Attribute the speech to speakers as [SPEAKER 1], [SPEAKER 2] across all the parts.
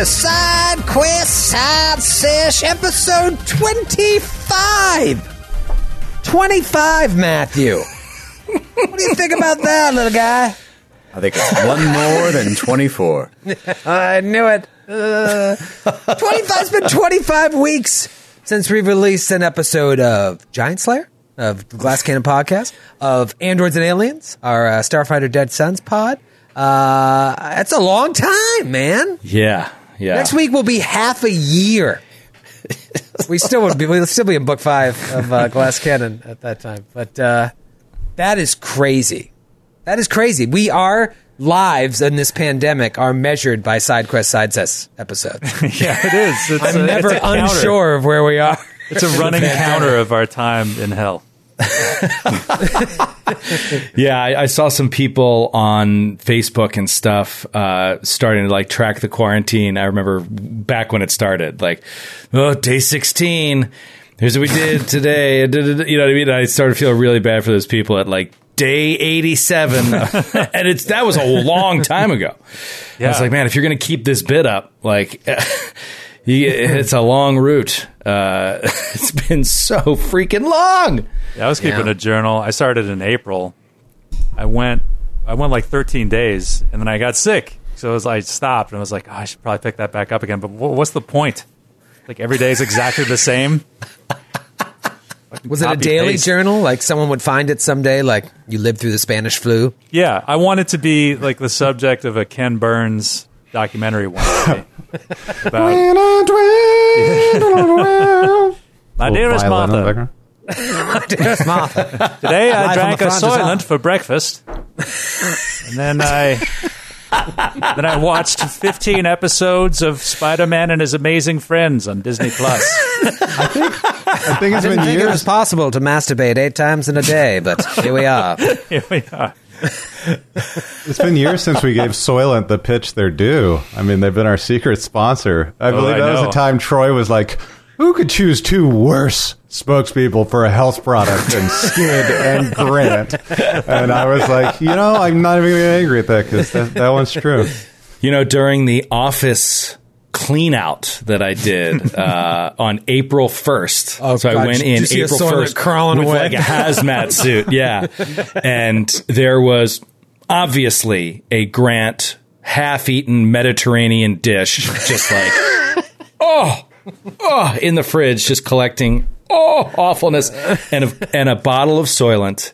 [SPEAKER 1] Welcome everybody to Side Quest Side Sesh episode 25. 25, Matthew. what do you think about that, little guy?
[SPEAKER 2] I think it's one more than 24.
[SPEAKER 1] I knew it. Uh, 25's been 25 weeks since we released an episode of Giant Slayer, of Glass Cannon podcast, of Androids and Aliens, our uh, Starfinder Dead Suns pod. Uh, that's a long time, man.
[SPEAKER 3] Yeah, yeah.
[SPEAKER 1] Next week will be half a year. we still would be we'll still be in book five of uh, Glass Cannon at that time. But uh, that is crazy. That is crazy. We our lives in this pandemic are measured by side quest side SideSess episodes.
[SPEAKER 4] yeah, it is. It's
[SPEAKER 1] I'm
[SPEAKER 4] a-
[SPEAKER 1] never
[SPEAKER 4] it's
[SPEAKER 1] unsure of where we are.
[SPEAKER 4] It's a running counter of our time in hell.
[SPEAKER 3] Yeah, I, I saw some people on Facebook and stuff uh, starting to like track the quarantine. I remember back when it started, like, oh, day sixteen. Here's what we did today. You know what I mean? I started to feel really bad for those people at like day eighty-seven, and it's that was a long time ago. I was like, man, if you're going to keep this bit up, like. You- It's a long route. Uh, it's been so freaking long.
[SPEAKER 4] Yeah, I was keeping
[SPEAKER 1] Yeah.
[SPEAKER 4] a journal. I started in April. I went, I went like 13 days, and then I got sick. So it was, I stopped, and I was like, oh, I should probably pick that back up again. But wh- what's the point? Like every day is exactly the same.
[SPEAKER 1] Was it a daily
[SPEAKER 4] paste.
[SPEAKER 1] journal? Like someone would find it someday, like you lived through the Spanish flu?
[SPEAKER 4] Yeah, I want it to be like the subject of a Ken Burns documentary one day. About, my dearest
[SPEAKER 5] Violin in the
[SPEAKER 4] Martha,
[SPEAKER 5] My
[SPEAKER 1] Dearest Martha.
[SPEAKER 4] Today I
[SPEAKER 1] Live on
[SPEAKER 4] drank
[SPEAKER 1] the
[SPEAKER 4] a
[SPEAKER 1] front
[SPEAKER 4] Soylent
[SPEAKER 1] on.
[SPEAKER 4] for breakfast, and then I then I watched 15 episodes of Spider-Man and His Amazing Friends on Disney Plus.
[SPEAKER 5] I think it's
[SPEAKER 1] Didn't
[SPEAKER 5] been
[SPEAKER 1] think it was
[SPEAKER 5] years.
[SPEAKER 1] possible to masturbate eight times in a day, but here we are.
[SPEAKER 4] Here we are.
[SPEAKER 5] It's been years since we gave Soylent the pitch they're due. I mean, they've been our secret sponsor. I oh, believe
[SPEAKER 4] I
[SPEAKER 5] that was the time Troy was like, "Who could choose two worse spokespeople for a health product than Skid and Grant?" And I was like, "You know, I'm not even going to get angry at that because that, that one's true."
[SPEAKER 3] You know, during the office clean out that I did uh, on April 1st.
[SPEAKER 1] Oh,
[SPEAKER 3] so I went in
[SPEAKER 1] you see a
[SPEAKER 3] April 1st
[SPEAKER 1] crawling
[SPEAKER 3] with
[SPEAKER 1] away?
[SPEAKER 3] like a hazmat suit. Yeah. and there was obviously a Grant half eaten Mediterranean dish, just like, oh, oh, in the fridge, just collecting, oh, awfulness. And a, and a bottle of Soylent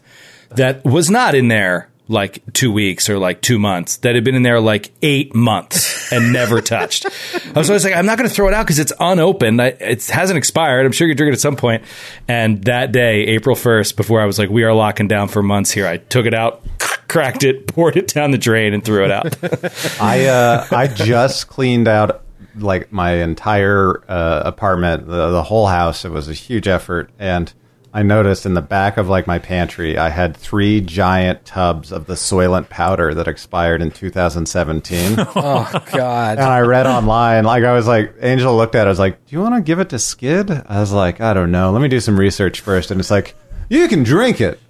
[SPEAKER 3] that was not in there like two weeks or like two months that had been in there like eight months and never touched. I was always like, I'm not going to throw it out because it's unopened. I, it hasn't expired. I'm sure you drink it at some point. And that day, April 1st, before I was like, we are locking down for months here, I took it out, cracked it, poured it down the drain, and threw it out.
[SPEAKER 5] I uh, I just cleaned out like my entire uh, apartment, the, the whole house. It was a huge effort, and I noticed in the back of like my pantry, I had three giant tubs of the Soylent powder that expired in 2017. and
[SPEAKER 1] Oh God!
[SPEAKER 5] And I read online, like I was like, Angel looked at, it, I was like, "Do you want to give it to Skid?" I was like, "I don't know. Let me do some research first. And it's like, you can drink it.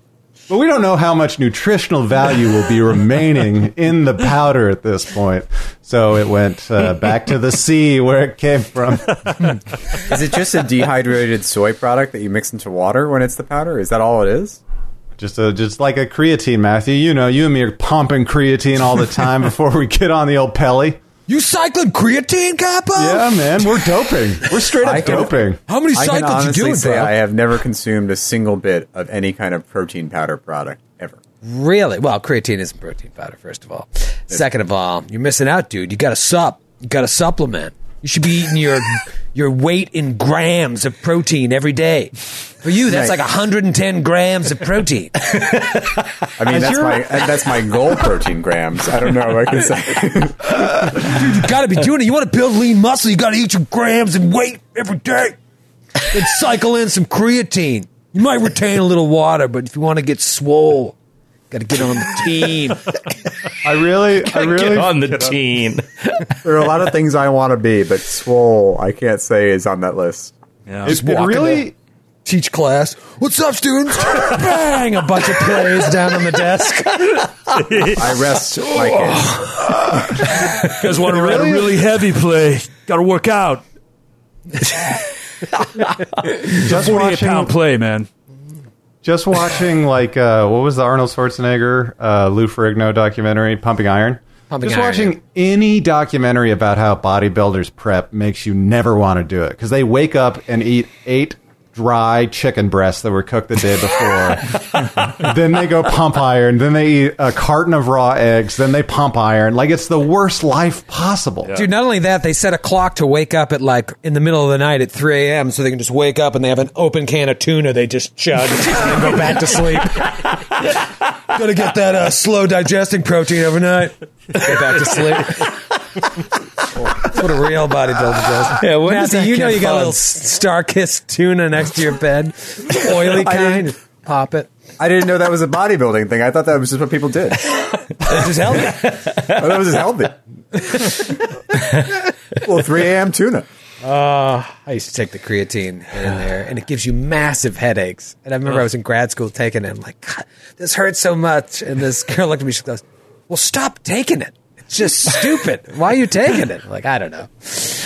[SPEAKER 5] But we don't know how much nutritional value will be remaining in the powder at this point. So it went uh, back to the sea where it came from.
[SPEAKER 2] Is it just a dehydrated soy product that you mix into water when it's the powder? Is that all it is?
[SPEAKER 5] Just a, just like a creatine, Matthew. You know, you and me are pumping creatine all the time before we get on the old pelly.
[SPEAKER 1] You cycling creatine, Capo?
[SPEAKER 5] Yeah, man, we're doping. We're straight up
[SPEAKER 2] can-
[SPEAKER 5] doping.
[SPEAKER 1] How many
[SPEAKER 2] I can
[SPEAKER 1] cycles you
[SPEAKER 2] honestly
[SPEAKER 1] doing,
[SPEAKER 2] say
[SPEAKER 1] bro?
[SPEAKER 2] I have never consumed a single bit of any kind of protein powder product ever.
[SPEAKER 1] Really? Well, creatine isn't protein powder, first of all. Second of all, you're missing out, dude. You got to sup. You got to supplement. You should be eating your your weight in grams of protein every day. For you, that's
[SPEAKER 2] Right.
[SPEAKER 1] like 110 grams of protein.
[SPEAKER 2] I mean, that's my uh, that's my goal protein grams. I don't know if I can say.
[SPEAKER 1] You got to be doing it. You want to build lean muscle, you got to eat your grams and weight every day. Then cycle in some creatine. You might retain a little water, but if you want to get swole, got to get on the team.
[SPEAKER 5] I really, I
[SPEAKER 3] Get
[SPEAKER 5] really,
[SPEAKER 3] on the team.
[SPEAKER 2] there are a lot of things I want to be, but swole I can't say is on that list.
[SPEAKER 4] Yeah.
[SPEAKER 5] it, it
[SPEAKER 1] walking
[SPEAKER 5] really
[SPEAKER 1] teach class. What's up, students? Bang! A bunch of plays down on the desk.
[SPEAKER 2] I rest my case.
[SPEAKER 4] You guys want to read a really heavy play? Got to work out.
[SPEAKER 5] Just
[SPEAKER 4] Forty-eight
[SPEAKER 5] watching,
[SPEAKER 4] pound play, man.
[SPEAKER 5] Just watching like uh, what was the Arnold Schwarzenegger uh, Lou Ferrigno documentary, Pumping Iron.
[SPEAKER 1] Pumping
[SPEAKER 5] just
[SPEAKER 1] Iron,
[SPEAKER 5] watching
[SPEAKER 1] yeah.
[SPEAKER 5] any documentary about how bodybuilders prep makes you never want to do it because they wake up and eat eight dry chicken breasts that were cooked the day before. then they go pump iron. Then they eat a carton of raw eggs. Then they pump iron. Like it's the worst life possible.
[SPEAKER 1] Dude, not only that, they set a clock to wake up at like in the middle of the night at 3 a.m. so they can just wake up and they have an open can of tuna they just chug and go back to sleep. Gotta get that uh, slow digesting protein overnight. Go back to sleep. That's what a real bodybuilder does.
[SPEAKER 3] Yeah, when does
[SPEAKER 1] Matthew, you know
[SPEAKER 3] get
[SPEAKER 1] you got a little StarKist tuna next to your bed, oily kind. Pop it.
[SPEAKER 2] I didn't know that was a bodybuilding thing. I thought that was just what people did.
[SPEAKER 1] It's just healthy.
[SPEAKER 2] I thought it was just healthy. well, 3 a.m. tuna.
[SPEAKER 1] Ah, I used to take the creatine in there, and it gives you massive headaches. And I remember I was in grad school taking it. I'm like, God, this hurts so much. And this girl looked at me. She goes, "Well, stop taking it. It's just stupid. Why are you taking it?" Like, I don't know.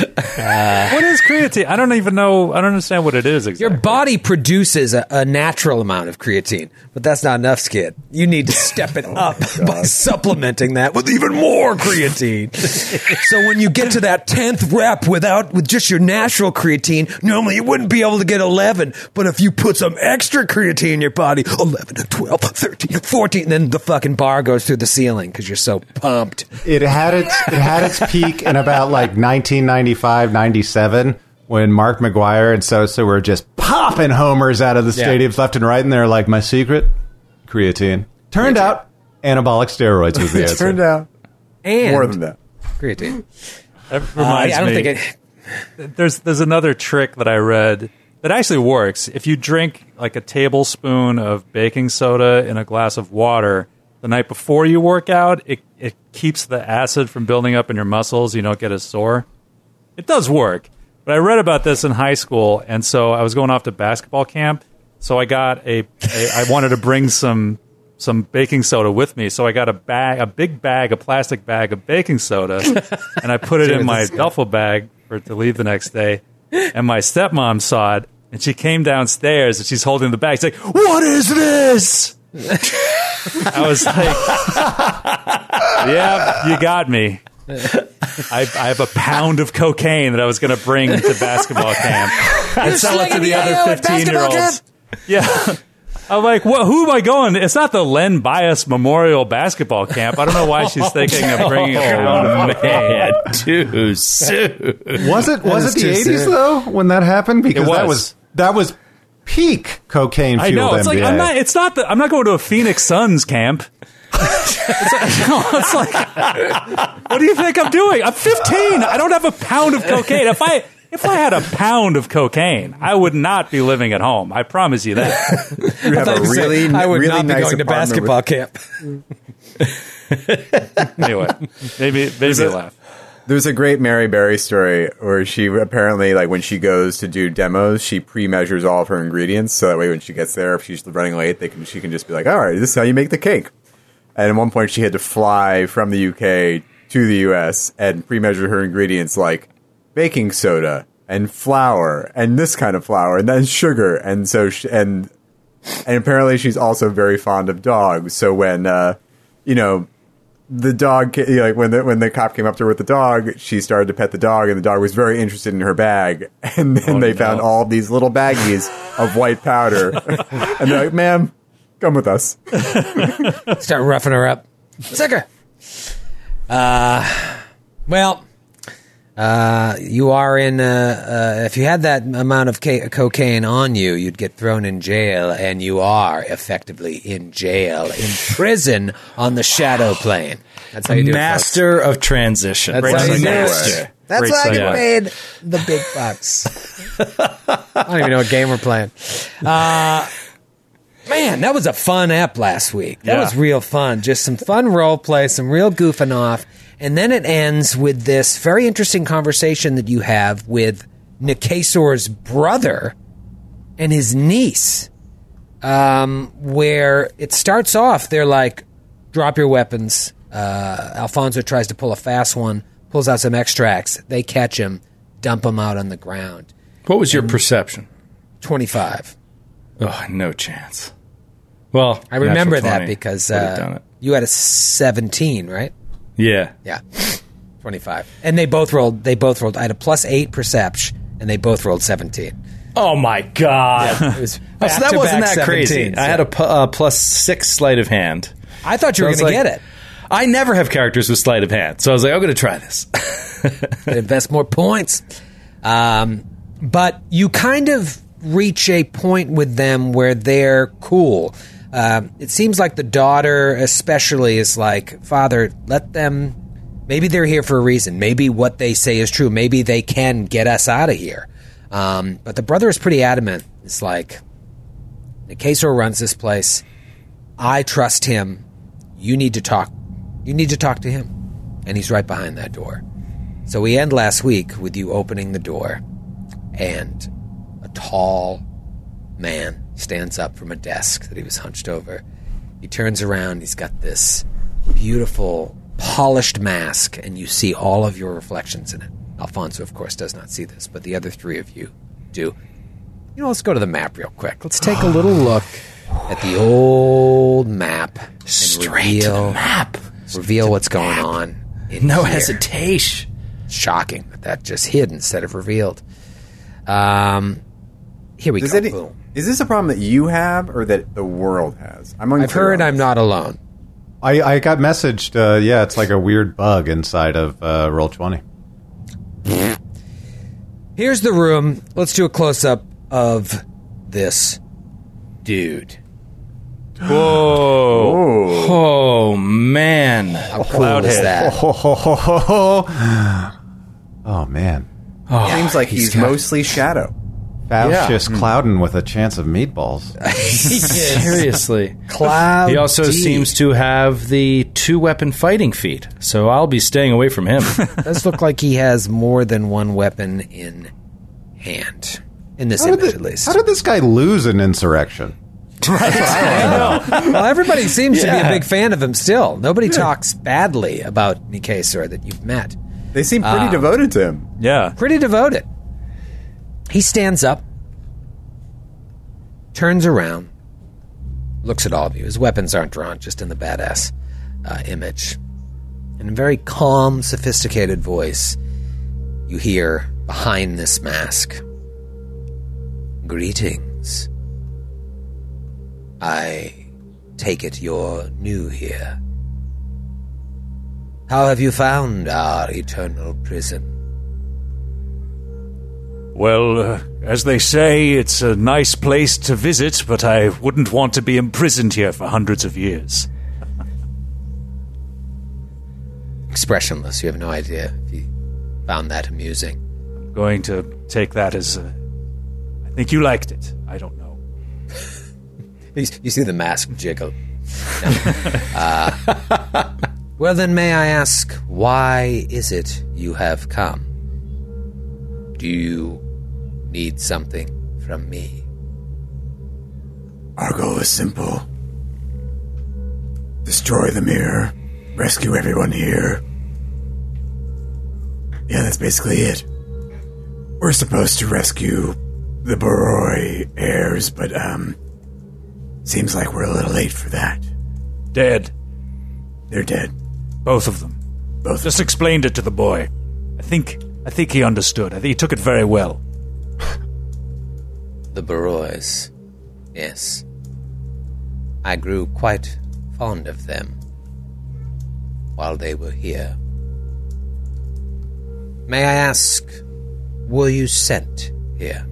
[SPEAKER 4] What is creatine? I don't even know. I don't understand what it is exactly.
[SPEAKER 1] Your body produces a, a natural amount of creatine, but that's not enough, Skid. You need to step it oh up by supplementing that with even more creatine. so when you get to that tenth rep without with just your natural creatine, normally you wouldn't be able to get eleven. But if you put some extra creatine in your body, 11 12, 13, 14, then the fucking bar goes through the ceiling because you're so pumped.
[SPEAKER 5] It had its it had its peak in about like 1995, 97 when Mark McGwire and Sosa were just popping homers out of the
[SPEAKER 1] Yeah.
[SPEAKER 5] stadiums left and right, and they're like, "My secret, creatine." Turned out, anabolic steroids was the answer.
[SPEAKER 2] turned out
[SPEAKER 1] And
[SPEAKER 2] more than that.
[SPEAKER 1] creatine.
[SPEAKER 4] That
[SPEAKER 1] Uh,
[SPEAKER 4] reminds
[SPEAKER 1] I don't
[SPEAKER 4] me.
[SPEAKER 1] think it.
[SPEAKER 4] there's there's another trick that I read that actually works. If you drink like a tablespoon of baking soda in a glass of water the night before you work out, it it keeps the acid from building up in your muscles. You don't get as sore. It does work. But I read about this in high school, and so I was going off to basketball camp. So I got a, a I wanted to bring some some baking soda with me. So I got a bag, a big bag, a plastic bag of baking soda, and I put it in my duffel bag for to leave the next day. And my stepmom saw it, and she came downstairs and she's holding the bag. She's like, "What is this?" I was like, "Yeah, you got me." I, I have a pound of cocaine that I was going to bring to basketball camp and sell it to the other 15 year olds. Yeah. I'm like, what, who am I going? It's not the Len Bias Memorial Basketball Camp. I don't know why she's thinking of bringing a pound of
[SPEAKER 3] Man, too soon.
[SPEAKER 5] Was it was it the eighties
[SPEAKER 1] soon.
[SPEAKER 5] though when that happened? Because
[SPEAKER 4] It
[SPEAKER 5] that
[SPEAKER 4] was.
[SPEAKER 5] was that was peak cocaine
[SPEAKER 4] I
[SPEAKER 5] fueled
[SPEAKER 4] know. It's
[SPEAKER 5] NBA.
[SPEAKER 4] like I'm not. It's not. that I'm not going to a Phoenix Suns camp. it's, like, no, it's like, what do you think I'm doing? I'm 15. I don't have a pound of cocaine. If I if I had a pound of cocaine, I would not be living at home. I promise you that.
[SPEAKER 2] You have a
[SPEAKER 1] You said,
[SPEAKER 2] really,
[SPEAKER 1] I would
[SPEAKER 2] really
[SPEAKER 1] not be going to
[SPEAKER 2] apartment
[SPEAKER 1] basketball camp.
[SPEAKER 4] anyway, maybe maybe
[SPEAKER 2] a-
[SPEAKER 4] laugh.
[SPEAKER 2] There's a great Mary Berry story where she apparently, like, when she goes to do demos, she pre-measures all of her ingredients, so that way when she gets there, if she's running late, they can she can just be like, "All right, this is how you make the cake." And at one point, she had to fly from the UK to the US and pre-measure her ingredients, like baking soda and flour and this kind of flour and then sugar, and so she, and and apparently she's also very fond of dogs. So when uh, you know the dog, ca- like when the when the cop came up to her with the dog, she started to pet the dog, and the dog was very interested in her bag. And then they found all these little baggies of white powder, and they're like, "Ma'am, come with us."
[SPEAKER 1] Start roughing her up. sucker Uh, well, uh, you are in. Uh, uh, if you had that amount of ca- cocaine on you, you'd get thrown in jail, and you are effectively in jail, in prison on the shadow plane. That's how you do it.
[SPEAKER 3] Master of transition.
[SPEAKER 1] That's
[SPEAKER 3] Great
[SPEAKER 1] how you
[SPEAKER 3] segue.
[SPEAKER 1] do it.
[SPEAKER 3] Master.
[SPEAKER 1] it. That's
[SPEAKER 4] Great
[SPEAKER 1] why I get paid the big bucks. I don't even know what game we're playing. Uh, man, that was a fun app last week. That
[SPEAKER 4] Yeah.
[SPEAKER 1] was real fun. Just some fun role play, some real goofing off. And then it ends with this very interesting conversation that you have with Nicasor's brother and his niece, um, where it starts off, they're like, drop your weapons. Uh, Alfonso tries to pull a fast one, pulls out some extracts. They catch him, dump him out on the ground.
[SPEAKER 3] What was your perception?
[SPEAKER 1] 25.
[SPEAKER 3] Oh, no chance. Well,
[SPEAKER 1] I remember that because uh, you had a 17, right?
[SPEAKER 3] Yeah.
[SPEAKER 1] Yeah. 25. And they both rolled, they both rolled, I had a plus 8 perception, and they both rolled 17.
[SPEAKER 3] Oh my god.
[SPEAKER 1] It was
[SPEAKER 3] Oh, so that wasn't that
[SPEAKER 1] back-to-back
[SPEAKER 3] crazy.
[SPEAKER 1] 17s,
[SPEAKER 3] I had a uh, plus six sleight of hand.
[SPEAKER 1] I thought you
[SPEAKER 3] So
[SPEAKER 1] were
[SPEAKER 3] I was
[SPEAKER 1] going to get it.
[SPEAKER 3] I never have characters with sleight of hand, so I was like, I'm going to try this.
[SPEAKER 1] invest more points. Um, but you kind of reach a point with them where they're cool. Um, it seems like the daughter, especially, is like, Father, let them. Maybe they're here for a reason. Maybe what they say is true. Maybe they can get us out of here. Um, but the brother is pretty adamant. It's like, the Nicasor runs this place. I trust him. You need to talk. You need to talk to him. And he's right behind that door. So we end last week with you opening the door, and a tall man stands up from a desk that he was hunched over. He turns around, he's got this beautiful, polished mask, and you see all of your reflections in it. Alfonso, of course, does not see this, but the other three of you do. You know, let's go to the map real quick. Let's take a little look at the old map. and
[SPEAKER 3] Straight to the
[SPEAKER 1] reveal-
[SPEAKER 3] map.
[SPEAKER 1] Reveal what's going on. in
[SPEAKER 3] No
[SPEAKER 1] here
[SPEAKER 3] hesitation.
[SPEAKER 1] shocking that that just hid instead of revealed. Um, here we
[SPEAKER 2] Does
[SPEAKER 1] go.
[SPEAKER 2] it,
[SPEAKER 1] Boom.
[SPEAKER 2] Is this a problem that you have or that the world has? I'm
[SPEAKER 1] I've heard
[SPEAKER 2] on
[SPEAKER 1] I'm not alone.
[SPEAKER 5] I, I got messaged. Uh, yeah, it's like a weird bug inside of uh, Roll Twenty.
[SPEAKER 1] Here's the room. Let's do a close up of this dude.
[SPEAKER 4] Whoa.
[SPEAKER 3] Oh man.
[SPEAKER 1] How cool is that?
[SPEAKER 5] Oh man,
[SPEAKER 2] Seems like he's, mostly shadow.
[SPEAKER 5] Faustus Clouden with a chance of meatballs.
[SPEAKER 3] Seriously.
[SPEAKER 1] Cloud.
[SPEAKER 3] He also
[SPEAKER 1] D.
[SPEAKER 3] seems to have the two weapon fighting feat, so I'll be staying away from him.
[SPEAKER 1] does look like he has more than one weapon in hand in this
[SPEAKER 5] How
[SPEAKER 1] image,
[SPEAKER 5] thi-
[SPEAKER 1] at least.
[SPEAKER 5] how did this guy lose an insurrection?
[SPEAKER 1] well, everybody seems to be a big fan of him still. Nobody talks badly about Nicasor that you've met.
[SPEAKER 2] They seem pretty
[SPEAKER 1] Ah.
[SPEAKER 2] devoted to him.
[SPEAKER 4] Yeah.
[SPEAKER 1] pretty devoted. He stands up, turns around, looks at all of you. His weapons aren't drawn, just in the badass uh, image. In a very calm, sophisticated voice, you hear behind this mask Greetings. I take it you're new here. How have you found our eternal prison?
[SPEAKER 4] Well, uh, as they say, it's a nice place to visit, but I wouldn't want to be imprisoned here for hundreds of years.
[SPEAKER 1] expressionless. You have no idea if you found that amusing.
[SPEAKER 4] I'm going to take that as. Uh, I think you liked it. I don't know.
[SPEAKER 1] You, you see the mask jiggle. No. Uh, well, then, may I ask, why is it you have come? Do you need something from me?
[SPEAKER 2] Our goal is simple destroy the mirror, rescue everyone here. Yeah, that's basically it. We're supposed to rescue the Baroi heirs, but, um, seems like we're a little late for that.
[SPEAKER 4] Dead.
[SPEAKER 2] They're dead.
[SPEAKER 4] Both of them.
[SPEAKER 2] Both.
[SPEAKER 4] Just explained it to the boy. I think. I think he understood. I think he took it very well.
[SPEAKER 1] The Barois. Yes. I grew quite fond of them while they were here. May I ask, were you sent here?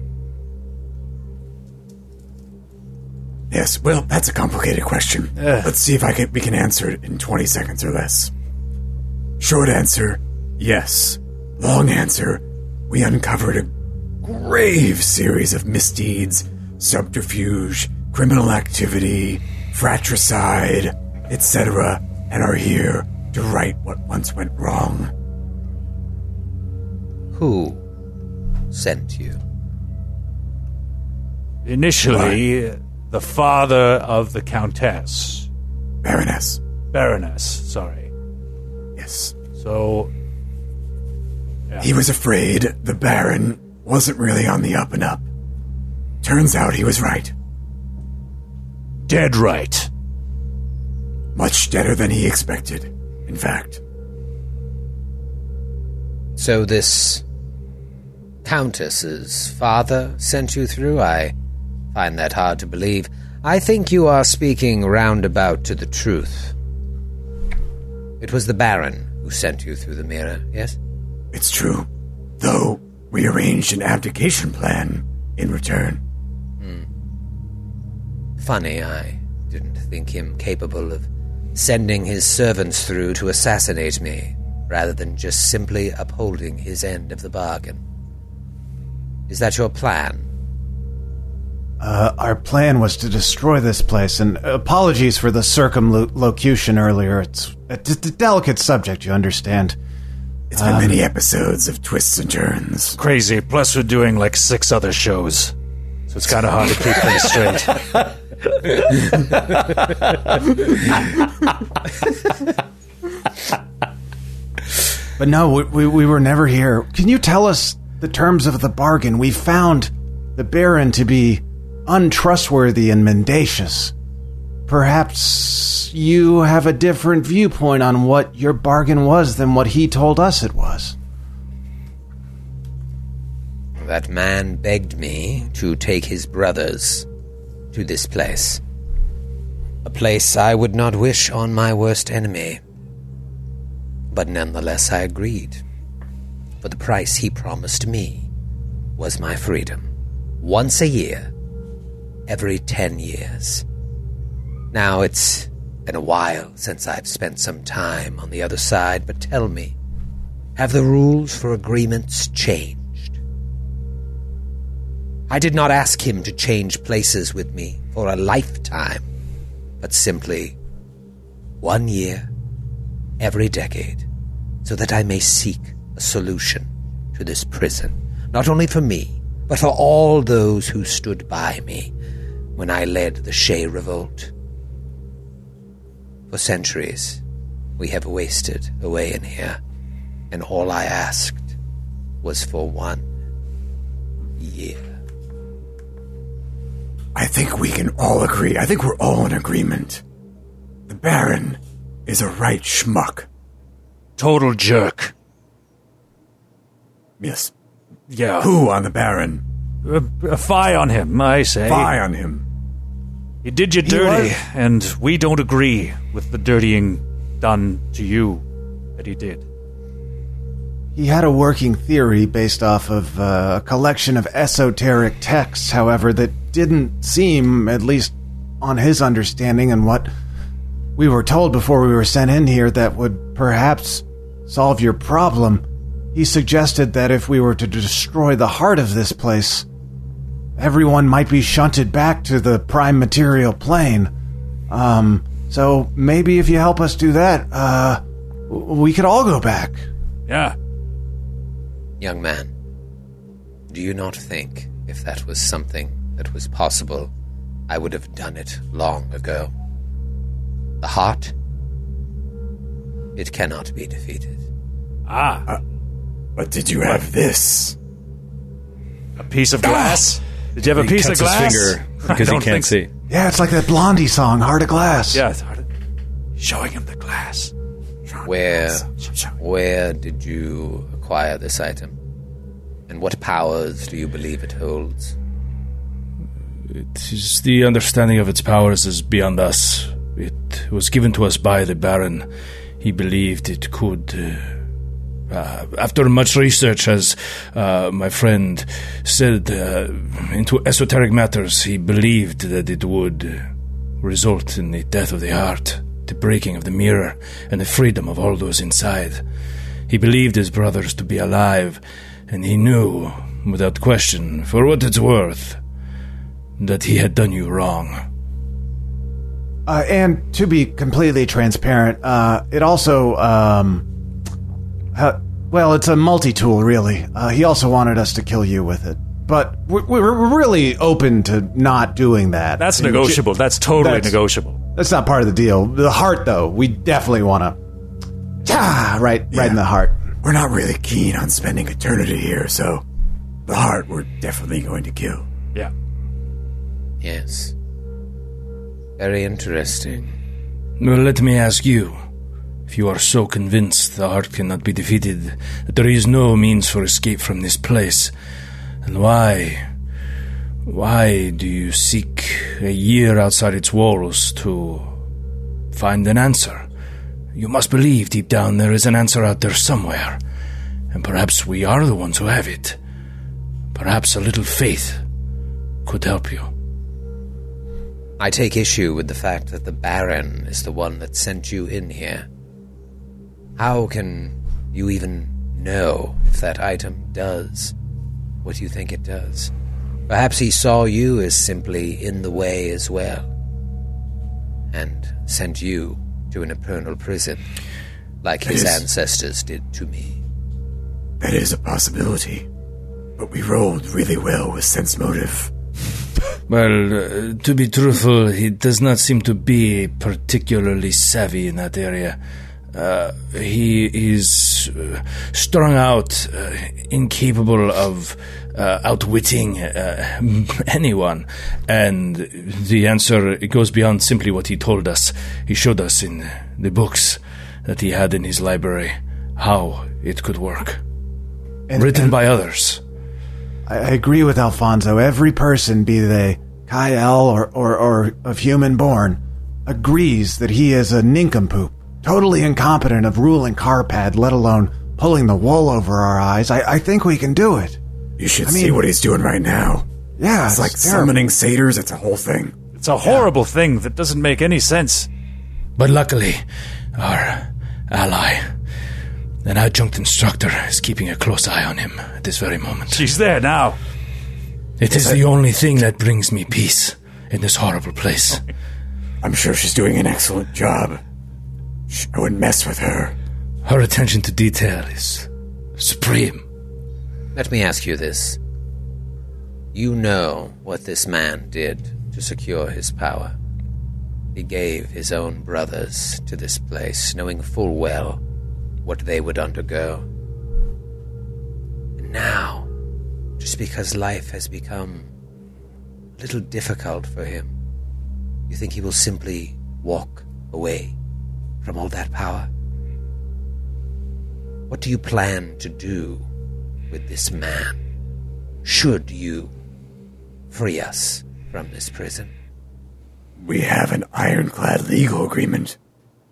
[SPEAKER 2] Yes, well, that's a complicated question. Let's see if I can, we can answer it in 20 seconds or less. Short answer, yes. Long answer, we uncovered a grave series of misdeeds, subterfuge, criminal activity, fratricide, etc., and are here to right what once went wrong.
[SPEAKER 1] Who sent you?
[SPEAKER 4] initially the father of the Countess,
[SPEAKER 2] Baroness.
[SPEAKER 4] Baroness, sorry.
[SPEAKER 2] Yes.
[SPEAKER 4] So,
[SPEAKER 2] He was afraid the Baron wasn't really on the up and up. Turns out he was right.
[SPEAKER 4] dead right.
[SPEAKER 2] Much deader than he expected, in fact.
[SPEAKER 1] So this Countess's father sent you through? I find that hard to believe. I think you are speaking roundabout to the truth. It was the Baron who sent you through the mirror, yes?
[SPEAKER 2] It's true. Though we arranged an abdication plan in return.
[SPEAKER 1] Funny, I didn't think him capable of sending his servants through to assassinate me, rather than just simply upholding his end of the bargain. Is that your plan?
[SPEAKER 5] Uh, our plan was to destroy this place, and apologies for the circumlocution earlier. It's a d- d- delicate subject, you understand.
[SPEAKER 2] It's been many um, episodes of twists and turns.
[SPEAKER 4] Crazy. Plus, we're doing like six other shows. So it's kind of hard to keep things straight.
[SPEAKER 5] But no, we, we, we were never here. Can you tell us the terms of the bargain? We found the Baron to be untrustworthy and mendacious. Perhaps you have a different viewpoint on what your bargain was than what he told us it was.
[SPEAKER 1] That man begged me to take his brothers to this place. A place I would not wish on my worst enemy. But nonetheless, I agreed. For the price he promised me was my freedom. Once a year, every ten years. Now it's been a while since I've spent some time on the other side, but tell me, have the rules for agreements changed? I did not ask him to change places with me for a lifetime, but simply one year every decade, so that I may seek a solution to this prison, not only for me, but for all those who stood by me when I led the Shea Revolt. For centuries, we have wasted away in here, and all I asked was for one year.
[SPEAKER 2] I think we can all agree. I think we're all in agreement. The Baron is a right schmuck.
[SPEAKER 4] Total jerk.
[SPEAKER 2] Yes.
[SPEAKER 4] Yeah.
[SPEAKER 2] Who on the Baron?
[SPEAKER 4] A, a fie on him, I say.
[SPEAKER 2] Fie on him.
[SPEAKER 4] He did you dirty,
[SPEAKER 2] was-
[SPEAKER 4] and we don't agree with the dirtying done to you that he did.
[SPEAKER 5] He had a working theory based off of uh, a collection of esoteric texts, however, that didn't seem, at least on his understanding and what we were told before we were sent in here, that would perhaps solve your problem. He suggested that if we were to destroy the heart of this place, everyone might be shunted back to the prime material plane. Um, so maybe if you help us do that, uh, we could all go back.
[SPEAKER 4] Yeah.
[SPEAKER 1] Young man, do you not think if that was something that was possible, I would have done it long ago? The heart? It cannot be defeated.
[SPEAKER 4] Ah,
[SPEAKER 2] But did you have this?
[SPEAKER 4] a piece of glass. Did you have a
[SPEAKER 3] He
[SPEAKER 4] piece of
[SPEAKER 3] cuts his
[SPEAKER 4] glass?
[SPEAKER 3] finger because he can't
[SPEAKER 4] think so.
[SPEAKER 3] see.
[SPEAKER 5] Yeah, it's like that Blondie song, Heart of Glass.
[SPEAKER 4] Yeah, it's hard. Showing him the glass.
[SPEAKER 1] Where, where did you acquire this item? And what powers do you believe it holds?
[SPEAKER 3] It is the understanding of its powers is beyond us. It was given to us by the Baron. He believed it could. Uh, uh, after much research, as uh, my friend said, uh, into esoteric matters, he believed that it would result in the death of the heart, the breaking of the mirror, and the freedom of all those inside. He believed his brothers to be alive, and he knew, without question, for what it's worth, that he had done you wrong.
[SPEAKER 5] Uh, and to be completely transparent, uh, it also, um, uh, well, it's a multi tool, really. Uh, he also wanted us to kill you with it. but we're, we're really open to not doing that.
[SPEAKER 4] That's
[SPEAKER 5] And
[SPEAKER 4] negotiable. That's totally
[SPEAKER 5] That's-
[SPEAKER 4] negotiable.
[SPEAKER 5] That's not part of the deal. The heart, though, we definitely want to. Ah, right, right in the heart.
[SPEAKER 2] We're not really keen on spending eternity here, so the heart we're definitely going to kill.
[SPEAKER 4] Yeah.
[SPEAKER 1] Yes. Very interesting.
[SPEAKER 3] Well, let me ask you. If you are so convinced the heart cannot be defeated, that there is no means for escape from this place, and why? Why do you seek a year outside its walls to find an answer? You must believe deep down there is an answer out there somewhere, and perhaps we are the ones who have it. Perhaps a little faith could help you.
[SPEAKER 1] I take issue with the fact that the Baron is the one that sent you in here. How can you even know if that item does what you think it does? Perhaps he saw you as simply in the way as well, and sent you to an eternal prison, like his
[SPEAKER 2] Yes.
[SPEAKER 1] ancestors did to me.
[SPEAKER 2] That is a possibility. But we rolled really well with sense motive.
[SPEAKER 3] Well, uh, to be truthful, he does not seem to be particularly savvy in that area. Uh, he is uh, strung out, uh, incapable of uh, outwitting uh, anyone. And the answer it goes beyond simply what he told us. He showed us in the books that he had in his library how it could work,
[SPEAKER 5] And-
[SPEAKER 3] written
[SPEAKER 5] and
[SPEAKER 3] by others.
[SPEAKER 5] I, I agree with Alfonso. Every person, be they Kyle or, or, or of human born, agrees that he is a nincompoop, totally incompetent of ruling Carpad, let alone pulling the wool over our eyes. I, I think we can do it.
[SPEAKER 2] You should
[SPEAKER 5] I
[SPEAKER 2] see
[SPEAKER 5] mean-
[SPEAKER 2] what he's doing right now.
[SPEAKER 5] Yeah,
[SPEAKER 2] It's like
[SPEAKER 5] terrible.
[SPEAKER 2] summoning satyrs. It's a whole thing.
[SPEAKER 4] It's a horrible thing that doesn't make any sense.
[SPEAKER 3] But luckily, our ally, an adjunct instructor, is keeping a close eye on him at this very moment.
[SPEAKER 4] She's there now.
[SPEAKER 3] It is the only thing that brings me peace in this horrible place.
[SPEAKER 2] I'm sure she's doing an excellent job. Sh- I wouldn't mess with her.
[SPEAKER 3] Her attention to detail is supreme.
[SPEAKER 1] Let me ask you this. You know what this man did to secure his power. He gave his own brothers to this place, knowing full well what they would undergo. And now, just because life has become a little difficult for him, you think he will simply walk away from all that power? What do you plan to do with this man? Should you free us from this prison?
[SPEAKER 2] We have an ironclad legal agreement.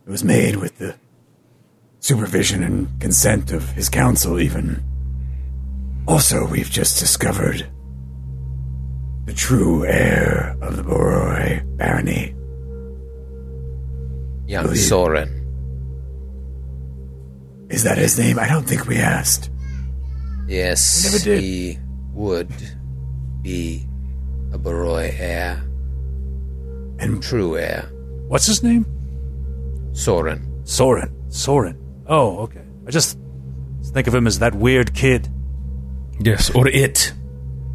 [SPEAKER 2] It was made with the supervision and consent of his council, even. Also, we've just discovered the true heir of the Boroi barony.
[SPEAKER 1] Young
[SPEAKER 2] Believe-
[SPEAKER 1] Soren.
[SPEAKER 2] Is that his name? I don't think we asked.
[SPEAKER 1] Yes,
[SPEAKER 2] We never did.
[SPEAKER 1] he would be a Baroi heir,
[SPEAKER 2] And
[SPEAKER 1] true heir.
[SPEAKER 4] What's his name?
[SPEAKER 1] Soren.
[SPEAKER 4] Soren. Soren. Oh, okay. I just think of him as that weird kid.
[SPEAKER 3] Yes, or it.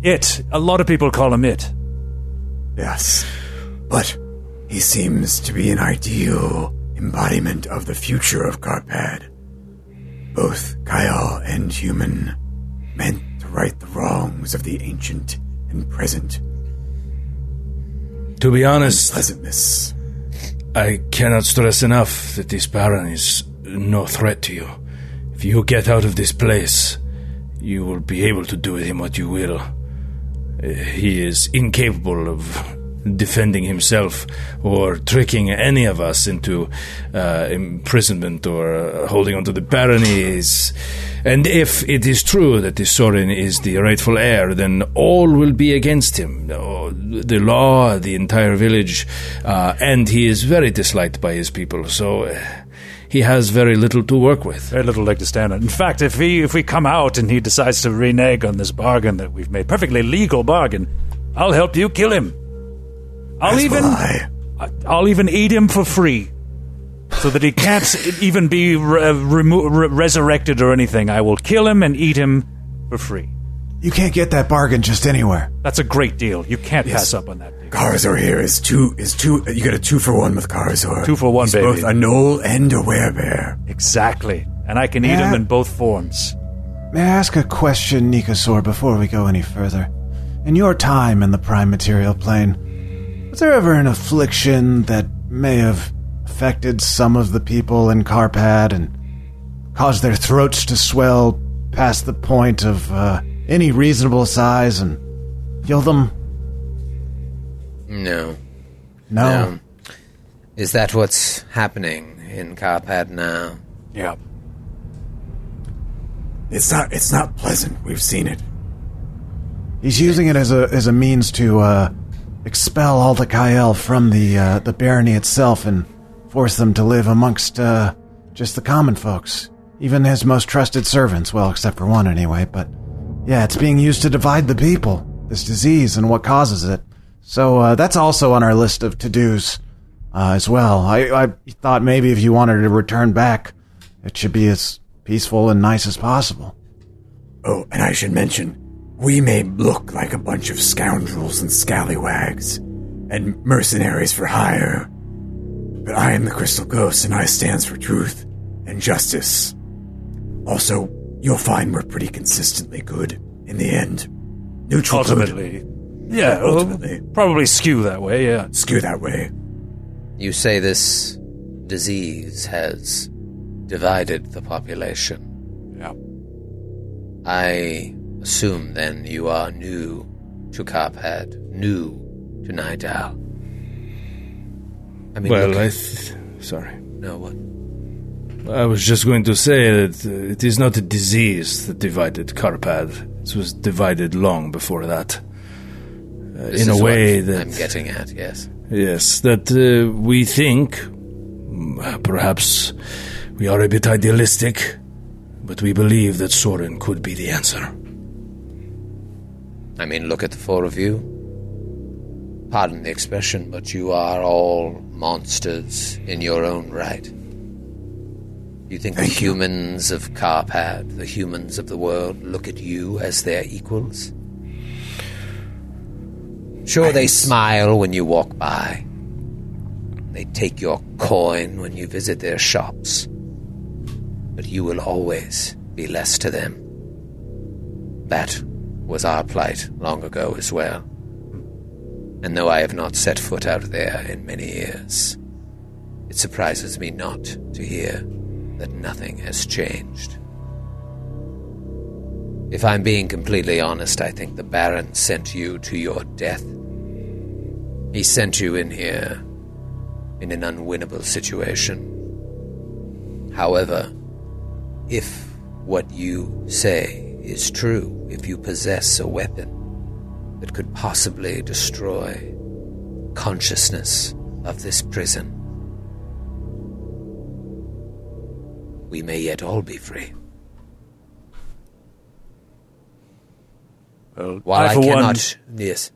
[SPEAKER 4] It. A lot of people call him it.
[SPEAKER 2] yes, but he seems to be an ideal embodiment of the future of Carpad. Both Kyle and human, meant to right the wrongs of the ancient and present
[SPEAKER 3] To be honest,
[SPEAKER 2] pleasantness.
[SPEAKER 3] I cannot stress enough that this Baron is no threat to you. If you get out of this place, you will be able to do with him what you will. Uh, He is incapable of defending himself or tricking any of us into uh, imprisonment or uh, holding onto the baronies. And if it is true that this Sorin is the rightful heir, then all will be against him. The law, the entire village, uh, and he is very disliked by his people. So uh, he has very little to work with.
[SPEAKER 4] Very little leg to stand on. In fact, if he if we come out and he decides to renege on this bargain that we've made, perfectly legal bargain, I'll help you kill him. I'll even
[SPEAKER 2] I.
[SPEAKER 4] I'll even eat him for free, so that he can't even be re- uh, remo- re- resurrected or anything. I will kill him and eat him for free.
[SPEAKER 5] You can't get that bargain just anywhere.
[SPEAKER 4] That's a great deal. You can't pass up on that. Deal.
[SPEAKER 2] Karazor here is two is two. You get a two for one with Karazor.
[SPEAKER 4] Two for one,
[SPEAKER 2] He's
[SPEAKER 4] baby.
[SPEAKER 2] Both a gnoll and a werebear.
[SPEAKER 4] Exactly. And I can eat
[SPEAKER 5] Yeah.
[SPEAKER 4] them in both forms.
[SPEAKER 5] May I ask a question, Nicasor, before we go any further? In your time in the prime material plane, was there ever an affliction that may have affected some of the people in Carpad and caused their throats to swell past the point of uh, any reasonable size and kill them?
[SPEAKER 1] No.
[SPEAKER 5] No.
[SPEAKER 1] No. Is that what's happening in Carpad now?
[SPEAKER 4] Yeah.
[SPEAKER 2] It's not. It's not pleasant. We've seen it.
[SPEAKER 5] He's using it as a as a means to uh, expel all the Kael from the uh, the barony itself and force them to live amongst uh, just the common folks, even his most trusted servants. Well, except for one anyway. But yeah, it's being used to divide the people. This disease and what causes it. So uh, that's also on our list of to dos uh, as well. I, I thought maybe if you wanted to return back, it should be as peaceful and nice as possible.
[SPEAKER 2] Oh, and I should mention, we may look like a bunch of scoundrels and scallywags and mercenaries for hire, but I am the Crystal Ghost and I stands for truth and justice. Also, you'll find we're pretty consistently good in the end. Neutral good.
[SPEAKER 4] Ultimately. Yeah.
[SPEAKER 2] Ultimately.
[SPEAKER 4] it'll Probably skew that way, yeah.
[SPEAKER 2] Skew that way.
[SPEAKER 1] You say this disease has divided the population.
[SPEAKER 4] Yeah.
[SPEAKER 1] I assume then you are new to Carpad, new to Nidal. I mean,
[SPEAKER 3] Well, I th- sorry.
[SPEAKER 1] no what?
[SPEAKER 3] I was just going to say that uh, it is not a disease that divided Carpad. It was divided long before that. Uh, in a way
[SPEAKER 1] what
[SPEAKER 3] that
[SPEAKER 1] I'm getting at. Yes,
[SPEAKER 3] Yes, that uh, we think, mm, perhaps we are a bit idealistic, but we believe that Soren could be the answer.
[SPEAKER 1] I mean, look at the four of you. Pardon the expression, but you are all monsters in your own right. You think the humans of Carpad, the humans of the world, look at you as their equals? Sure, they smile when you walk by. They take your coin when you visit their shops. But you will always be less to them. That was our plight long ago as well. And though I have not set foot out there in many years, it surprises me not to hear that nothing has changed. If I'm being completely honest, I think the Baron sent you to your death. He sent you in here in an unwinnable situation. However, if what you say is true, if you possess a weapon that could possibly destroy consciousness of this prison, we may yet all be free.
[SPEAKER 4] Well,
[SPEAKER 1] While I,
[SPEAKER 4] for
[SPEAKER 1] cannot, yes,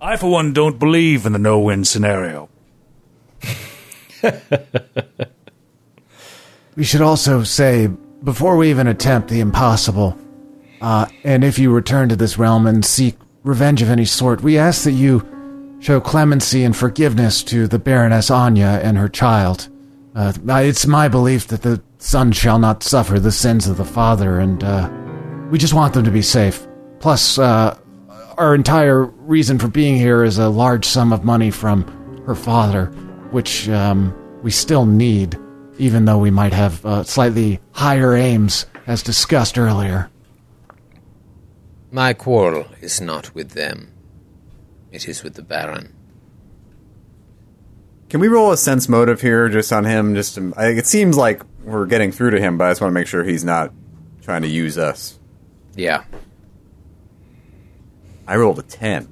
[SPEAKER 4] I for one don't believe in the no-win scenario.
[SPEAKER 5] We should also say, before we even attempt the impossible, uh, and if you return to this realm and seek revenge of any sort, we ask that you show clemency and forgiveness to the Baroness Anya and her child. Uh, it's my belief that the son shall not suffer the sins of the father, and uh, we just want them to be safe. Plus, uh, our entire reason for being here is a large sum of money from her father, which um, we still need, even though we might have uh, slightly higher aims, as discussed earlier.
[SPEAKER 1] My quarrel is not with them. It is with the Baron.
[SPEAKER 2] Can we roll a sense motive here, just on him? Just to, I, it seems like we're getting through to him, but I just want to make sure he's not trying to use us.
[SPEAKER 1] Yeah.
[SPEAKER 2] I rolled a ten.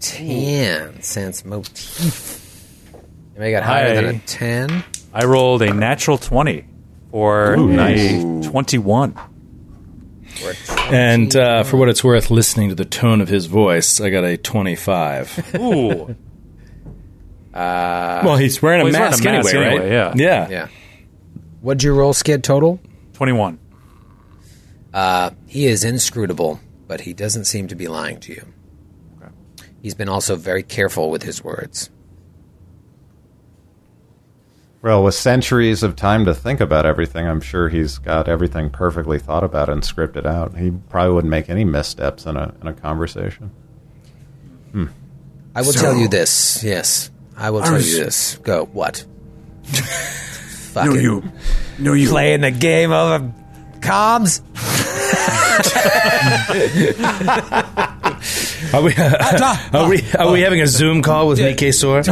[SPEAKER 1] Ten sense motive. Anybody got higher than a
[SPEAKER 4] I-
[SPEAKER 1] ten?
[SPEAKER 4] I rolled a natural 20 for a 21.
[SPEAKER 3] And uh, for what it's worth, listening to the tone of his voice, I got a 25.
[SPEAKER 4] Ooh.
[SPEAKER 3] well, he's wearing a
[SPEAKER 4] Well, he's wearing a
[SPEAKER 3] mask
[SPEAKER 4] mask
[SPEAKER 3] anyway, right?
[SPEAKER 4] anyway, yeah.
[SPEAKER 3] Yeah.
[SPEAKER 1] Yeah. What'd you roll, Skid, total?
[SPEAKER 4] 21.
[SPEAKER 1] Uh, he is inscrutable, but he doesn't seem to be lying to you. He's been also very careful with his words.
[SPEAKER 5] Well, with centuries of time to think about everything, I'm sure he's got everything perfectly thought about and scripted out. He probably wouldn't make any missteps in a in a conversation. Hmm.
[SPEAKER 1] I will
[SPEAKER 2] So-
[SPEAKER 1] tell you this. Yes, I will tell
[SPEAKER 2] was-
[SPEAKER 1] you this. Go. What?
[SPEAKER 2] No,
[SPEAKER 1] Fucking
[SPEAKER 2] you. No, you.
[SPEAKER 1] playing the game of comms.
[SPEAKER 3] Are we, are we, are we having a Zoom call with Nicasor?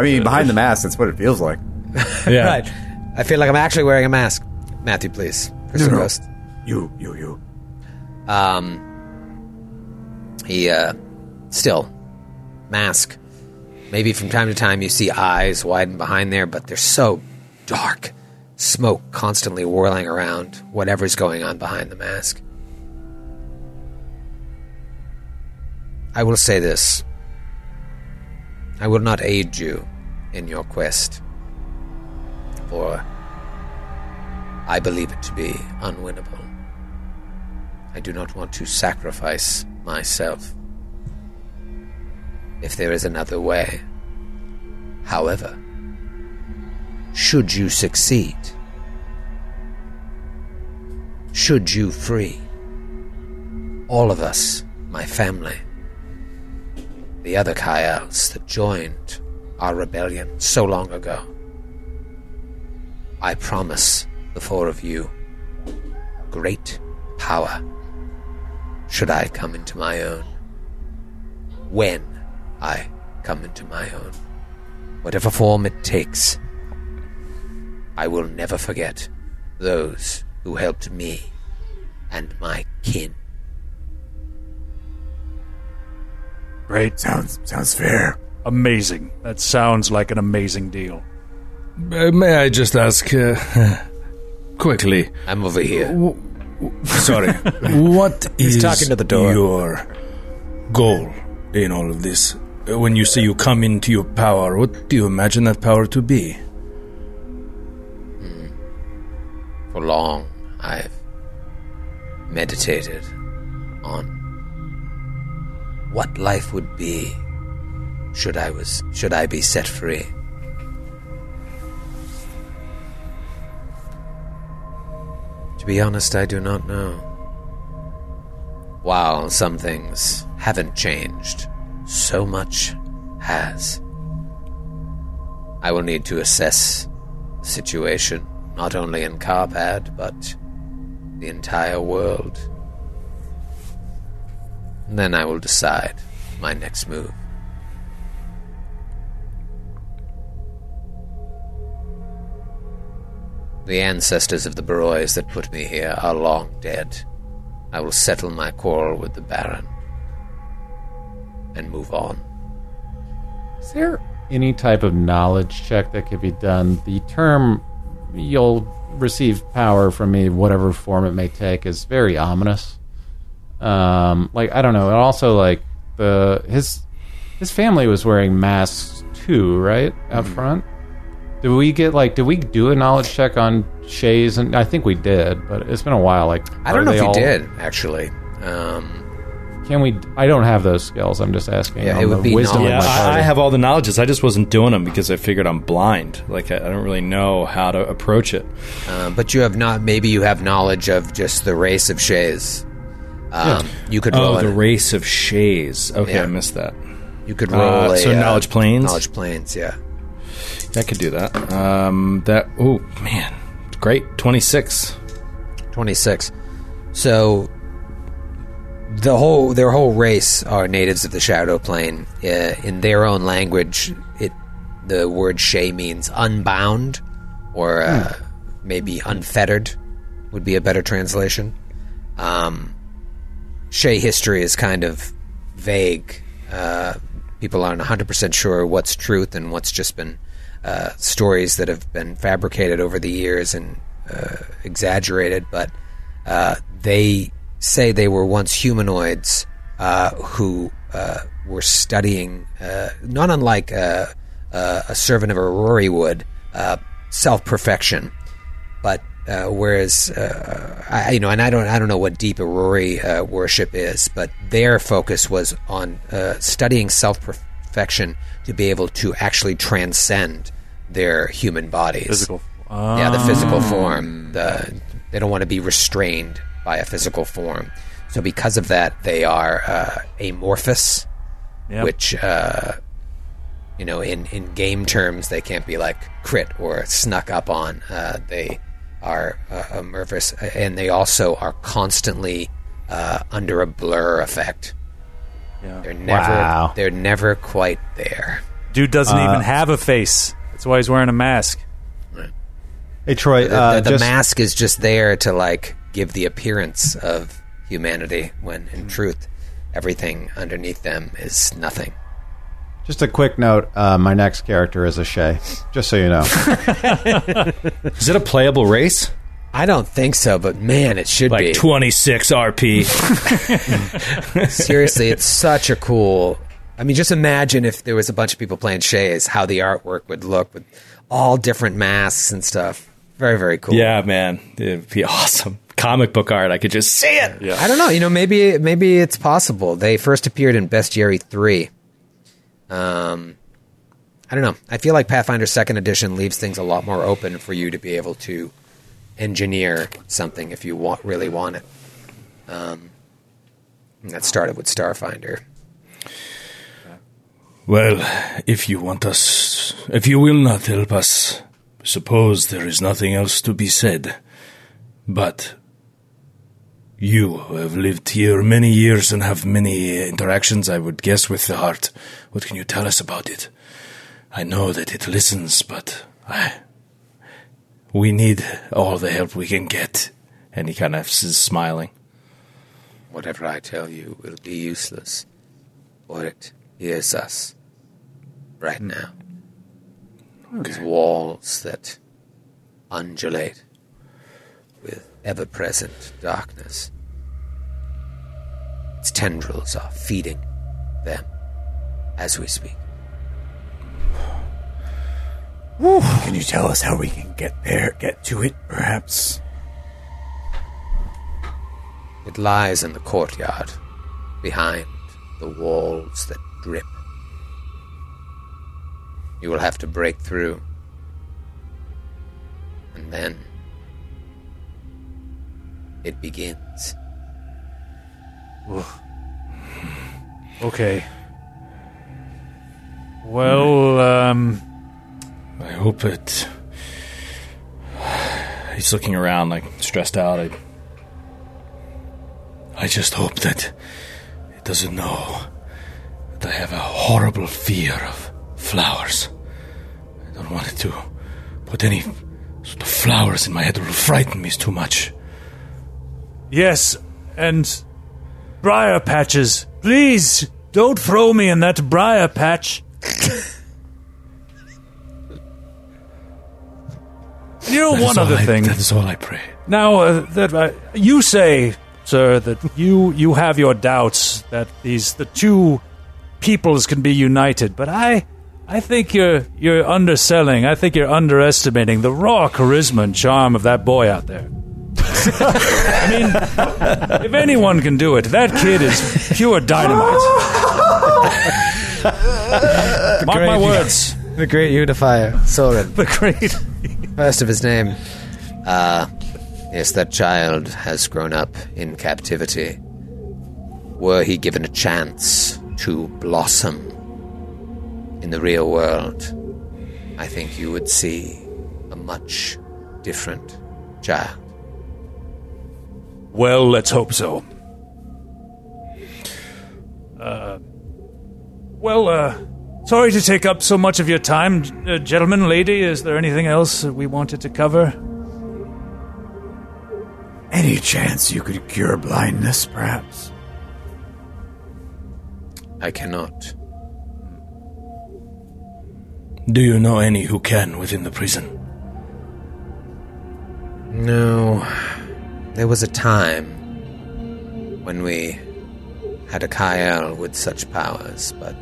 [SPEAKER 2] I mean, behind the mask, that's what it feels like.
[SPEAKER 3] Yeah.
[SPEAKER 1] Right. I feel like I'm actually wearing a mask. Matthew, please. Chris
[SPEAKER 2] No, no.
[SPEAKER 1] Ghost.
[SPEAKER 2] You, you, you.
[SPEAKER 1] Um, he, uh, still, mask. Maybe from time to time you see eyes widen behind there, but they're so dark. Smoke constantly whirling around whatever's going on behind the mask. I will say this I will not aid you in your quest, for I believe it to be unwinnable. I do not want to sacrifice myself. If there is another way. However, should you succeed, should you free all of us, my family, the other Kayals that joined our rebellion so long ago, I promise the four of you great power should I come into my own. When I come into my own. Whatever form it takes, I will never forget those who helped me and my kin.
[SPEAKER 4] Great.
[SPEAKER 2] Sounds sounds fair.
[SPEAKER 4] Amazing. That sounds like an amazing deal.
[SPEAKER 3] Uh, may I just ask uh, quickly?
[SPEAKER 1] I'm over here.
[SPEAKER 3] Sorry. what what is
[SPEAKER 1] talking to the door.
[SPEAKER 3] your goal in all of this? Uh, When you say you come into your power, what do you imagine that power to be?
[SPEAKER 1] For long, I've meditated on what life would be should I was should I be set free. To be honest, I do not know. While some things haven't changed, so much has. I will need to assess the situation, not only in Carpad, but the entire world. And then I will decide my next move. The ancestors of the Baroys that put me here are long dead. I will settle my quarrel with the Baron and move on.
[SPEAKER 5] Is there any type of knowledge check that could be done? The term "you'll receive power from me, whatever form it may take," is very ominous. Um, like I don't know. And also, like the his his family was wearing masks too, right out front. Did we get like? Did we do a knowledge check on Shaes? And I think we did, but it's been a while. Like
[SPEAKER 1] I don't know if you
[SPEAKER 5] all-
[SPEAKER 1] did, actually. Um,
[SPEAKER 5] Can we? I don't have those skills. I'm just asking.
[SPEAKER 1] Yeah, it would be
[SPEAKER 5] wisdom
[SPEAKER 3] Yeah, I. I have all the knowledges. I just wasn't doing them because I figured I'm blind. Like I, I don't really know how to approach it.
[SPEAKER 1] Uh, but you have not. Maybe you have knowledge of just the race of Shaes. Um, You could roll.
[SPEAKER 3] Oh, the
[SPEAKER 1] a-
[SPEAKER 3] race of Shaes. Okay,
[SPEAKER 1] Yeah.
[SPEAKER 3] I missed that.
[SPEAKER 1] you could roll.
[SPEAKER 3] Uh,
[SPEAKER 1] a,
[SPEAKER 3] so
[SPEAKER 1] uh,
[SPEAKER 3] knowledge planes?
[SPEAKER 1] Knowledge planes. Yeah.
[SPEAKER 3] I could do that. Um, that. Oh man, great. Twenty six.
[SPEAKER 1] Twenty six. So the whole their whole race are natives of the Shadow Plane. Uh, in their own language, it the word Shae means unbound, or uh, maybe unfettered would be a better translation. Um, Shae history is kind of vague. Uh, people aren't 100% sure what's truth and what's just been uh, stories that have been fabricated over the years and uh, exaggerated, but uh, they say they were once humanoids uh, who uh, were studying, not unlike a servant of Irori would, uh, self perfection. But uh, whereas uh, I, you know, and I don't, I don't know what deep Irori uh, worship is, but their focus was on studying self perfection to be able to actually transcend their human bodies.
[SPEAKER 4] Physical.
[SPEAKER 1] yeah, the physical form. The they don't want to be restrained by a physical form. So because of that, they are uh, amorphous,
[SPEAKER 4] Yep.
[SPEAKER 1] which uh, you know, in in game terms, they can't be like crit or snuck up on. Uh, they are uh, amorphous, and they also are constantly uh, under a blur effect.
[SPEAKER 4] Yeah.
[SPEAKER 1] They're never
[SPEAKER 5] Wow.
[SPEAKER 1] they're never quite there.
[SPEAKER 4] Dude doesn't even have a face. That's why he's wearing a mask.
[SPEAKER 5] Hey Troy,
[SPEAKER 1] The,
[SPEAKER 5] uh,
[SPEAKER 1] the, the
[SPEAKER 5] just-
[SPEAKER 1] mask is just there to like give the appearance of humanity, when in truth, everything underneath them is nothing.
[SPEAKER 5] Just a quick note: uh, my next character is a Shae. Just so you know.
[SPEAKER 3] Is it a playable race?
[SPEAKER 1] I don't think so, but man, it should
[SPEAKER 3] Like
[SPEAKER 1] be.
[SPEAKER 3] 26 RP.
[SPEAKER 1] Seriously, it's such a cool. I mean, just imagine if there was a bunch of people playing Shaes, how the artwork would look with all different masks and stuff. Very, very cool.
[SPEAKER 3] yeah, man. It'd be awesome. Comic book art. I could just see it.
[SPEAKER 4] Yeah.
[SPEAKER 1] I don't know. You know, maybe maybe it's possible. They first appeared in Bestiary three. Um, I don't know. I feel like Pathfinder Second Edition leaves things a lot more open for you to be able to engineer something if you want really want it. Um, that started with Starfinder.
[SPEAKER 3] Well, if you want us, if you will not help us, suppose there is nothing else to be said. But you have lived here many years and have many interactions, I would guess, with the heart. What can you tell us about it? I know that it listens, but I, we need all the help we can get. And he kind of is smiling.
[SPEAKER 1] Whatever I tell you will be useless, for it hears us right now. These walls that undulate with ever present darkness. Its tendrils are feeding them as we speak.
[SPEAKER 2] Can you tell us how we can get there, get to it, perhaps?
[SPEAKER 1] It lies in the courtyard, behind the walls that drip. You will have to break through. And then it begins.
[SPEAKER 4] Okay. Well, um,
[SPEAKER 3] I hope it. He's looking around, like stressed out. I, I just hope that it doesn't know that I have a horrible fear of flowers. I don't want it to put any sort of flowers in my head. It will frighten me too much.
[SPEAKER 4] yes, and briar patches. Please don't throw me in that briar patch. you know,
[SPEAKER 3] That is
[SPEAKER 4] one other
[SPEAKER 3] I-
[SPEAKER 4] thing.
[SPEAKER 3] That is all I pray.
[SPEAKER 4] Now uh, that uh, you say, sir, that you you have your doubts that these the two peoples can be united, but I I think you're you're underselling. I think you're underestimating the raw charisma and charm of that boy out there. I mean, if anyone can do it, that kid is pure dynamite. Mark my words.
[SPEAKER 1] The great unifier, Soren.
[SPEAKER 4] The great.
[SPEAKER 1] First of his name. Uh, yes, that child has grown up in captivity. Were he given a chance to blossom in the real world, I think you would see a much different child.
[SPEAKER 4] Well, let's hope so. Uh, well, uh, sorry to take up so much of your time, uh, gentlemen, lady. Is there anything else that we wanted to cover?
[SPEAKER 2] Any chance you could cure blindness, perhaps?
[SPEAKER 1] I cannot.
[SPEAKER 3] Do you know any who can within the prison?
[SPEAKER 1] No. There was a time when we had a Kayal with such powers, but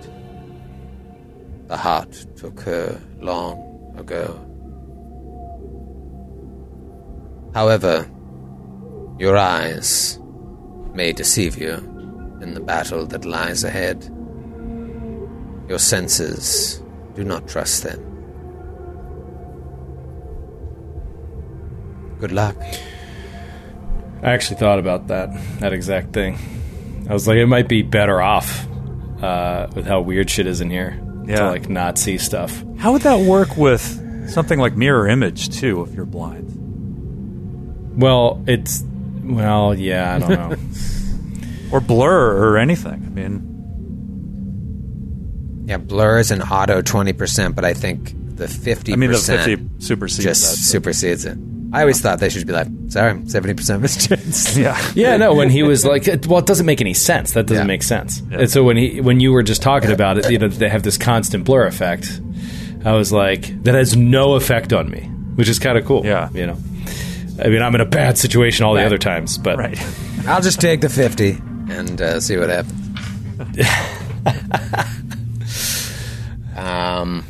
[SPEAKER 1] the heart took her long ago. However, your eyes may deceive you in the battle that lies ahead. Your senses do not trust them. Good luck.
[SPEAKER 3] I actually thought about that that exact thing. I was like, it might be better off uh, with how weird shit is in here to
[SPEAKER 4] Yeah.
[SPEAKER 3] like not see stuff.
[SPEAKER 4] How would that work with something like mirror image too? If you're blind,
[SPEAKER 3] Well, it's well, yeah, I don't know.
[SPEAKER 4] or blur or anything? I mean,
[SPEAKER 1] Yeah, blur is an auto 20%, but I think the 50%
[SPEAKER 4] I mean the fifty supersedes
[SPEAKER 1] just
[SPEAKER 4] that. so-
[SPEAKER 1] supersedes it. I always thought they should be like, sorry, 70% mischance.
[SPEAKER 4] Yeah,
[SPEAKER 3] yeah, no. When he was like, it- well, it doesn't make any sense. That doesn't
[SPEAKER 1] Yeah.
[SPEAKER 3] make sense. And so when he, when you were just talking about it, you know, they have this constant blur effect. I was like, that has no effect on me, which is kind of cool.
[SPEAKER 4] Yeah.
[SPEAKER 3] you know. I mean, I'm in a bad situation all the other times, but
[SPEAKER 4] right.
[SPEAKER 1] I'll just take the 50 and uh, see what happens. um,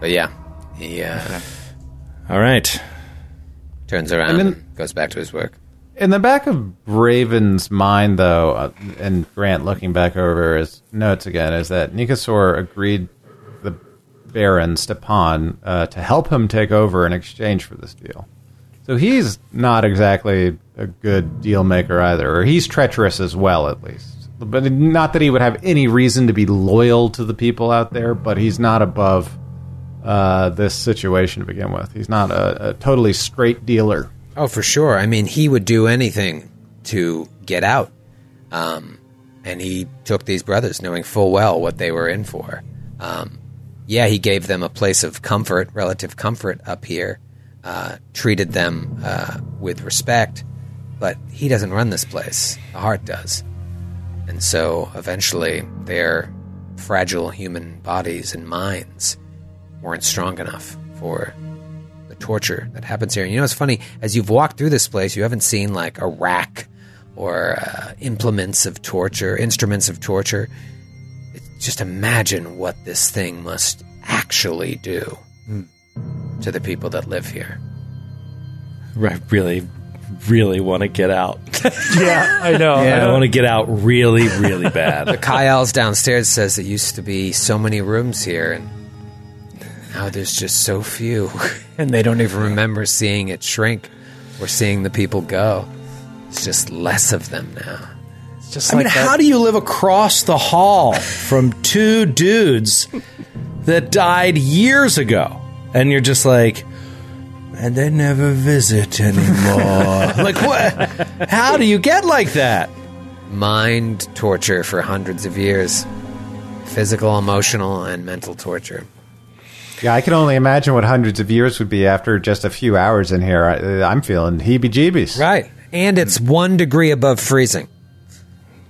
[SPEAKER 1] but yeah, he uh,
[SPEAKER 3] all right.
[SPEAKER 1] Turns around
[SPEAKER 5] And
[SPEAKER 1] and, goes back to his work.
[SPEAKER 5] In the back of Raven's mind, though, uh, and Grant looking back over his notes again, is that Nicasor agreed the Baron Stepan uh, to help him take over in exchange for this deal. So he's not exactly a good deal maker either, or he's treacherous as well, at least. But not that he would have any reason to be loyal to the people out there, but he's not above uh, this situation to begin with. He's not a, a totally straight dealer.
[SPEAKER 1] Oh, for sure. I mean, he would do anything to get out. Um, and he took these brothers, knowing full well what they were in for. Um, yeah, he gave them a place of comfort, relative comfort up here, uh, treated them uh, with respect, but he doesn't run this place. The heart does. And so eventually their fragile human bodies and minds weren't strong enough for the torture that happens here. And you know, it's funny, as you've walked through this place, you haven't seen like a rack or uh, implements of torture, instruments of torture. It's, just imagine what this thing must actually do to the people that live here.
[SPEAKER 3] I really, really want to get out.
[SPEAKER 4] Yeah, I know.
[SPEAKER 3] I want to get out really, really bad.
[SPEAKER 1] The Kayals downstairs says there used to be so many rooms here, and now there's just so few, and they don't even remember seeing it shrink or seeing the people go. It's just less of them now.
[SPEAKER 4] It's just
[SPEAKER 3] I mean,
[SPEAKER 4] that-
[SPEAKER 3] how do you live across the hall from two dudes that died years ago? And you're just like, and they never visit anymore. like, what? How do you get like that?
[SPEAKER 1] Mind torture for hundreds of years, physical, emotional, and mental torture.
[SPEAKER 5] Yeah, I can only imagine what hundreds of years would be after just a few hours in here. I, I'm feeling heebie-jeebies.
[SPEAKER 1] Right, and it's one degree above freezing,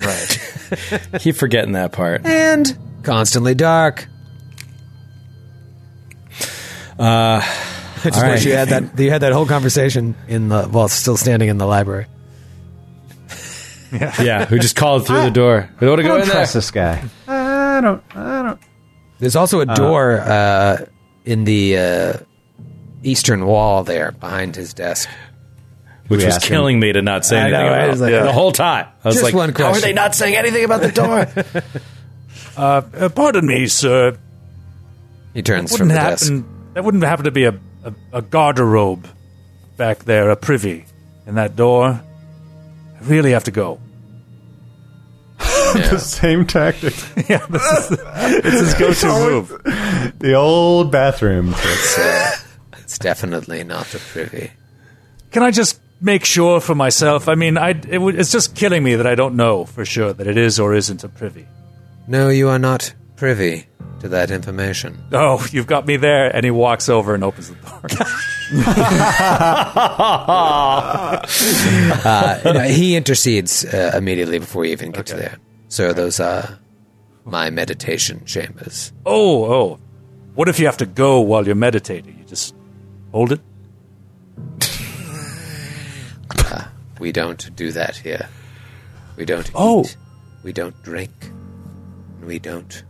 [SPEAKER 1] Right.
[SPEAKER 3] Keep forgetting that part.
[SPEAKER 1] and constantly dark. Uh, I just
[SPEAKER 3] all
[SPEAKER 1] wish
[SPEAKER 3] right.
[SPEAKER 1] you had that. You had that whole conversation in the while still standing in the library.
[SPEAKER 3] Yeah, yeah who just called through the door. We want to
[SPEAKER 5] I
[SPEAKER 3] go
[SPEAKER 5] don't
[SPEAKER 3] in there.
[SPEAKER 5] trust this guy. I don't. I don't.
[SPEAKER 1] There's also a door uh, in the uh, eastern wall there behind his desk.
[SPEAKER 3] Which
[SPEAKER 5] We
[SPEAKER 3] was
[SPEAKER 5] asked him-
[SPEAKER 3] killing me to not say
[SPEAKER 1] I
[SPEAKER 3] anything
[SPEAKER 1] know, I
[SPEAKER 3] about
[SPEAKER 1] was
[SPEAKER 3] it.
[SPEAKER 1] like-
[SPEAKER 3] the whole time. I was
[SPEAKER 1] Just
[SPEAKER 3] like,
[SPEAKER 1] one
[SPEAKER 3] how are
[SPEAKER 1] question.
[SPEAKER 3] they not saying anything about the door?
[SPEAKER 4] Uh, uh, pardon me, sir.
[SPEAKER 1] He turns from
[SPEAKER 4] Wouldn't
[SPEAKER 1] the desk.
[SPEAKER 4] happen. That wouldn't happen to be a, a a garderobe back there, a privy in that door. I really have to go.
[SPEAKER 5] The same tactic.
[SPEAKER 4] yeah, this is it's his go-to move.
[SPEAKER 5] the old bathroom trick.
[SPEAKER 1] It's definitely not a privy.
[SPEAKER 4] Can I just make sure for myself? I mean, I it, would- it's just killing me that I don't know for sure that it is or isn't a privy.
[SPEAKER 1] No, you are not privy to that information.
[SPEAKER 4] Oh, you've got me there, and he walks over and opens the door.
[SPEAKER 1] Uh, no, he intercedes uh, immediately before you even get to there. So those are my meditation chambers.
[SPEAKER 4] oh, oh. What if you have to go while you're meditating? You just hold it.
[SPEAKER 1] Uh, we don't do that here. We don't
[SPEAKER 4] Oh.
[SPEAKER 1] eat. We don't drink. We don't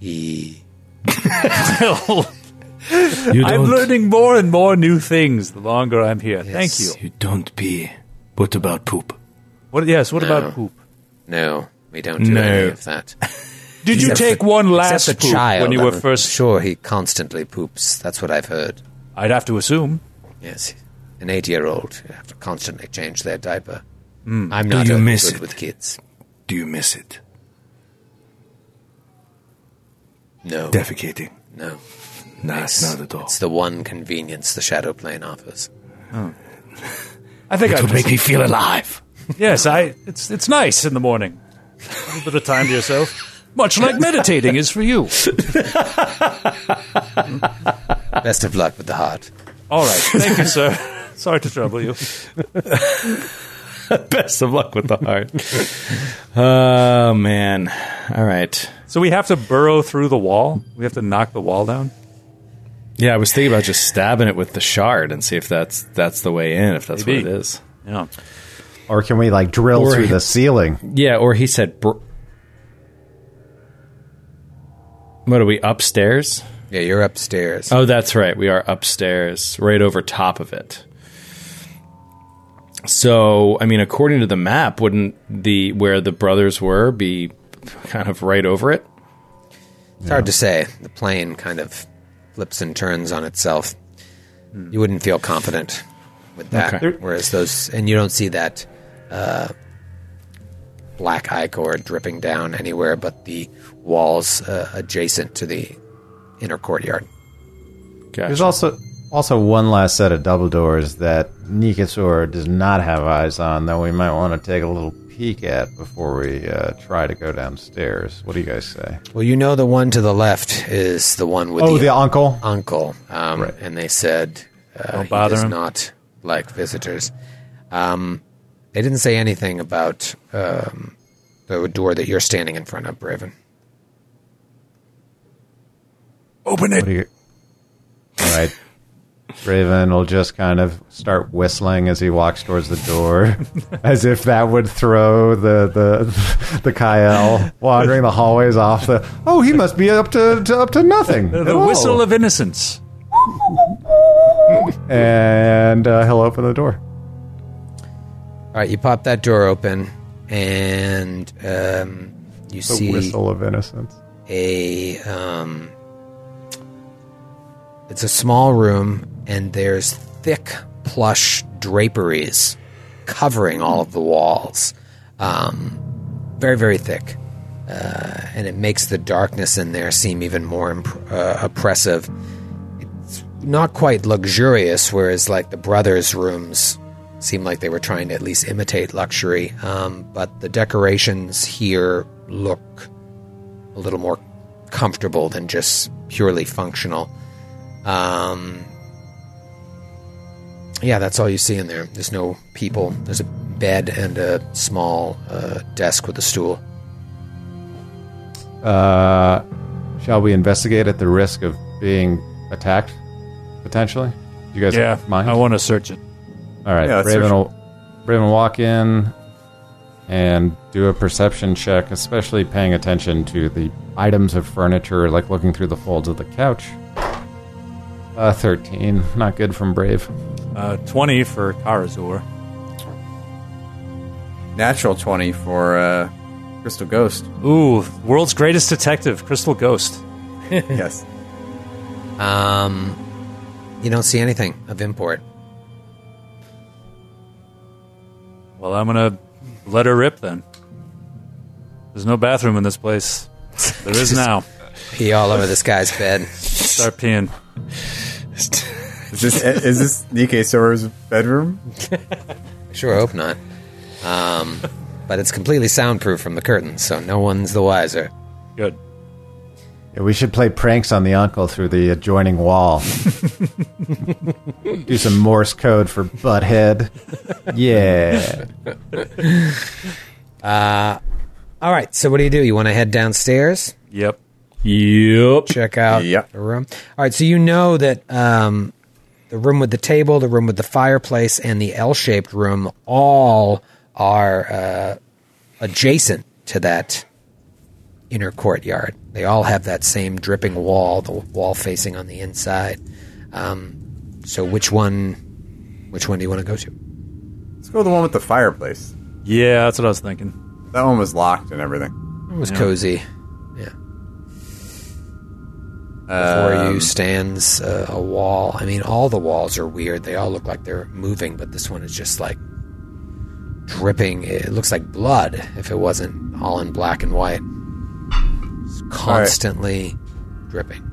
[SPEAKER 1] pee.
[SPEAKER 3] You
[SPEAKER 4] I'm learning more and more new things the longer I'm here. Thank you.
[SPEAKER 3] You don't pee. What about poop?
[SPEAKER 4] What? Yes. What
[SPEAKER 1] No.
[SPEAKER 4] about poop?
[SPEAKER 1] No, we don't do
[SPEAKER 3] No.
[SPEAKER 1] any of that.
[SPEAKER 4] Did you take
[SPEAKER 1] for-
[SPEAKER 4] one last poop
[SPEAKER 1] child.
[SPEAKER 4] when you were
[SPEAKER 1] I'm
[SPEAKER 4] first?
[SPEAKER 1] Sure, he constantly poops. That's what I've heard.
[SPEAKER 4] I'd have to assume.
[SPEAKER 1] Yes, an eight-year-old you have to constantly change their diaper.
[SPEAKER 4] Hmm.
[SPEAKER 1] I'm not
[SPEAKER 3] you
[SPEAKER 1] uh,
[SPEAKER 3] miss
[SPEAKER 1] good
[SPEAKER 3] it?
[SPEAKER 1] with kids.
[SPEAKER 3] Do you miss it?
[SPEAKER 1] No,
[SPEAKER 3] Defecating.
[SPEAKER 1] no.
[SPEAKER 3] Nah,
[SPEAKER 1] It's,
[SPEAKER 3] not at all.
[SPEAKER 1] it's the one convenience the shadow plane offers.
[SPEAKER 4] I think I
[SPEAKER 3] It would make me feel alive.
[SPEAKER 4] Yes, I. It's it's nice in the morning. A little bit of time to yourself, much like meditating is for you.
[SPEAKER 1] Best of luck with the heart.
[SPEAKER 4] All right, thank you, sir. Sorry to trouble you.
[SPEAKER 3] Best of luck with the heart. oh man. All right.
[SPEAKER 4] So we have to burrow through the wall. We have to knock the wall down.
[SPEAKER 3] Yeah, I was thinking about just stabbing it with the shard and see if that's that's the way in. If that's
[SPEAKER 4] Maybe.
[SPEAKER 3] what it is.
[SPEAKER 4] Yeah.
[SPEAKER 5] Or can we like drill
[SPEAKER 3] Or-
[SPEAKER 5] through the ceiling?
[SPEAKER 3] Yeah, or he said. Br- what are we upstairs?
[SPEAKER 1] Yeah, you're upstairs.
[SPEAKER 3] Oh, that's right. We are upstairs, right over top of it. So, I mean, according to the map, wouldn't the where the brothers were be kind of right over it?
[SPEAKER 1] It's hard to say. The plane kind of flips and turns on itself. Hmm. You wouldn't feel confident with that.
[SPEAKER 3] Okay.
[SPEAKER 1] Whereas those, and you don't see that uh, black ichor dripping down anywhere but the walls uh, adjacent to the inner courtyard.
[SPEAKER 3] Gotcha.
[SPEAKER 5] There's also also one last set of double doors that Nicasor does not have eyes on that we might want to take a little peek at before we uh, try to go downstairs. What do you guys say?
[SPEAKER 1] Well, you know the one to the left is the one with
[SPEAKER 5] Oh,
[SPEAKER 1] the,
[SPEAKER 5] the uncle.
[SPEAKER 1] uncle, um,
[SPEAKER 5] Right.
[SPEAKER 1] and they said uh,
[SPEAKER 4] Don't
[SPEAKER 1] he
[SPEAKER 4] bother
[SPEAKER 1] does
[SPEAKER 4] him.
[SPEAKER 1] not like visitors. Um, they didn't say anything about um, the door that you're standing in front of, Braven.
[SPEAKER 4] Open
[SPEAKER 5] it. you? All right. Raven will just kind of start whistling as he walks towards the door, as if that would throw the the the Kayal wandering the hallways off the. Oh, he must be up to, to up to nothing.
[SPEAKER 4] The
[SPEAKER 5] Oh.
[SPEAKER 4] whistle of innocence.
[SPEAKER 5] and uh, he'll open the door.
[SPEAKER 1] All right, you pop that door open, and um, you
[SPEAKER 5] The
[SPEAKER 1] see
[SPEAKER 5] whistle of innocence.
[SPEAKER 1] a. Um, it's a small room, and there's thick plush draperies covering all of the walls. Um, very, very thick. Uh, and it makes the darkness in there seem even more imp- uh, oppressive. It's not quite luxurious, whereas, like, the brothers' rooms seem like they were trying to at least imitate luxury. Um, but the decorations here look a little more comfortable than just purely functional. Um, yeah, that's all you see in there. There's no people. There's a bed and a small uh, desk with a stool.
[SPEAKER 5] Uh, shall we investigate at the risk of being attacked potentially? You guys
[SPEAKER 4] Yeah,
[SPEAKER 5] mind?
[SPEAKER 4] I want to search it.
[SPEAKER 5] All right,
[SPEAKER 2] Yeah,
[SPEAKER 5] Raven will Raven will walk in and do a perception check, especially paying attention to the items of furniture, like looking through the folds of the couch. Uh, thirteen, not good from Brave.
[SPEAKER 4] Uh, Twenty for Karazor.
[SPEAKER 2] Natural 20 for uh, Crystal Ghost.
[SPEAKER 4] Ooh, world's greatest detective, Crystal Ghost.
[SPEAKER 2] yes.
[SPEAKER 1] Um, you don't see anything of import.
[SPEAKER 4] Well, I'm gonna let her rip then. There's no bathroom in this place. There is now.
[SPEAKER 1] Pee all over this guy's bed.
[SPEAKER 4] Start peeing.
[SPEAKER 2] Is this is this Nicasor's bedroom?
[SPEAKER 1] Sure hope not. Um, but it's completely soundproof from the curtains, so no one's the wiser.
[SPEAKER 4] Good.
[SPEAKER 5] Yeah, we should play pranks on the uncle through the adjoining wall. do some Morse code for butthead. Yeah.
[SPEAKER 1] All right, so what do you do? You want to head downstairs?
[SPEAKER 4] Yep.
[SPEAKER 3] Yep.
[SPEAKER 1] check out
[SPEAKER 2] Yep.
[SPEAKER 1] the room. All right, so you know that um, the room with the table, the room with the fireplace, and the L-shaped room all are uh, adjacent to that inner courtyard. They all have that same dripping wall, the wall facing on the inside. Um, so which one? Which one do you want to go to?
[SPEAKER 2] Let's go with the one with the fireplace.
[SPEAKER 4] Yeah, that's what I was thinking.
[SPEAKER 2] That one was locked and everything.
[SPEAKER 1] It was cozy. Yeah. Before you stands uh, a wall. I mean, all the walls are weird. They all look like they're moving, but this one is just like dripping. It looks like blood if it wasn't all in black and white. It's constantly dripping.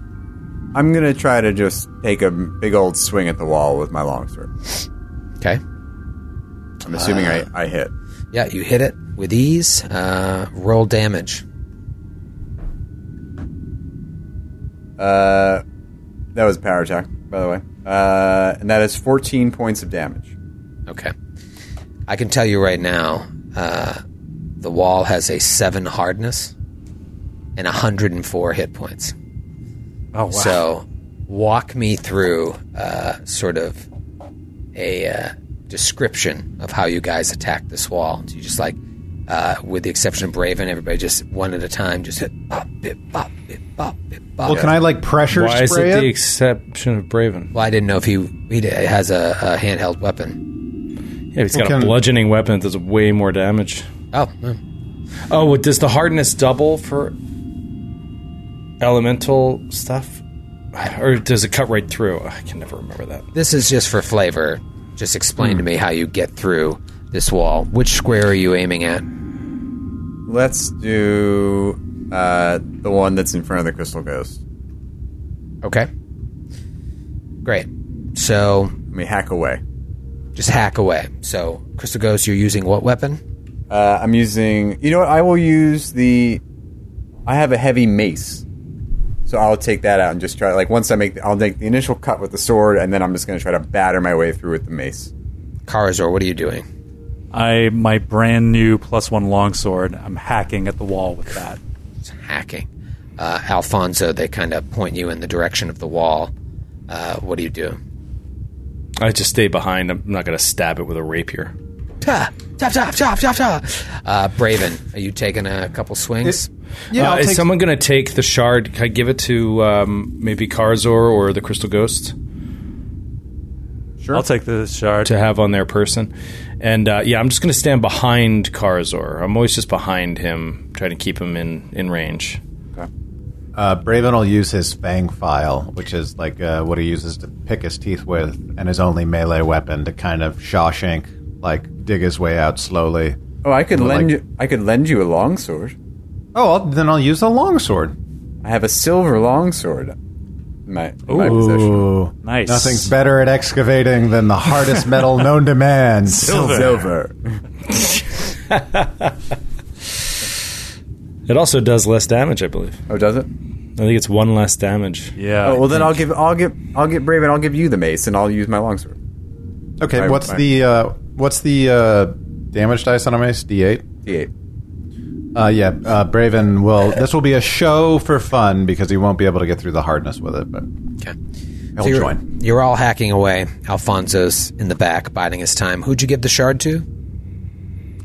[SPEAKER 2] I'm gonna try to just take a big old swing at the wall with my longsword.
[SPEAKER 1] Okay.
[SPEAKER 2] I'm assuming I, I hit.
[SPEAKER 1] Yeah, you hit it with ease. Uh, roll damage.
[SPEAKER 2] Uh, that was a power attack, by the way. Uh, and that is 14 points of damage.
[SPEAKER 1] Okay. I can tell you right now, uh, the wall has a seven hardness and 104 hit points.
[SPEAKER 4] Oh wow.
[SPEAKER 1] So, walk me through uh, sort of a uh, description of how you guys attack this wall. Do you just like, uh, with the exception of Braven, everybody just one at a time, just hit pop, bit, pop, bit, pop, bit, pop.
[SPEAKER 5] Well, can I like pressure
[SPEAKER 3] Why is it
[SPEAKER 5] it?
[SPEAKER 3] the exception of Braven?
[SPEAKER 1] Well, I didn't know if he he has a, a handheld weapon.
[SPEAKER 3] Yeah, he's got
[SPEAKER 5] Well,
[SPEAKER 3] a bludgeoning weapon that does way more damage.
[SPEAKER 1] Oh, hmm.
[SPEAKER 3] Oh, does the hardness double for elemental stuff? Or does it cut right through? I can never remember that.
[SPEAKER 1] this is just for flavor. Just explain to me how you get through this wall. Which square are you aiming at?
[SPEAKER 2] Let's do uh, the one that's in front of the Crystal Ghost.
[SPEAKER 1] Okay. Great. So
[SPEAKER 2] Let me hack away.
[SPEAKER 1] just hack away. So, Crystal Ghost, you're using what weapon?
[SPEAKER 2] Uh, I'm using. You know what? I will use the. I have a heavy mace, so I'll take that out and just try. Like once I make, the, I'll make the initial cut with the sword, and then I'm just going to try to batter my way through with the mace.
[SPEAKER 1] Karazor, what are you doing?
[SPEAKER 4] I my brand new plus one longsword. I'm hacking at the wall with that.
[SPEAKER 1] It's hacking. Uh, Alfonso, they kind of point you in the direction of the wall. Uh, what do you do?
[SPEAKER 3] I just stay behind. I'm not going to stab it with a rapier.
[SPEAKER 1] Ta, chop, chop, chop, chop, chop. Uh, Braven, are you taking a couple swings?
[SPEAKER 5] Yeah,
[SPEAKER 3] Uh,
[SPEAKER 5] I'll
[SPEAKER 3] is
[SPEAKER 5] take-
[SPEAKER 3] someone going to take the shard? Can I give it to um, maybe Karzor or the Crystal Ghost
[SPEAKER 2] Sure.
[SPEAKER 4] I'll take the shard.
[SPEAKER 3] to have on their person? And uh, yeah, I'm just going to stand behind Karzor. I'm always just behind him, trying to keep him in, in range.
[SPEAKER 5] Uh, Braven will use his Fang file, which is like uh, what he uses to pick his teeth with, and his only melee weapon to kind of Shawshank, like dig his way out slowly.
[SPEAKER 2] Oh, I could lend
[SPEAKER 5] like-
[SPEAKER 2] you. I could lend you a longsword.
[SPEAKER 5] Oh, I'll, then I'll use a longsword.
[SPEAKER 2] I have a silver longsword. In my, in my possession.
[SPEAKER 4] Nice.
[SPEAKER 5] Nothing's better at excavating than the hardest metal known to man.
[SPEAKER 2] Silver.
[SPEAKER 3] It also does less damage, I believe.
[SPEAKER 2] Oh, does it?
[SPEAKER 3] I think it's one less damage.
[SPEAKER 4] Yeah.
[SPEAKER 2] Oh, well then I'll give. I'll give. I'll get brave and I'll give you the mace and I'll use my longsword.
[SPEAKER 5] Okay,
[SPEAKER 2] I-
[SPEAKER 5] what's
[SPEAKER 2] I-
[SPEAKER 5] the uh, what's the uh, damage dice on a mace? D eight.
[SPEAKER 2] D8.
[SPEAKER 5] Uh, yeah, uh, Braven will. This will be a show for fun because he won't be able to get through the hardness with it, but
[SPEAKER 1] Okay.
[SPEAKER 5] he'll
[SPEAKER 1] you're,
[SPEAKER 5] join.
[SPEAKER 1] You're all hacking away. Alfonso's in the back, biding his time. Who'd you give the shard to?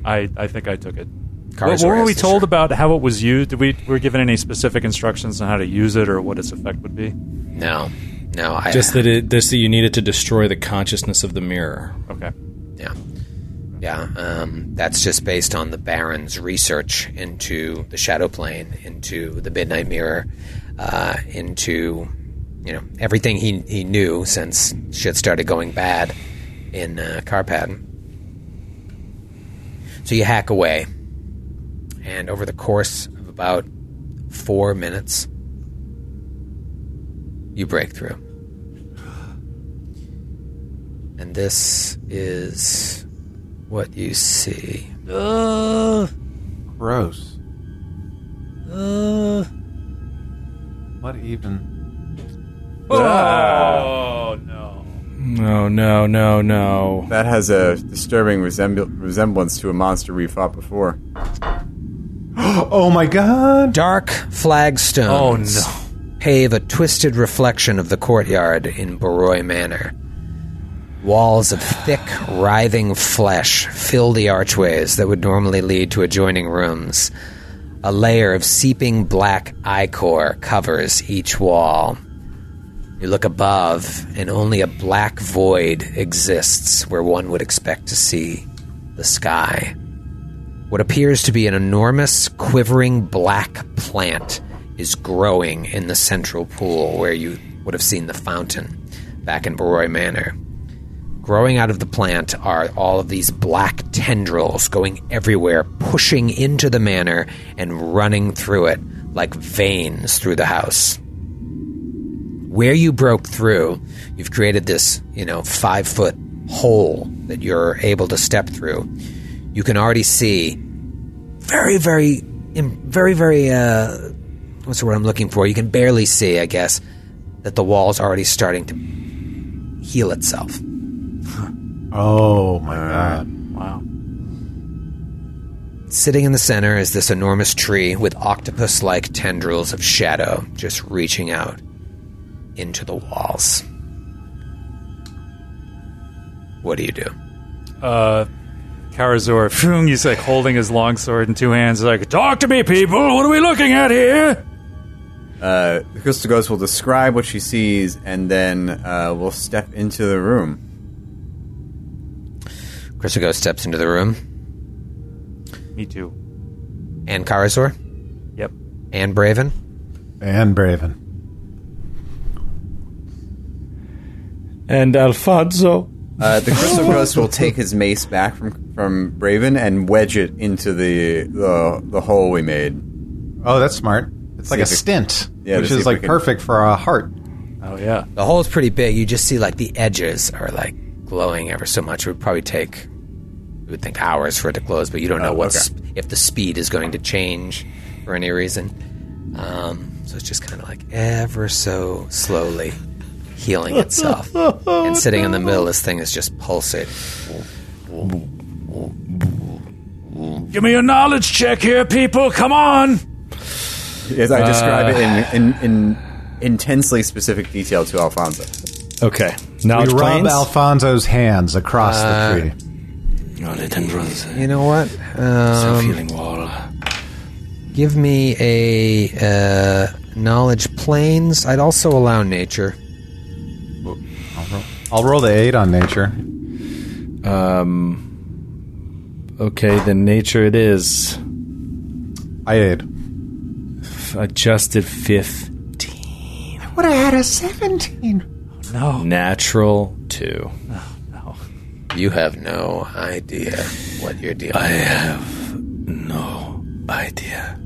[SPEAKER 4] I, I think I took it. What, what were we told
[SPEAKER 1] shard.
[SPEAKER 4] about how it was used? Did we were given any specific instructions on how to use it or what its effect would be?
[SPEAKER 1] No, no. I
[SPEAKER 3] Just that it, just that you needed to destroy the consciousness of the mirror.
[SPEAKER 4] Okay.
[SPEAKER 1] Yeah. Yeah, um, that's just based on the Baron's research into the Shadow Plane, into the Midnight Mirror, uh, into you know everything he he knew since shit started going bad in uh, Carpad. So you hack away, and over the course of about four minutes, you break through. And this is what you see.
[SPEAKER 5] Gross. Uh, what even?
[SPEAKER 4] Oh no.
[SPEAKER 3] No, no, no, no.
[SPEAKER 2] That has a disturbing resembl- resemblance to a monster we fought before.
[SPEAKER 5] Oh my god!
[SPEAKER 1] Dark flagstones
[SPEAKER 4] Oh, no.
[SPEAKER 1] pave a twisted reflection of the courtyard in Baroy Manor. Walls of thick, writhing flesh fill the archways that would normally lead to adjoining rooms. A layer of seeping black ichor covers each wall. You look above, and only a black void exists where one would expect to see the sky. What appears to be an enormous, quivering black plant is growing in the central pool where you would have seen the fountain back in Baroy Manor. Growing out of the plant are all of these black tendrils going everywhere, pushing into the manor and running through it like veins through the house. Where you broke through, you've created this, you know, five foot hole that you're able to step through. You can already see very, very, very, very, uh, what's the word I'm looking for? You can barely see, I guess, that the wall's already starting to heal itself.
[SPEAKER 5] Oh my god.
[SPEAKER 4] Wow.
[SPEAKER 1] Sitting in the center is this enormous tree with octopus like tendrils of shadow just reaching out into the walls. What do you do?
[SPEAKER 4] Uh, Karazor, phew, he's like holding his longsword in two hands. Like, talk to me, people. What are we looking at here?
[SPEAKER 2] Uh, crystal ghost will describe what she sees, and then uh, we'll step into the room.
[SPEAKER 1] Crystal Ghost steps into the room.
[SPEAKER 4] Me too.
[SPEAKER 1] And Karazor?
[SPEAKER 4] Yep.
[SPEAKER 1] And Braven?
[SPEAKER 5] And Braven.
[SPEAKER 3] And Alfonso.
[SPEAKER 2] Uh, the crystal ghost will take his mace back from from Braven and wedge it into the the, the hole we made.
[SPEAKER 5] Oh, that's smart. It's like a
[SPEAKER 2] if we-
[SPEAKER 5] stint,
[SPEAKER 2] Yeah,
[SPEAKER 5] which is
[SPEAKER 2] if we
[SPEAKER 5] like
[SPEAKER 2] can-
[SPEAKER 5] perfect for a heart.
[SPEAKER 4] Oh yeah.
[SPEAKER 1] The hole's pretty big. You just see like the edges are like glowing ever so much. It would probably take, you would think hours for it to close, but you don't know
[SPEAKER 2] Oh,
[SPEAKER 1] what
[SPEAKER 2] okay.
[SPEAKER 1] if the speed is going to change for any reason. Um, so it's just kind of like ever so slowly healing itself. and sitting in the middle, this thing is just pulsating.
[SPEAKER 4] Give me a knowledge check here, people. Come on.
[SPEAKER 2] As I describe it in, in, in intensely specific detail to Alfonso.
[SPEAKER 3] Okay.
[SPEAKER 5] Now
[SPEAKER 3] we
[SPEAKER 5] rub
[SPEAKER 3] planes.
[SPEAKER 5] Alfonso's hands across
[SPEAKER 1] Uh,
[SPEAKER 5] the tree.
[SPEAKER 3] Oh, the tendrils.
[SPEAKER 1] You know what?
[SPEAKER 3] So
[SPEAKER 1] Um,
[SPEAKER 3] feeling wall.
[SPEAKER 1] give me a uh, knowledge planes. I'd also allow nature.
[SPEAKER 5] I'll roll the eight on nature.
[SPEAKER 3] Um. Okay, then nature it is.
[SPEAKER 5] I aid.
[SPEAKER 3] Adjusted fifteen.
[SPEAKER 5] I Would have had a seventeen.
[SPEAKER 4] No.
[SPEAKER 3] Natural two.
[SPEAKER 1] You have no idea what you're dealing
[SPEAKER 3] I
[SPEAKER 1] with.
[SPEAKER 3] have no idea.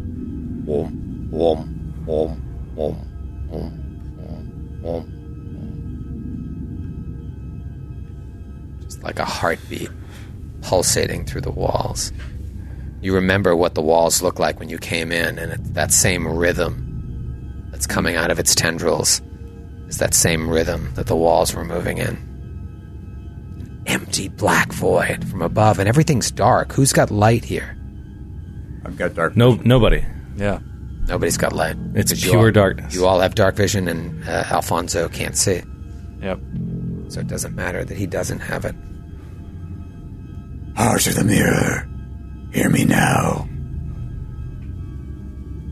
[SPEAKER 1] Wom, wom, wom, wom, wom, wom, wom. Just like a heartbeat pulsating through the walls. You remember what the walls looked like when you came in, and it's that same rhythm that's coming out of its tendrils is that same rhythm that the walls were moving in. Empty black void from above, and everything's dark. Who's got light here?
[SPEAKER 2] I've got dark.
[SPEAKER 3] No, nobody.
[SPEAKER 4] Yeah.
[SPEAKER 1] Nobody's got light.
[SPEAKER 3] It's
[SPEAKER 1] Because you
[SPEAKER 3] pure
[SPEAKER 1] all-
[SPEAKER 3] darkness.
[SPEAKER 1] You all have dark vision, and uh, Alfonso can't see.
[SPEAKER 4] Yep.
[SPEAKER 1] So it doesn't matter that he doesn't have it.
[SPEAKER 2] Heart of the mirror, hear me now.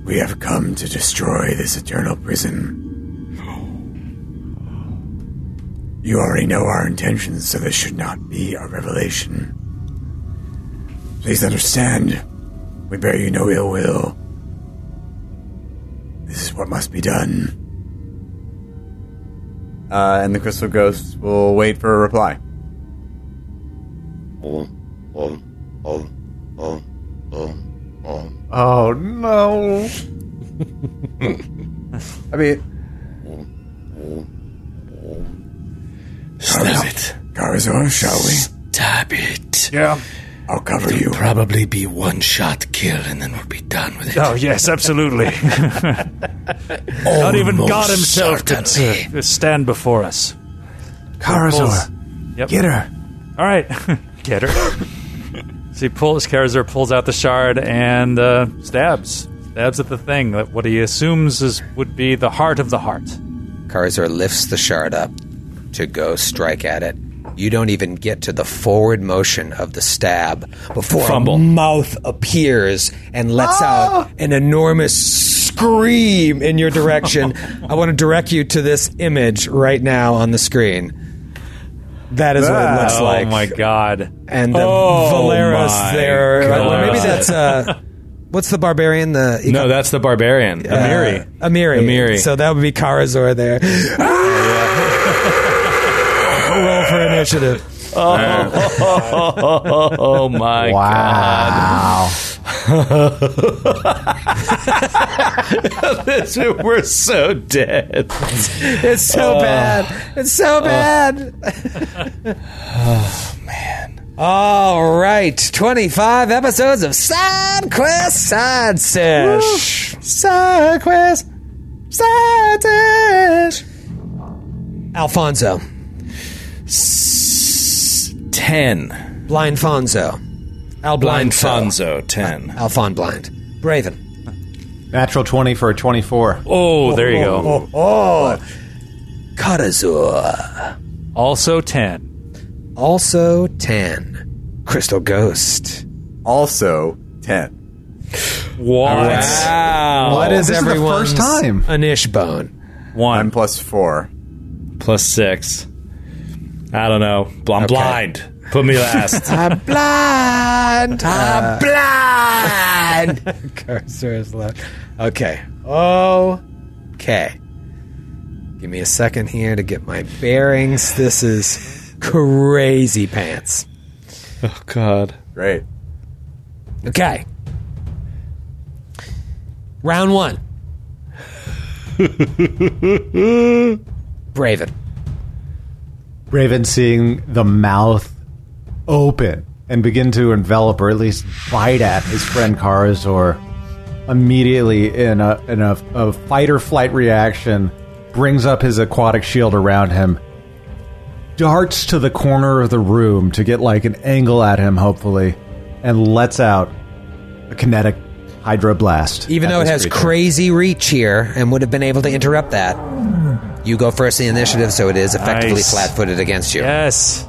[SPEAKER 2] We have come to destroy this eternal prison. You already know our intentions, so this should not be a revelation. Please understand, we bear you no ill will. This is what must be done. Uh, and the crystal ghost will wait for a reply.
[SPEAKER 5] Oh no!
[SPEAKER 2] I mean,
[SPEAKER 3] Stab it.
[SPEAKER 2] Karazor, shall we?
[SPEAKER 3] Stab it.
[SPEAKER 4] Yeah.
[SPEAKER 2] I'll cover you.
[SPEAKER 3] Probably be one shot kill, and then we'll be done with it.
[SPEAKER 4] Oh yes, absolutely. Not even God himself could uh, stand before us.
[SPEAKER 5] Karazor,
[SPEAKER 4] Yep.
[SPEAKER 5] get her.
[SPEAKER 4] All right, get her. so he pulls. Karazor pulls out the shard and uh, stabs. Stabs at the thing that what he assumes is would be the heart of the heart.
[SPEAKER 1] Karazor lifts the shard up to go strike at it, You don't even get to the forward motion of the stab before
[SPEAKER 3] Fumble.
[SPEAKER 1] a mouth appears and lets out an enormous scream in your direction. I want to direct you to this image right now on the screen. That is what it looks like.
[SPEAKER 4] oh my god!
[SPEAKER 1] And the
[SPEAKER 3] Oh
[SPEAKER 1] Valeros there.
[SPEAKER 3] God.
[SPEAKER 1] Maybe that's uh, what's the barbarian? The
[SPEAKER 3] No, that's the barbarian.
[SPEAKER 1] Amiri. Amiri.
[SPEAKER 3] Amiri.
[SPEAKER 1] So that would be Karazor there. Roll for initiative.
[SPEAKER 3] Oh, oh my god.
[SPEAKER 5] Wow.
[SPEAKER 3] This- We're so dead.
[SPEAKER 1] It's so oh. bad. It's so oh. bad.
[SPEAKER 3] Oh man.
[SPEAKER 1] All right. 25 episodes of Side Quest Side Sesh. Side Quest Side Sesh. Alfonso.
[SPEAKER 3] Ten.
[SPEAKER 1] Blind Fonzo. Al
[SPEAKER 3] Blind
[SPEAKER 1] Blind
[SPEAKER 3] Fonzo. Ten.
[SPEAKER 1] Alphon Blind. Braven.
[SPEAKER 5] Natural 20 for a 24.
[SPEAKER 4] Oh, there you go.
[SPEAKER 1] Oh. oh, oh. Karazor.
[SPEAKER 4] Also ten.
[SPEAKER 1] Also 10. Crystal Ghost.
[SPEAKER 2] Also, 10.
[SPEAKER 3] Wow.
[SPEAKER 1] What is
[SPEAKER 5] this is the
[SPEAKER 1] everyone's
[SPEAKER 5] first time.
[SPEAKER 1] Anish bone?
[SPEAKER 4] One.
[SPEAKER 2] I'm plus 4.
[SPEAKER 3] Plus six. I don't know. I'm
[SPEAKER 1] Okay.
[SPEAKER 3] blind. Put me last.
[SPEAKER 1] I'm blind. I'm uh, blind. Cursor is left. Okay. Okay. Give me a second here to get my bearings. This is crazy pants.
[SPEAKER 3] oh God.
[SPEAKER 2] Great.
[SPEAKER 1] Okay. Round one. Braven.
[SPEAKER 5] Braven seeing the mouth open and begin to envelop or at least bite at his friend Karazor immediately in a in a, a fight or flight reaction brings up his aquatic shield around him darts to the corner of the room to get like an angle at him hopefully and lets out a kinetic hydroblast
[SPEAKER 1] Even
[SPEAKER 5] at
[SPEAKER 1] though it has
[SPEAKER 5] creature.
[SPEAKER 1] crazy reach here and would have been able to interrupt that, you go first in the initiative, so it is effectively
[SPEAKER 4] Nice.
[SPEAKER 1] flat footed against you.
[SPEAKER 4] Yes.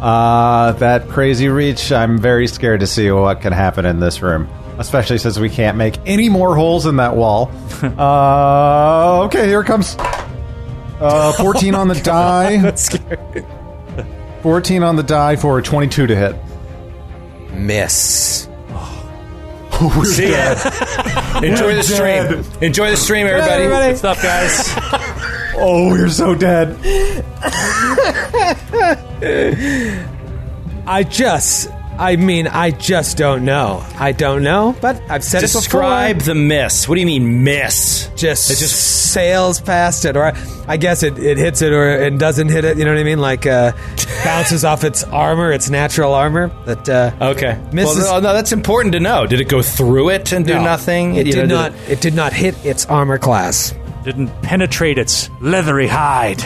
[SPEAKER 5] Uh, that crazy reach, I'm very scared to see what can happen in this room. Especially since we can't make any more holes in that wall. uh, okay, here it comes. Uh, 14 on the die.
[SPEAKER 1] That's scary.
[SPEAKER 5] 14 on the die for a 22 to hit.
[SPEAKER 1] Miss.
[SPEAKER 3] See ya. Enjoy the stream. Enjoy the stream, everybody.
[SPEAKER 4] Good stuff, guys.
[SPEAKER 5] Oh, we're so dead.
[SPEAKER 1] I just, I mean, I just don't know. I don't know, but I've said
[SPEAKER 3] Describe
[SPEAKER 1] it before.
[SPEAKER 3] the miss. What do you mean miss?
[SPEAKER 1] Just,
[SPEAKER 3] It just-
[SPEAKER 1] sails past it, or I guess it, it hits it or it doesn't hit it. You know what I mean? Like uh, bounces off its armor, its natural armor. That uh,
[SPEAKER 3] Okay.
[SPEAKER 1] Misses-
[SPEAKER 3] Well, no, no, that's important to know. Did it go through it and do
[SPEAKER 1] no,
[SPEAKER 3] nothing?
[SPEAKER 1] It
[SPEAKER 3] You
[SPEAKER 1] did
[SPEAKER 3] know,
[SPEAKER 1] not. It did not hit its armor class.
[SPEAKER 4] Didn't penetrate its leathery hide.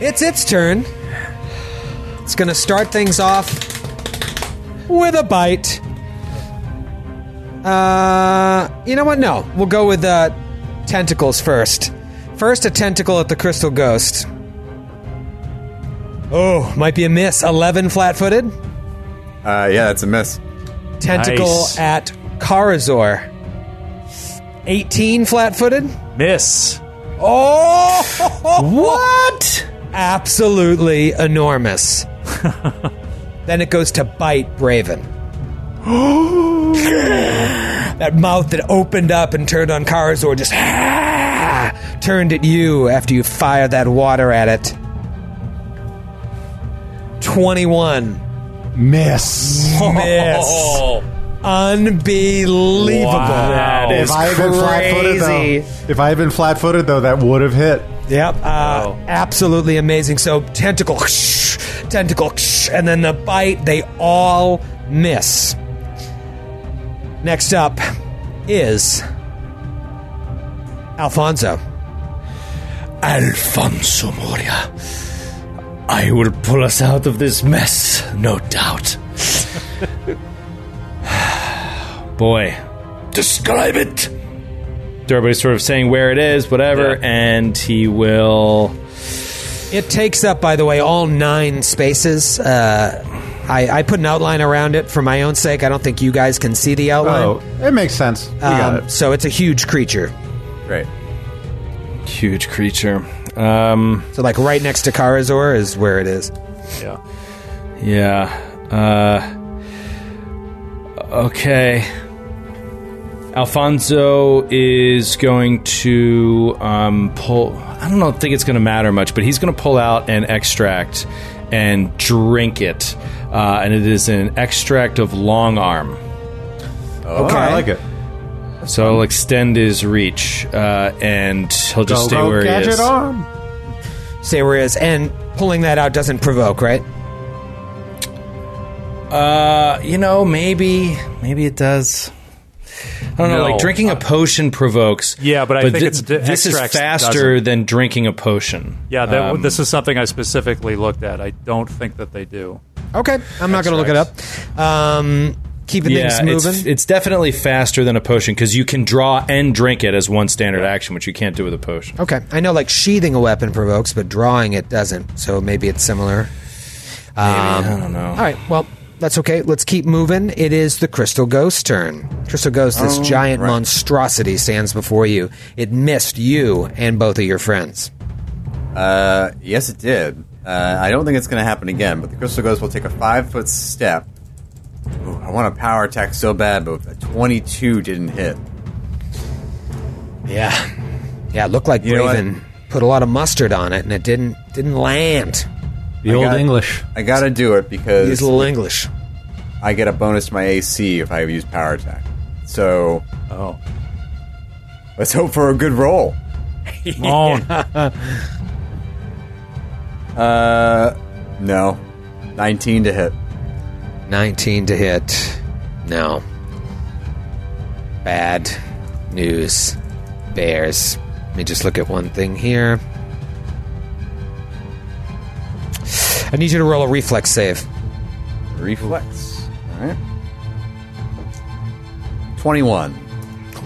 [SPEAKER 1] It's its turn. It's going to start things off with a bite. Uh, you know what? No, we'll go with uh, tentacles first. First, a tentacle at the crystal ghost. Oh, might be a miss. Eleven flat-footed.
[SPEAKER 2] Uh, yeah, that's a miss.
[SPEAKER 1] Tentacle
[SPEAKER 4] Nice.
[SPEAKER 1] at Karazor. Eighteen flat-footed.
[SPEAKER 4] Miss.
[SPEAKER 1] Oh, what? Absolutely enormous. then it goes to bite Braven. that mouth that opened up and turned on Karazor just turned at you after you fired that water at it. 21.
[SPEAKER 5] Miss.
[SPEAKER 1] Miss. Unbelievable.
[SPEAKER 3] That
[SPEAKER 5] If I had been flat-footed,
[SPEAKER 3] crazy.
[SPEAKER 5] though, if I had been flat-footed, though, that would have hit.
[SPEAKER 1] Yep, uh, absolutely amazing. So tentacle, tentacle, and then the bite. They all miss. Next up is Alfonso.
[SPEAKER 3] Alfonso Moria. I will pull us out of this mess, no doubt. Boy, describe it. Everybody's sort of saying where it is, whatever,
[SPEAKER 4] Yeah.
[SPEAKER 3] and he will
[SPEAKER 1] It takes up, by the way, all nine spaces. Uh, I, I put an outline around it for my own sake. I don't think you guys can see the outline.
[SPEAKER 5] Oh, it makes sense. You got
[SPEAKER 1] Um,
[SPEAKER 5] it.
[SPEAKER 1] so it's a huge creature.
[SPEAKER 2] Great.
[SPEAKER 3] Huge creature. Um,
[SPEAKER 1] So, like right next to Karazor is where it is.
[SPEAKER 4] Yeah.
[SPEAKER 3] yeah. Uh, okay. Alfonso is going to um, pull. I don't know. Think it's going to matter much, but he's going to pull out an extract and drink it, uh, and it is an extract of long arm.
[SPEAKER 5] Oh,
[SPEAKER 1] Okay.
[SPEAKER 5] I like it.
[SPEAKER 3] So it'll extend his reach, uh, and he'll just
[SPEAKER 5] Go,
[SPEAKER 3] stay
[SPEAKER 5] go,
[SPEAKER 3] where he
[SPEAKER 5] gadget
[SPEAKER 3] is.
[SPEAKER 5] arm.
[SPEAKER 1] Say where it is. And pulling that out doesn't provoke, right?
[SPEAKER 3] Uh, you know, maybe, maybe it does. I don't know.
[SPEAKER 4] No.
[SPEAKER 3] Like drinking a potion provokes.
[SPEAKER 4] Yeah, but I think
[SPEAKER 3] thi-
[SPEAKER 4] it's di-
[SPEAKER 3] this is
[SPEAKER 4] extracts
[SPEAKER 3] faster
[SPEAKER 4] doesn't.
[SPEAKER 3] than drinking a potion.
[SPEAKER 4] Yeah, that,
[SPEAKER 3] Um,
[SPEAKER 4] this is something I specifically looked at. I don't think that they do.
[SPEAKER 1] Okay. I'm not going to look it up. Um, keeping
[SPEAKER 3] yeah,
[SPEAKER 1] things moving.
[SPEAKER 3] it's, it's definitely faster than a potion because you can draw and drink it as one standard action, which you can't do with a potion.
[SPEAKER 1] Okay, I know like sheathing a weapon provokes, but drawing it doesn't. So maybe it's similar. Um,
[SPEAKER 3] I don't know.
[SPEAKER 1] All right, well that's okay. Let's keep moving. It is the Crystal Ghost turn. Crystal Ghost, this
[SPEAKER 2] Oh,
[SPEAKER 1] giant
[SPEAKER 2] right.
[SPEAKER 1] monstrosity stands before you. It missed you and both of your friends.
[SPEAKER 2] Uh, yes, it did. Uh, I don't think it's going to happen again, but the Crystal Ghost will take a five foot step. Ooh, I want a power attack so bad, but a 22 didn't hit.
[SPEAKER 1] Yeah, yeah. It looked like
[SPEAKER 2] You?
[SPEAKER 1] Braven put a lot of mustard on it, and it didn't didn't land.
[SPEAKER 5] The
[SPEAKER 2] I
[SPEAKER 5] old
[SPEAKER 2] got-
[SPEAKER 5] English.
[SPEAKER 2] I got to do it
[SPEAKER 1] Use
[SPEAKER 2] because
[SPEAKER 1] a little English.
[SPEAKER 2] I get a bonus to my AC if I use power attack. So
[SPEAKER 4] Oh.
[SPEAKER 2] let's hope for a good roll.
[SPEAKER 4] Moan.
[SPEAKER 2] Uh, no, 19 to hit.
[SPEAKER 1] 19 to hit. No. Bad news. Bears. Let me just look at one thing here. I need you to roll a reflex save.
[SPEAKER 2] Reflex. All right. 21.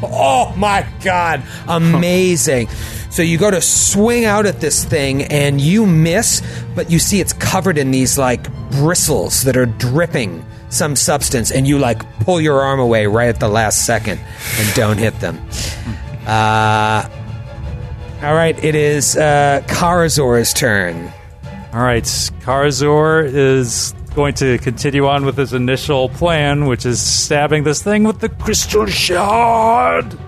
[SPEAKER 1] Oh my god. Amazing. So you go to swing out at this thing and you miss, but you see it's covered in these like bristles that are dripping some substance and you like pull your arm away right at the last second and don't hit them. Uh all right, it is uh, Karazor's turn.
[SPEAKER 4] All right, Karazor is going to continue on with his initial plan, which is stabbing this thing with the crystal shard.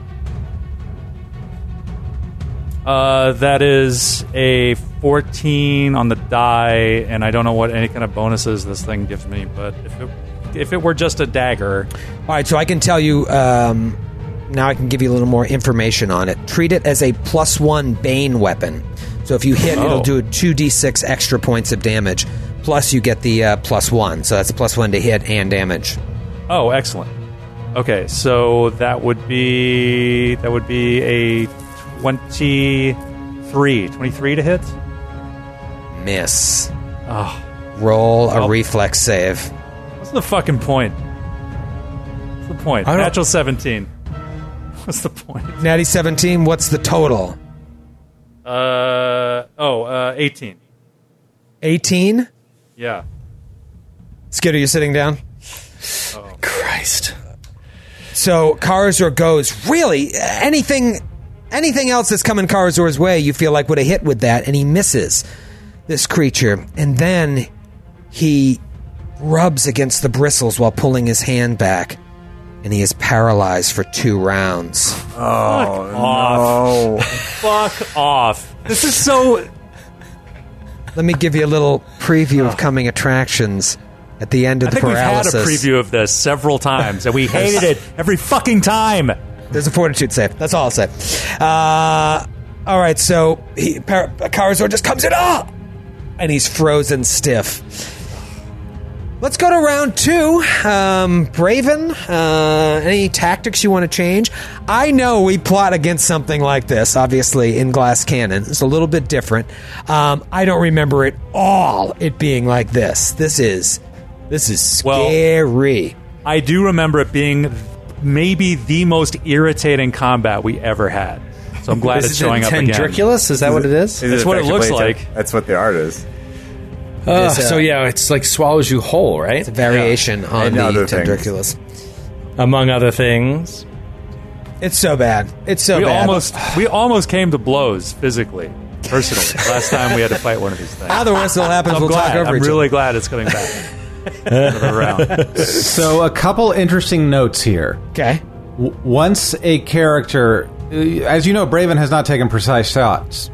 [SPEAKER 4] Uh, that is a 14 on the die, and I don't know what any kind of bonuses this thing gives me, but if it, if it were just a dagger,
[SPEAKER 1] All right, so I can tell you um, now. I can give you a little more information on it. Treat it as a plus one Bane weapon. So if you hit, it'll
[SPEAKER 4] Oh.
[SPEAKER 1] do two d six extra points of damage. Plus, you get the uh, plus one. So that's plus one to hit and damage.
[SPEAKER 4] Oh, excellent. Okay, so that would be that would be a 23 23 to hit.
[SPEAKER 1] Miss.
[SPEAKER 4] Oh,
[SPEAKER 1] Roll a reflex save.
[SPEAKER 4] what's the fucking point? What's the point? Natural 17. What's the point?
[SPEAKER 1] Natty seventeen. What's the total?
[SPEAKER 4] Uh oh, uh 18.
[SPEAKER 1] Eighteen.
[SPEAKER 4] Yeah.
[SPEAKER 1] Skidder, you sitting down? Oh.
[SPEAKER 3] Christ.
[SPEAKER 1] So Karazor goes, really? Anything anything else that's coming Karazor's way, you feel like would have hit with that, and he misses this creature. And then he rubs against the bristles while pulling his hand back. And he is paralyzed for two rounds.
[SPEAKER 2] Oh,
[SPEAKER 4] off.
[SPEAKER 2] no.
[SPEAKER 4] Fuck off. This is so
[SPEAKER 1] Let me give you a little preview of coming attractions at the end of
[SPEAKER 4] I
[SPEAKER 1] the
[SPEAKER 4] think we've had a preview of this several times and we hated it every fucking time.
[SPEAKER 1] There's a fortitude save. That's all I'll say. Uh, all right, so he, Par- Karazor just comes in, ah! And he's frozen stiff. Let's go to round two. Um, Braven, uh, any tactics you want to change? I know we plot against something like this, obviously, in Glass Cannon. It's a little bit different. Um, I don't remember at all it being like this. This is, this is
[SPEAKER 4] Well-
[SPEAKER 1] scary.
[SPEAKER 4] I do remember it being maybe the most irritating combat we ever had. So I'm glad
[SPEAKER 3] Is
[SPEAKER 4] it's
[SPEAKER 3] it
[SPEAKER 4] showing up again.
[SPEAKER 3] Tendriculos? Is that what it is?
[SPEAKER 2] Is
[SPEAKER 4] That's what it looks like.
[SPEAKER 2] That's what the art is.
[SPEAKER 3] Uh,
[SPEAKER 1] It's,
[SPEAKER 3] so yeah, it's like swallows you whole, right?
[SPEAKER 1] It's a variation on
[SPEAKER 2] And
[SPEAKER 1] the
[SPEAKER 2] other things.
[SPEAKER 1] tendriculos.
[SPEAKER 3] Among other things.
[SPEAKER 1] It's so bad. It's so
[SPEAKER 4] We
[SPEAKER 1] bad.
[SPEAKER 4] almost we almost came to blows physically, personally. Last time we had to fight one of these things.
[SPEAKER 1] How the rest of it happens,
[SPEAKER 4] I'm
[SPEAKER 1] we'll
[SPEAKER 4] glad.
[SPEAKER 1] talk over
[SPEAKER 4] I'm
[SPEAKER 1] each
[SPEAKER 4] really
[SPEAKER 1] other.
[SPEAKER 4] glad it's coming back.
[SPEAKER 5] So, a couple interesting notes here.
[SPEAKER 1] Okay.
[SPEAKER 5] W- once a character, uh, as you know, Braven has not taken precise shots,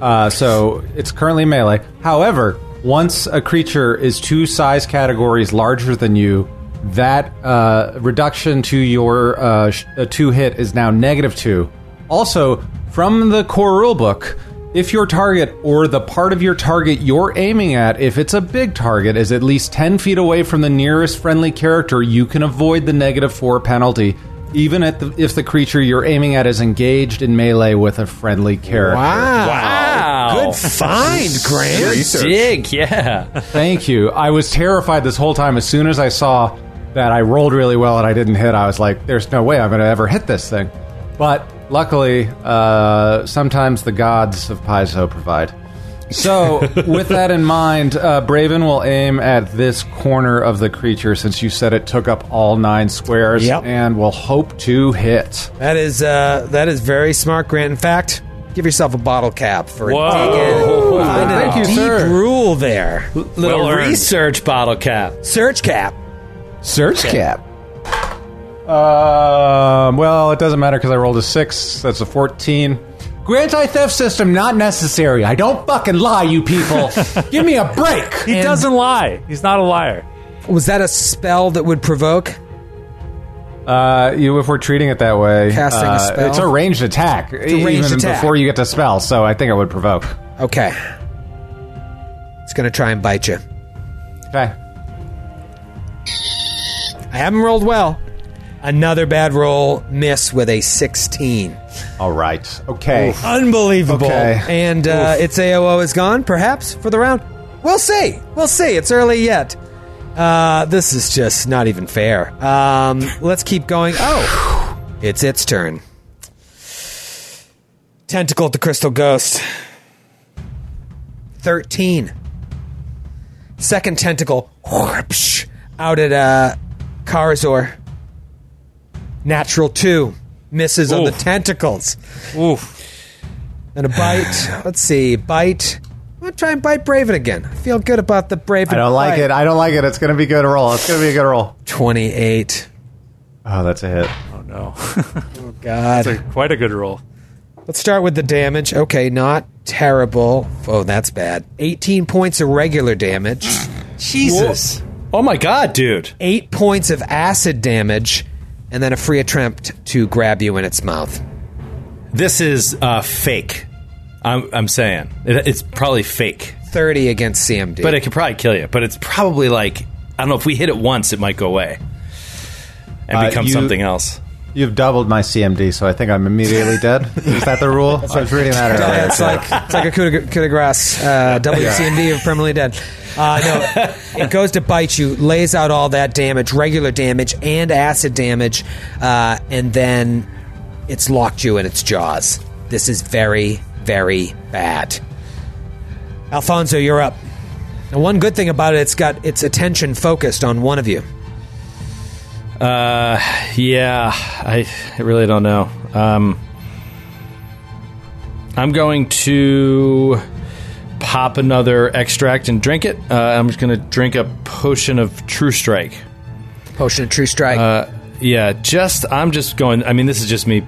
[SPEAKER 5] uh, so it's currently melee. However, once a creature is two size categories larger than you, that uh, reduction to your uh, uh, two hit is now negative two. Also, from the core rulebook, if your target or the part of your target you're aiming at, if it's a big target, is at least 10 feet away from the nearest friendly character, you can avoid the negative 4 penalty, even the, if the creature you're aiming at is engaged in melee with a friendly character.
[SPEAKER 1] Wow.
[SPEAKER 3] Wow.
[SPEAKER 1] Good find, Grant.
[SPEAKER 2] Research.
[SPEAKER 3] Dig, yeah.
[SPEAKER 5] Thank you. I was terrified this whole time. As soon as I saw that I rolled really well and I didn't hit, I was like, there's no way I'm going to ever hit this thing. But luckily, uh, sometimes the gods of Paizo provide. So, with that in mind, uh, Braven will aim at this corner of the creature since you said it took up all nine squares
[SPEAKER 1] Yep.
[SPEAKER 5] and will hope to hit.
[SPEAKER 1] That is uh, that is very smart, Grant. In fact, give yourself a bottle cap for
[SPEAKER 4] Whoa.
[SPEAKER 1] digging. Find a
[SPEAKER 5] Thank you,
[SPEAKER 1] deep
[SPEAKER 5] sir.
[SPEAKER 1] rule there.
[SPEAKER 3] Little
[SPEAKER 4] Well earned.
[SPEAKER 3] research bottle cap.
[SPEAKER 1] Search cap.
[SPEAKER 5] Search cap. Um, well, it doesn't matter because I rolled a six. That's a 14. Anti theft system not necessary. I don't fucking lie, you people. Give me a break.
[SPEAKER 4] He
[SPEAKER 1] And-
[SPEAKER 4] doesn't lie. He's not a liar.
[SPEAKER 1] Was that a spell that would provoke?
[SPEAKER 5] Uh, you, if we're treating it that way,
[SPEAKER 1] Casting a
[SPEAKER 5] uh,
[SPEAKER 1] spell?
[SPEAKER 5] it's a ranged attack,
[SPEAKER 1] a ranged
[SPEAKER 5] even
[SPEAKER 1] attack.
[SPEAKER 5] before you get to spell. So I think it would provoke.
[SPEAKER 1] Okay. It's gonna try and bite you.
[SPEAKER 5] Okay.
[SPEAKER 1] I haven't rolled well. Another bad roll, miss with a 16.
[SPEAKER 5] All right. Okay.
[SPEAKER 1] Unbelievable.
[SPEAKER 5] Okay.
[SPEAKER 1] And uh, its AOO is gone, perhaps, for the round. We'll see. We'll see. It's early yet. Uh, this is just not even fair. Um, let's keep going. Oh, it's its turn. Tentacle to Crystal Ghost. 13. Second tentacle. whoopsh, Out at uh, Karazor. Natural 2. Misses on the tentacles.
[SPEAKER 4] Oof.
[SPEAKER 1] And a bite. Let's see. Bite. I'm going to try and bite Braven again. I feel good about the Braven.
[SPEAKER 5] I don't like
[SPEAKER 1] bite.
[SPEAKER 5] it. I don't like it. It's going to be a good roll. It's going to be a good roll.
[SPEAKER 1] 28.
[SPEAKER 5] Oh, that's a hit.
[SPEAKER 4] Oh no.
[SPEAKER 1] Oh god.
[SPEAKER 4] It's a- quite a good roll.
[SPEAKER 1] Let's start with the damage. Okay, not terrible. Oh, that's bad. 18 points of regular damage,
[SPEAKER 3] Jesus. Oh my god, dude.
[SPEAKER 1] 8 points of acid damage, and then a free attempt to grab you in its mouth.
[SPEAKER 3] This is uh, fake. I'm, I'm saying. It, it's probably fake.
[SPEAKER 1] 30 against CMD.
[SPEAKER 3] But it could probably kill you. But it's probably like, I don't know, if we hit it once, it might go away and
[SPEAKER 5] Uh,
[SPEAKER 3] become
[SPEAKER 5] you-
[SPEAKER 3] something else.
[SPEAKER 5] You've doubled my CMD, so I think I'm immediately dead. Is that the rule? I was reading that earlier.
[SPEAKER 1] Yeah, it's like it's like a coup de, coup de grace. Uh, WCMD of permanently dead. Uh, no, it goes to bite you, lays out all that damage, regular damage and acid damage, uh, and then it's locked you in its jaws. This is very, very bad. Alfonso, you're up. And one good thing about it, it's got its attention focused on one of you.
[SPEAKER 3] Uh, yeah, I, I really don't know. Um, I'm going to pop another extract and drink it. Uh, I'm just going to drink a potion of True Strike.
[SPEAKER 1] Potion of True Strike.
[SPEAKER 3] Uh, yeah, just I'm just going. I mean, this is just me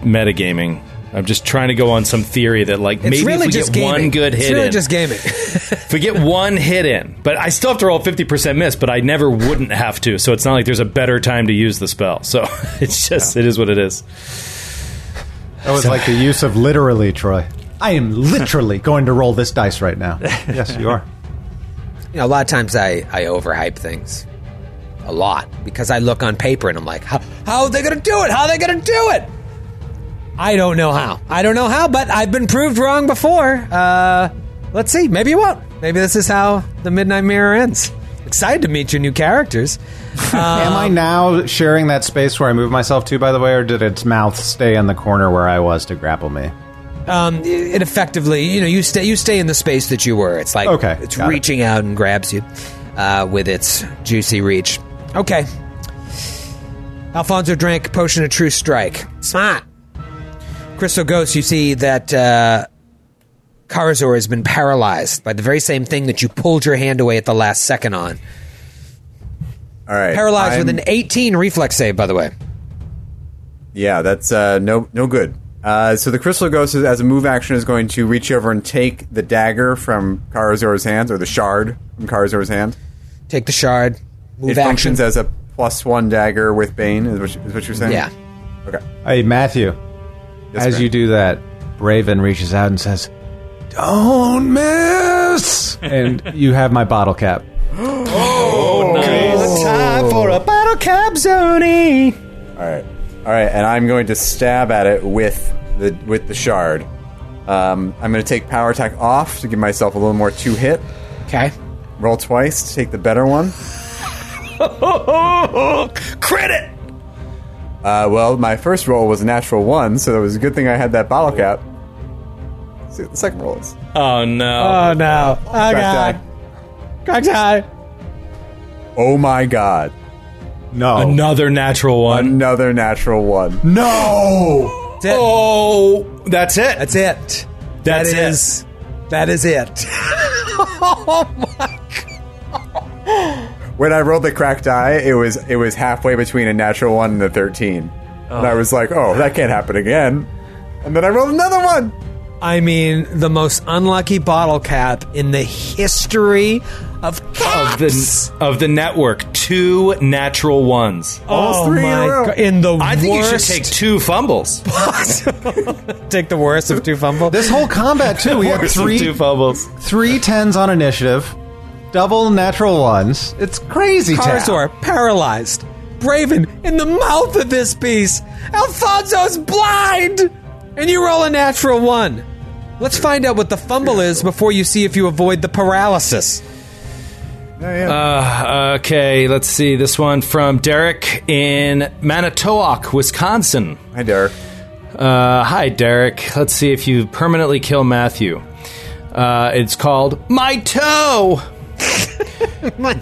[SPEAKER 3] metagaming. I'm just trying to go on some theory that like
[SPEAKER 1] it's
[SPEAKER 3] maybe
[SPEAKER 1] really
[SPEAKER 3] if we
[SPEAKER 1] just
[SPEAKER 3] get
[SPEAKER 1] gaming.
[SPEAKER 3] one good
[SPEAKER 1] it's
[SPEAKER 3] hit
[SPEAKER 1] really
[SPEAKER 3] in,
[SPEAKER 1] just gaming.
[SPEAKER 3] if we get one hit in, but I still have to roll 50% miss, but I never wouldn't have to. So it's not like there's a better time to use the spell. So it's just, it is what it is.
[SPEAKER 5] That was like the use of literally, Troy. I am literally going to roll this dice right now. Yes, you are.
[SPEAKER 1] you know, a lot of times I, I overhype things. A lot. Because I look on paper and I'm like, how, how are they going to do it? How are they going to do it? I don't know how. I don't know how, but I've been proved wrong before. Uh, let's see. Maybe it won't. Maybe this is how the Midnight Mirror ends. Excited to meet your new characters.
[SPEAKER 5] Am I now sharing that space where I move myself to, by the way, or did its mouth stay in the corner where I was to grapple me?
[SPEAKER 1] Um, it effectively, you know, you stay you stay in the space that you were. It's like
[SPEAKER 5] Okay,
[SPEAKER 1] it's
[SPEAKER 5] got it.
[SPEAKER 1] reaching out and grabs you uh, with its juicy reach. Okay. Alfonso drank potion of true strike. Smart. Crystal Ghost, you see that uh, Karazor has been paralyzed by the very same thing that you pulled your hand away at the last second on.
[SPEAKER 2] All right.
[SPEAKER 1] Paralyzed with
[SPEAKER 2] I'm-
[SPEAKER 1] an 18 reflex save, by the way.
[SPEAKER 2] Yeah, that's uh, no no good. Uh, so the crystal ghost, is, as a move action, is going to reach over and take the dagger from Karazor's hands, or the shard from Karazor's hand.
[SPEAKER 1] Take the shard. Move
[SPEAKER 2] it
[SPEAKER 1] action.
[SPEAKER 2] functions as a plus one dagger with Bane. Is what, you- is what you're saying?
[SPEAKER 1] yeah.
[SPEAKER 2] Okay.
[SPEAKER 5] Hey, Matthew,
[SPEAKER 2] Yes,
[SPEAKER 5] as
[SPEAKER 2] Grant.
[SPEAKER 5] you do that, Braven reaches out and says, Don't miss! and you have my bottle cap. Oh, no!
[SPEAKER 3] Time for a bottle cap zony.
[SPEAKER 2] All right. All right, and I'm going to stab at it with the with the shard. Um, I'm going to take power attack off to give myself a little more two hit.
[SPEAKER 1] Okay.
[SPEAKER 2] Roll twice to take the better one.
[SPEAKER 3] Credit.
[SPEAKER 2] Uh, well, my first roll was a natural one, so it was a good thing I had that bottle cap. Let's see what the second roll is.
[SPEAKER 3] Oh no.
[SPEAKER 1] Oh, no. Oh, God.
[SPEAKER 2] die.
[SPEAKER 1] Crack die.
[SPEAKER 2] Oh my god.
[SPEAKER 5] No.
[SPEAKER 3] Another natural one.
[SPEAKER 2] Another natural one.
[SPEAKER 5] no!
[SPEAKER 1] That's it.
[SPEAKER 3] Oh, that's it.
[SPEAKER 1] That's it.
[SPEAKER 3] That's
[SPEAKER 1] That
[SPEAKER 3] it.
[SPEAKER 1] is- That is it.
[SPEAKER 2] When I rolled the cracked die, it was it was halfway between a natural one and a 13. And I oh. was like, oh, that can't happen again. And then I rolled another one.
[SPEAKER 1] I mean, the most unlucky bottle cap in the history of
[SPEAKER 3] of
[SPEAKER 1] caps.
[SPEAKER 3] the of the network. Two natural ones.
[SPEAKER 2] Almost
[SPEAKER 1] oh
[SPEAKER 2] three in a oh
[SPEAKER 1] my
[SPEAKER 2] row.
[SPEAKER 1] In the
[SPEAKER 3] I think you should
[SPEAKER 1] worst
[SPEAKER 3] take two fumbles.
[SPEAKER 1] take the worst of two fumbles.
[SPEAKER 5] This whole combat, too, we had
[SPEAKER 3] two
[SPEAKER 5] three,
[SPEAKER 3] fumbles.
[SPEAKER 5] three tens on initiative, double natural ones. It's crazy town.
[SPEAKER 1] Karazor paralyzed. Braven in the mouth of this beast. Alfonso's blind, and you roll a natural one. Let's find out what the fumble is before you see if you avoid the paralysis.
[SPEAKER 2] Yeah, yeah.
[SPEAKER 3] Uh, okay, let's see. This one from Derek in Manitowoc, Wisconsin.
[SPEAKER 2] Hi, Derek.
[SPEAKER 3] Uh, hi, Derek. Let's see if you permanently kill Matthew. Uh, it's called My Toe.
[SPEAKER 1] My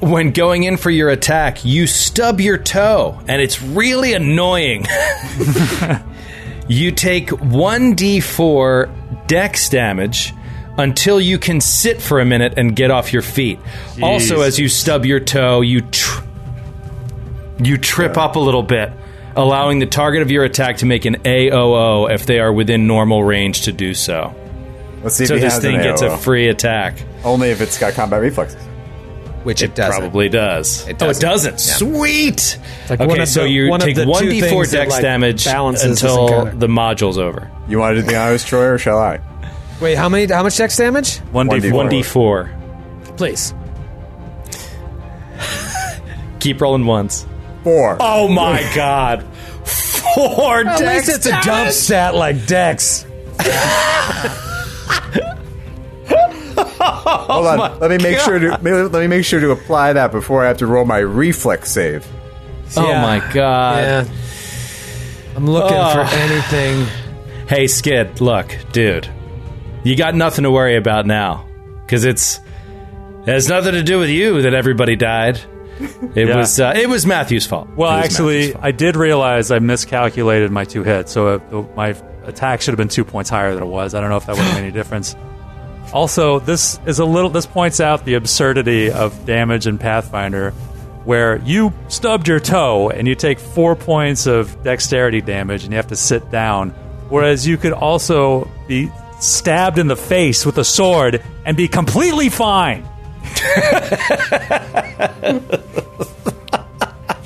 [SPEAKER 3] When, when going in for your attack, you stub your toe, and it's really annoying. you take 1d4 dex damage until you can sit for a minute and get off your feet. Also, as you stub your toe, you tr- you trip up a little bit, allowing the target of your attack to make an AOO if they are within normal range to do so.
[SPEAKER 2] Let's see
[SPEAKER 3] So
[SPEAKER 2] if he
[SPEAKER 3] this
[SPEAKER 2] has
[SPEAKER 3] thing
[SPEAKER 2] an
[SPEAKER 3] gets a free attack.
[SPEAKER 2] Only if it's got combat reflexes.
[SPEAKER 1] Which it, does.
[SPEAKER 3] Probably does.
[SPEAKER 1] It
[SPEAKER 3] Oh, it
[SPEAKER 1] doesn't.
[SPEAKER 3] doesn't. Sweet.
[SPEAKER 1] like
[SPEAKER 3] okay,
[SPEAKER 1] one of
[SPEAKER 3] so
[SPEAKER 1] the-
[SPEAKER 3] you
[SPEAKER 1] one of
[SPEAKER 3] take one d four dex
[SPEAKER 1] like,
[SPEAKER 3] damage until the module's over.
[SPEAKER 2] You want to do the honors, Troy, or shall I?
[SPEAKER 1] Wait, how many? How much dex damage?
[SPEAKER 4] One d
[SPEAKER 2] 1d4.
[SPEAKER 3] One d four.
[SPEAKER 1] Please.
[SPEAKER 3] Keep rolling once.
[SPEAKER 2] Four.
[SPEAKER 3] Oh my god. Four
[SPEAKER 1] At
[SPEAKER 3] dex.
[SPEAKER 1] least it's a dump stat like dex.
[SPEAKER 2] Hold on. Let me make sure to let me make sure to apply that before I have to roll my reflex save.
[SPEAKER 3] Oh my god.
[SPEAKER 1] Yeah. I'm looking
[SPEAKER 3] Oh.
[SPEAKER 1] for anything.
[SPEAKER 3] Hey Skid, look, dude. You got nothing to worry about now. Cause it's it has nothing to do with you that everybody died. It
[SPEAKER 4] Yeah.
[SPEAKER 3] was uh, it was Matthew's fault.
[SPEAKER 4] Well,
[SPEAKER 3] was
[SPEAKER 4] actually,
[SPEAKER 3] fault.
[SPEAKER 4] I did realize I miscalculated my two hits, so uh, my attack should have been two points higher than it was. I don't know if that would have made any difference. Also, this is a little. This points out the absurdity of damage in Pathfinder, where you stubbed your toe and you take four points of dexterity damage, and you have to sit down. Whereas you could also be stabbed in the face with a sword and be completely fine.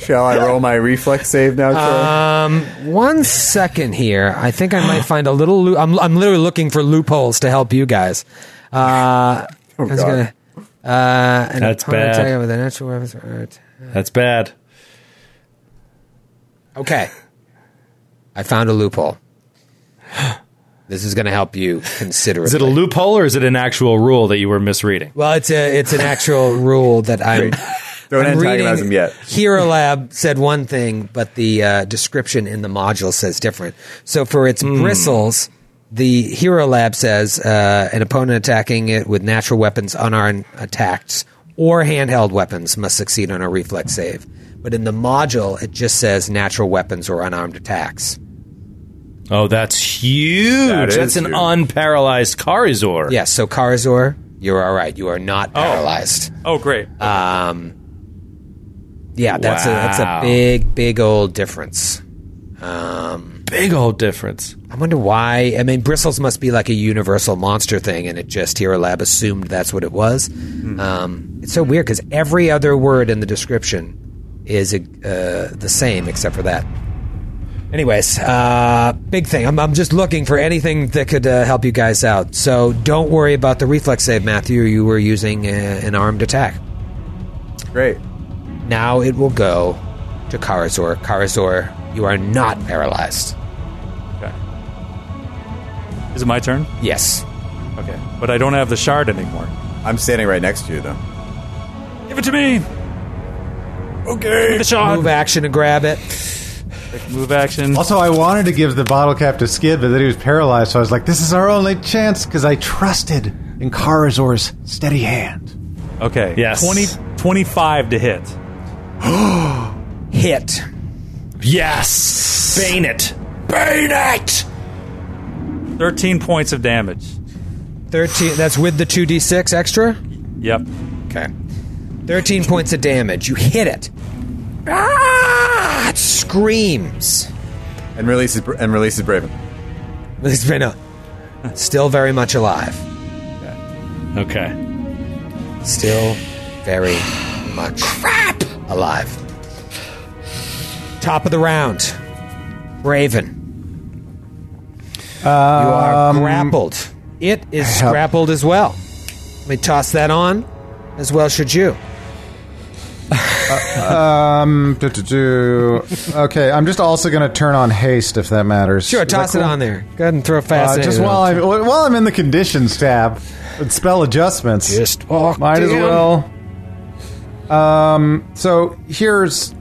[SPEAKER 2] Shall I roll my reflex save now, Troy?
[SPEAKER 1] One second here. I think I might find a little. Loo- I'm, I'm literally looking for loopholes to help you guys. Uh, I was
[SPEAKER 2] God.
[SPEAKER 1] gonna. Uh, and
[SPEAKER 3] That's
[SPEAKER 1] upon
[SPEAKER 3] bad.
[SPEAKER 1] attack With a natural weapons. alright.
[SPEAKER 3] That's bad.
[SPEAKER 1] Okay. I found a loophole. This is going to help you consider
[SPEAKER 3] Is it a loophole or is it an actual rule that you were misreading?
[SPEAKER 1] Well, it's a it's an actual rule that I'm.
[SPEAKER 2] Don't
[SPEAKER 1] I'm
[SPEAKER 2] antagonize
[SPEAKER 1] reading-
[SPEAKER 2] him yet.
[SPEAKER 1] Hero Lab said one thing, but the uh, description in the module says different. So for its bristles, the Hero Lab says uh, an opponent attacking it with natural weapons, unarmed attacks, or handheld weapons must succeed on a reflex save. But in the module, it just says natural weapons or unarmed attacks.
[SPEAKER 3] Oh, that's huge.
[SPEAKER 2] That is
[SPEAKER 3] that's an
[SPEAKER 2] huge.
[SPEAKER 3] unparalyzed Karazor.
[SPEAKER 1] Yes, so Karazor, you're all right. You are not paralyzed.
[SPEAKER 4] Oh, great.
[SPEAKER 1] Um, yeah, that's a that's a big big old difference. Um,
[SPEAKER 3] Big old difference.
[SPEAKER 1] I wonder why. I mean, bristles must be like a universal monster thing, and it just Hero Lab assumed that's what it was. Um, it's so weird because every other word in the description is uh, the same except for that. Anyways, uh, big thing. I'm, I'm just looking for anything that could uh, help you guys out. So don't worry about the reflex save, Matthew. You were using uh, an armed attack.
[SPEAKER 2] Great.
[SPEAKER 1] Now it will go to Karazor. Karazor, you are not paralyzed.
[SPEAKER 4] Okay. Is it my turn?
[SPEAKER 1] Yes.
[SPEAKER 4] Okay. But I don't have the shard anymore.
[SPEAKER 2] I'm standing right next to you, though.
[SPEAKER 4] Give it to me. Okay. The shard.
[SPEAKER 1] Move action to grab it.
[SPEAKER 4] Move action.
[SPEAKER 5] Also, I wanted to give the bottle cap to Skid, but then he was paralyzed, so I was like, this is our only chance because I trusted in Karazor's steady hand.
[SPEAKER 4] Okay.
[SPEAKER 3] Yes.
[SPEAKER 4] 20, 25 to hit.
[SPEAKER 1] Hit.
[SPEAKER 3] Yes. Bane it. Bane it.
[SPEAKER 4] 13 points of damage.
[SPEAKER 1] 13. That's with the 2d6 extra?
[SPEAKER 4] Yep.
[SPEAKER 1] Okay. 13 points of damage. You hit it. Ah! It screams.
[SPEAKER 2] And releases and releases Braven.
[SPEAKER 1] It's been a, still very much alive.
[SPEAKER 3] Okay.
[SPEAKER 1] Still very much alive. Top of the round. Braven. you are grappled. It is
[SPEAKER 5] Yep.
[SPEAKER 1] grappled as well. Let me toss that on. As well should you.
[SPEAKER 5] Um, do, do, do. Okay, I'm just also going to turn on haste if that matters.
[SPEAKER 1] Sure,
[SPEAKER 5] Is that
[SPEAKER 1] toss it on there. Go ahead and throw
[SPEAKER 5] Uh,
[SPEAKER 1] fast.
[SPEAKER 5] just while I'm while I'm in the conditions tab, spell adjustments.
[SPEAKER 1] Just walk
[SPEAKER 5] might as well. Um. So here's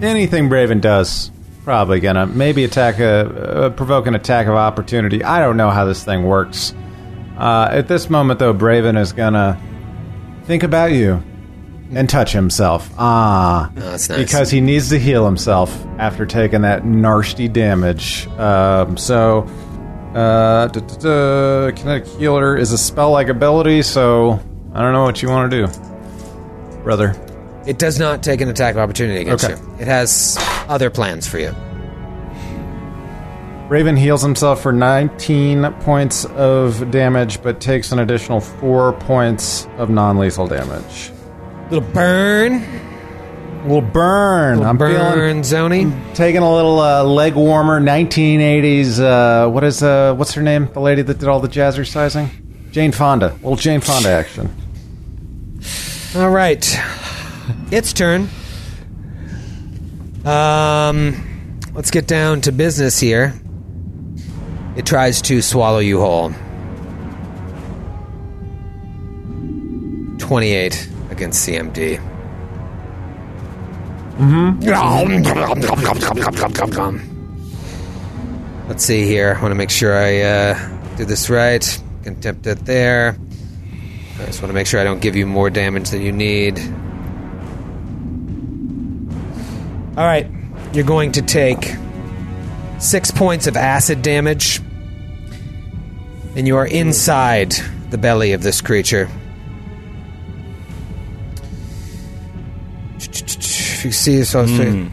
[SPEAKER 5] anything Braven does. Probably gonna maybe attack a, a provoke an attack of opportunity. I don't know how this thing works. Uh, at this moment, though, Braven is gonna think about you and touch himself. Ah,
[SPEAKER 1] Oh, that's nice.
[SPEAKER 5] because he needs to heal himself after taking that nasty damage. Um, so, uh, duh, duh, duh, kinetic healer is a spell-like ability. So, I don't know what you want to do, brother.
[SPEAKER 1] It does not take an attack of opportunity against
[SPEAKER 5] Okay.
[SPEAKER 1] you. It has other plans for you.
[SPEAKER 5] Braven heals himself for 19 points of damage, but takes an additional four points of non-lethal damage.
[SPEAKER 1] Little burn.
[SPEAKER 5] Little burn. I'm feeling
[SPEAKER 1] burn, Zony.
[SPEAKER 5] taking a little uh, leg warmer 1980s uh, what is uh what's her name the lady that did all the jazzercising jane fonda little jane fonda action
[SPEAKER 1] All right. Its turn. Um, let's get down to business here. It tries to swallow you whole. 28 against CMD. Mm-hmm. Let's see here. I want to make sure I uh, do this right. Contempt it there. I just want to make sure I don't give you more damage than you need. All right, you're going to take six points of acid damage, and you are inside the belly of this creature. If you see this, hmm.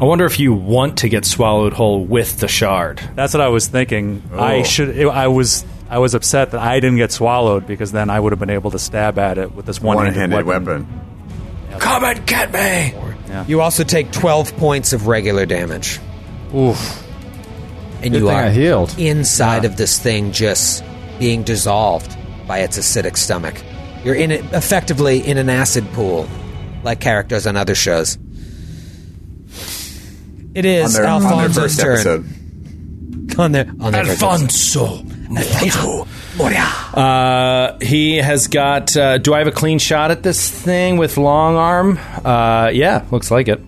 [SPEAKER 3] I wonder if you want to get swallowed whole with the shard.
[SPEAKER 4] That's what I was thinking. I
[SPEAKER 2] Oh.
[SPEAKER 4] should. I was. I was upset that I didn't get swallowed because then I would have been able to stab at it with this one-handed,
[SPEAKER 2] One-handed
[SPEAKER 4] weapon.
[SPEAKER 2] weapon.
[SPEAKER 3] Come and get me.
[SPEAKER 1] you also take 12 points of regular damage.
[SPEAKER 4] Oof.
[SPEAKER 1] And
[SPEAKER 5] Good
[SPEAKER 1] you are
[SPEAKER 5] I healed.
[SPEAKER 1] inside of this thing just being dissolved by its acidic stomach. You're in it effectively in an acid pool, like characters on other shows. It is
[SPEAKER 2] On
[SPEAKER 1] is
[SPEAKER 2] their, on their
[SPEAKER 1] Alfonso's
[SPEAKER 2] first
[SPEAKER 1] turn.
[SPEAKER 2] episode.
[SPEAKER 1] on their on their
[SPEAKER 3] Alfonso. Uh, he has got. Uh, do I have a clean shot at this thing with long arm? Uh, yeah, looks like it.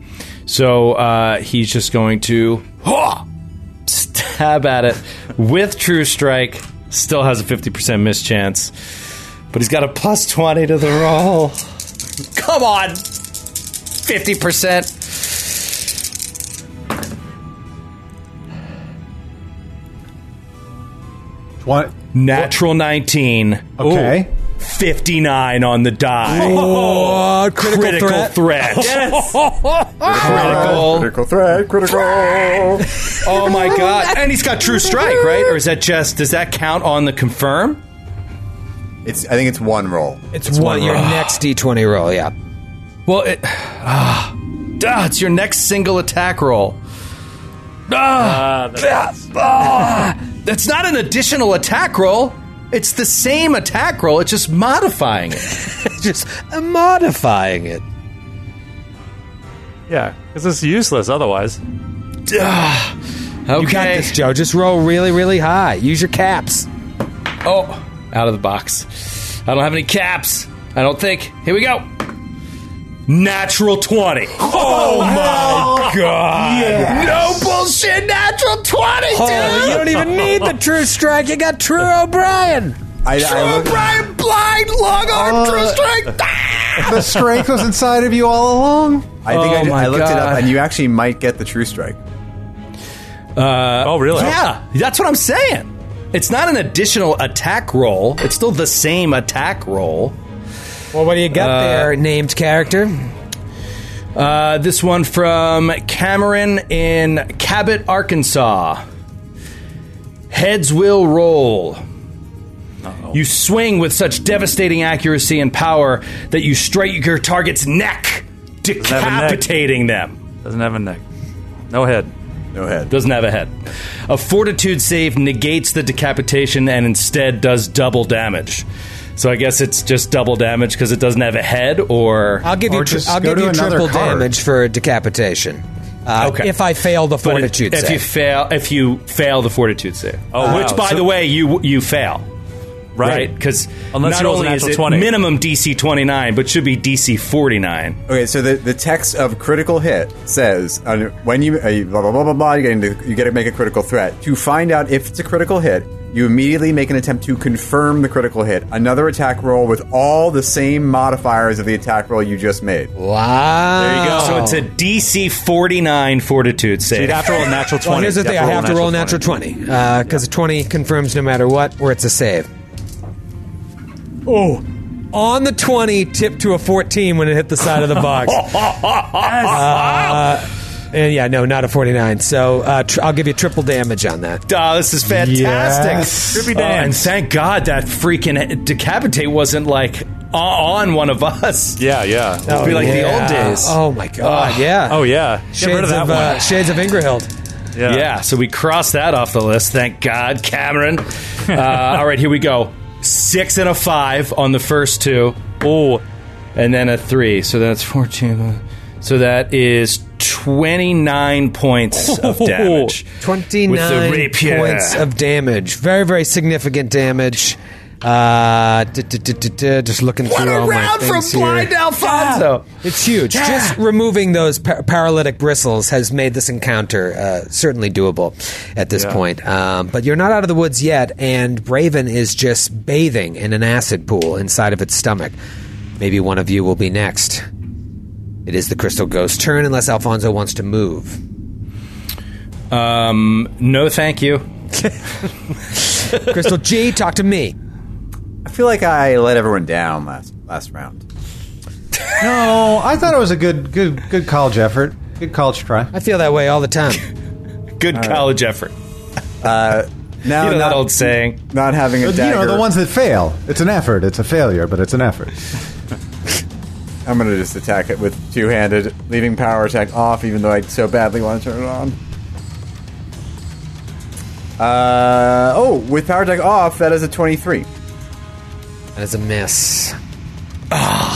[SPEAKER 3] So uh, he's just going to stab at it with True Strike. Still has a 50% miss chance, but he's got a plus 20 to the roll. Come on! 50%.
[SPEAKER 5] What?
[SPEAKER 3] Natural nineteen.
[SPEAKER 5] Okay.
[SPEAKER 3] 59 on the die.
[SPEAKER 1] Oh, critical, threat.
[SPEAKER 3] threat. critical.
[SPEAKER 2] Critical threat. Critical.
[SPEAKER 3] Oh my god. And he's got true strike, right? Or is that just does that count on the confirm?
[SPEAKER 2] it's. I think it's one roll.
[SPEAKER 1] It's, one your next d20 roll. Yeah.
[SPEAKER 3] Well, it ah, ah, it's your next single attack roll. Ah,
[SPEAKER 4] Uh, that's-
[SPEAKER 3] ah, that's not an additional attack roll. It's the same attack roll. It's just modifying it.
[SPEAKER 1] Just modifying it.
[SPEAKER 4] yeah, because it's useless otherwise.
[SPEAKER 3] Ah, okay.
[SPEAKER 1] You got this, Joe. Just roll really, really high. Use your caps.
[SPEAKER 3] Oh, out of the box. I don't have any caps. I don't think. Here we go. Natural 20. Oh, my god. No bullshit. Natural 20,
[SPEAKER 1] Oh, you don't even need the true strike. You got True O'Brien.
[SPEAKER 2] I,
[SPEAKER 3] True
[SPEAKER 2] I look,
[SPEAKER 3] Brian Blind, long arm,
[SPEAKER 5] Uh,
[SPEAKER 3] true strike.
[SPEAKER 5] The strength was inside of you all along.
[SPEAKER 2] I think
[SPEAKER 3] Oh
[SPEAKER 2] I, did-
[SPEAKER 3] my
[SPEAKER 2] I looked it up, and you actually might get the true strike.
[SPEAKER 4] oh, really?
[SPEAKER 3] Yeah, that's what I'm saying. It's not an additional attack roll. It's still the same attack roll.
[SPEAKER 1] Well, what do you got there, named character?
[SPEAKER 3] Uh, this one from Cameron in Cabot, Arkansas. Heads will roll. You swing with such devastating accuracy and power that you strike your target's neck,
[SPEAKER 4] have a neck.
[SPEAKER 3] decapitating them.
[SPEAKER 4] Doesn't have a neck. No head.
[SPEAKER 2] No head.
[SPEAKER 3] Doesn't have a head. A fortitude save negates the decapitation and instead does double damage. So I guess it's just double damage because it doesn't have a head, or
[SPEAKER 1] I'll give
[SPEAKER 5] Or
[SPEAKER 1] you. Tri- I'll give you triple
[SPEAKER 5] card.
[SPEAKER 1] damage for decapitation. Uh,
[SPEAKER 3] Okay.
[SPEAKER 1] If I fail the fortitude
[SPEAKER 3] if
[SPEAKER 1] save.
[SPEAKER 3] you fail, if you fail the fortitude save,
[SPEAKER 4] Oh,
[SPEAKER 3] which by
[SPEAKER 4] So-
[SPEAKER 3] the way you you fail, right? Because
[SPEAKER 4] Unless
[SPEAKER 3] not
[SPEAKER 4] you
[SPEAKER 3] only is it
[SPEAKER 4] 20.
[SPEAKER 3] minimum DC twenty nine, but should be DC forty nine.
[SPEAKER 2] Okay, so the, the text of critical hit says uh, when you, uh, blah blah blah blah blah you get into, you get to make a critical threat to find out if it's a critical hit. You immediately make an attempt to confirm the critical hit. Another attack roll with all the same modifiers of the attack roll you just made.
[SPEAKER 1] wow.
[SPEAKER 3] There you go. So it's a DC forty nine fortitude
[SPEAKER 4] So
[SPEAKER 3] save.
[SPEAKER 4] you'd have to roll a natural 20.
[SPEAKER 1] Well, here's the thing: I have to roll a natural twenty because a twenty confirms no matter what, or it's a save. Oh, on the twenty, tipped to a fourteen when it hit the side of the box. Uh, and yeah, no, not a forty-nine. So uh, tr- I'll give you triple damage on that.
[SPEAKER 3] Oh, this is fantastic.
[SPEAKER 5] Yes.
[SPEAKER 4] Trippy
[SPEAKER 3] Oh, and
[SPEAKER 4] dance.
[SPEAKER 3] thank God that freaking decapitate wasn't like on one of us.
[SPEAKER 4] Yeah, yeah.
[SPEAKER 3] It'd be like the old days.
[SPEAKER 1] Oh my god!
[SPEAKER 3] Oh.
[SPEAKER 1] yeah.
[SPEAKER 4] Oh, yeah. Get
[SPEAKER 1] Shades
[SPEAKER 4] rid of that
[SPEAKER 1] of uh,
[SPEAKER 4] one.
[SPEAKER 1] Shades of Ingrahild.
[SPEAKER 4] Yeah.
[SPEAKER 3] Yeah. so we crossed that off the list. Thank God, Cameron. Uh, all right, here we go. Six and a five on the first two. Oh, and then a three. So that's fourteen. So that is twenty-nine points of damage.
[SPEAKER 1] 29 points of damage. Very, very significant damage. Uh, d- d- d- d- d- just looking
[SPEAKER 3] What
[SPEAKER 1] through
[SPEAKER 3] a
[SPEAKER 1] all my
[SPEAKER 3] round from
[SPEAKER 1] things here.
[SPEAKER 3] blind Alfonso!
[SPEAKER 1] It's huge. Just removing those par- paralytic bristles has made this encounter uh, certainly doable at this
[SPEAKER 4] Yeah.
[SPEAKER 1] point. Um, but you're not out of the woods yet, and Braven is just bathing in an acid pool inside of its stomach. Maybe one of you will be next. It is the Crystal Ghost's turn, unless Alfonso wants to move.
[SPEAKER 3] Um, no, thank you.
[SPEAKER 1] Crystal G, talk to me.
[SPEAKER 2] I feel like I let everyone down last last round.
[SPEAKER 5] No, I thought it was a good, good, good college effort. Good college try.
[SPEAKER 1] I feel that way all the time.
[SPEAKER 3] Good college effort.
[SPEAKER 2] Now,
[SPEAKER 3] You know
[SPEAKER 2] not,
[SPEAKER 3] that old saying.
[SPEAKER 2] not having a
[SPEAKER 5] But, you
[SPEAKER 2] dagger.
[SPEAKER 5] know, the ones that fail. It's an effort. It's a failure, but it's an effort.
[SPEAKER 2] I'm gonna just attack it with two handed, leaving power attack off, even though I so badly want to turn it on. Uh oh, with power attack off, that is a 23.
[SPEAKER 1] That is a miss.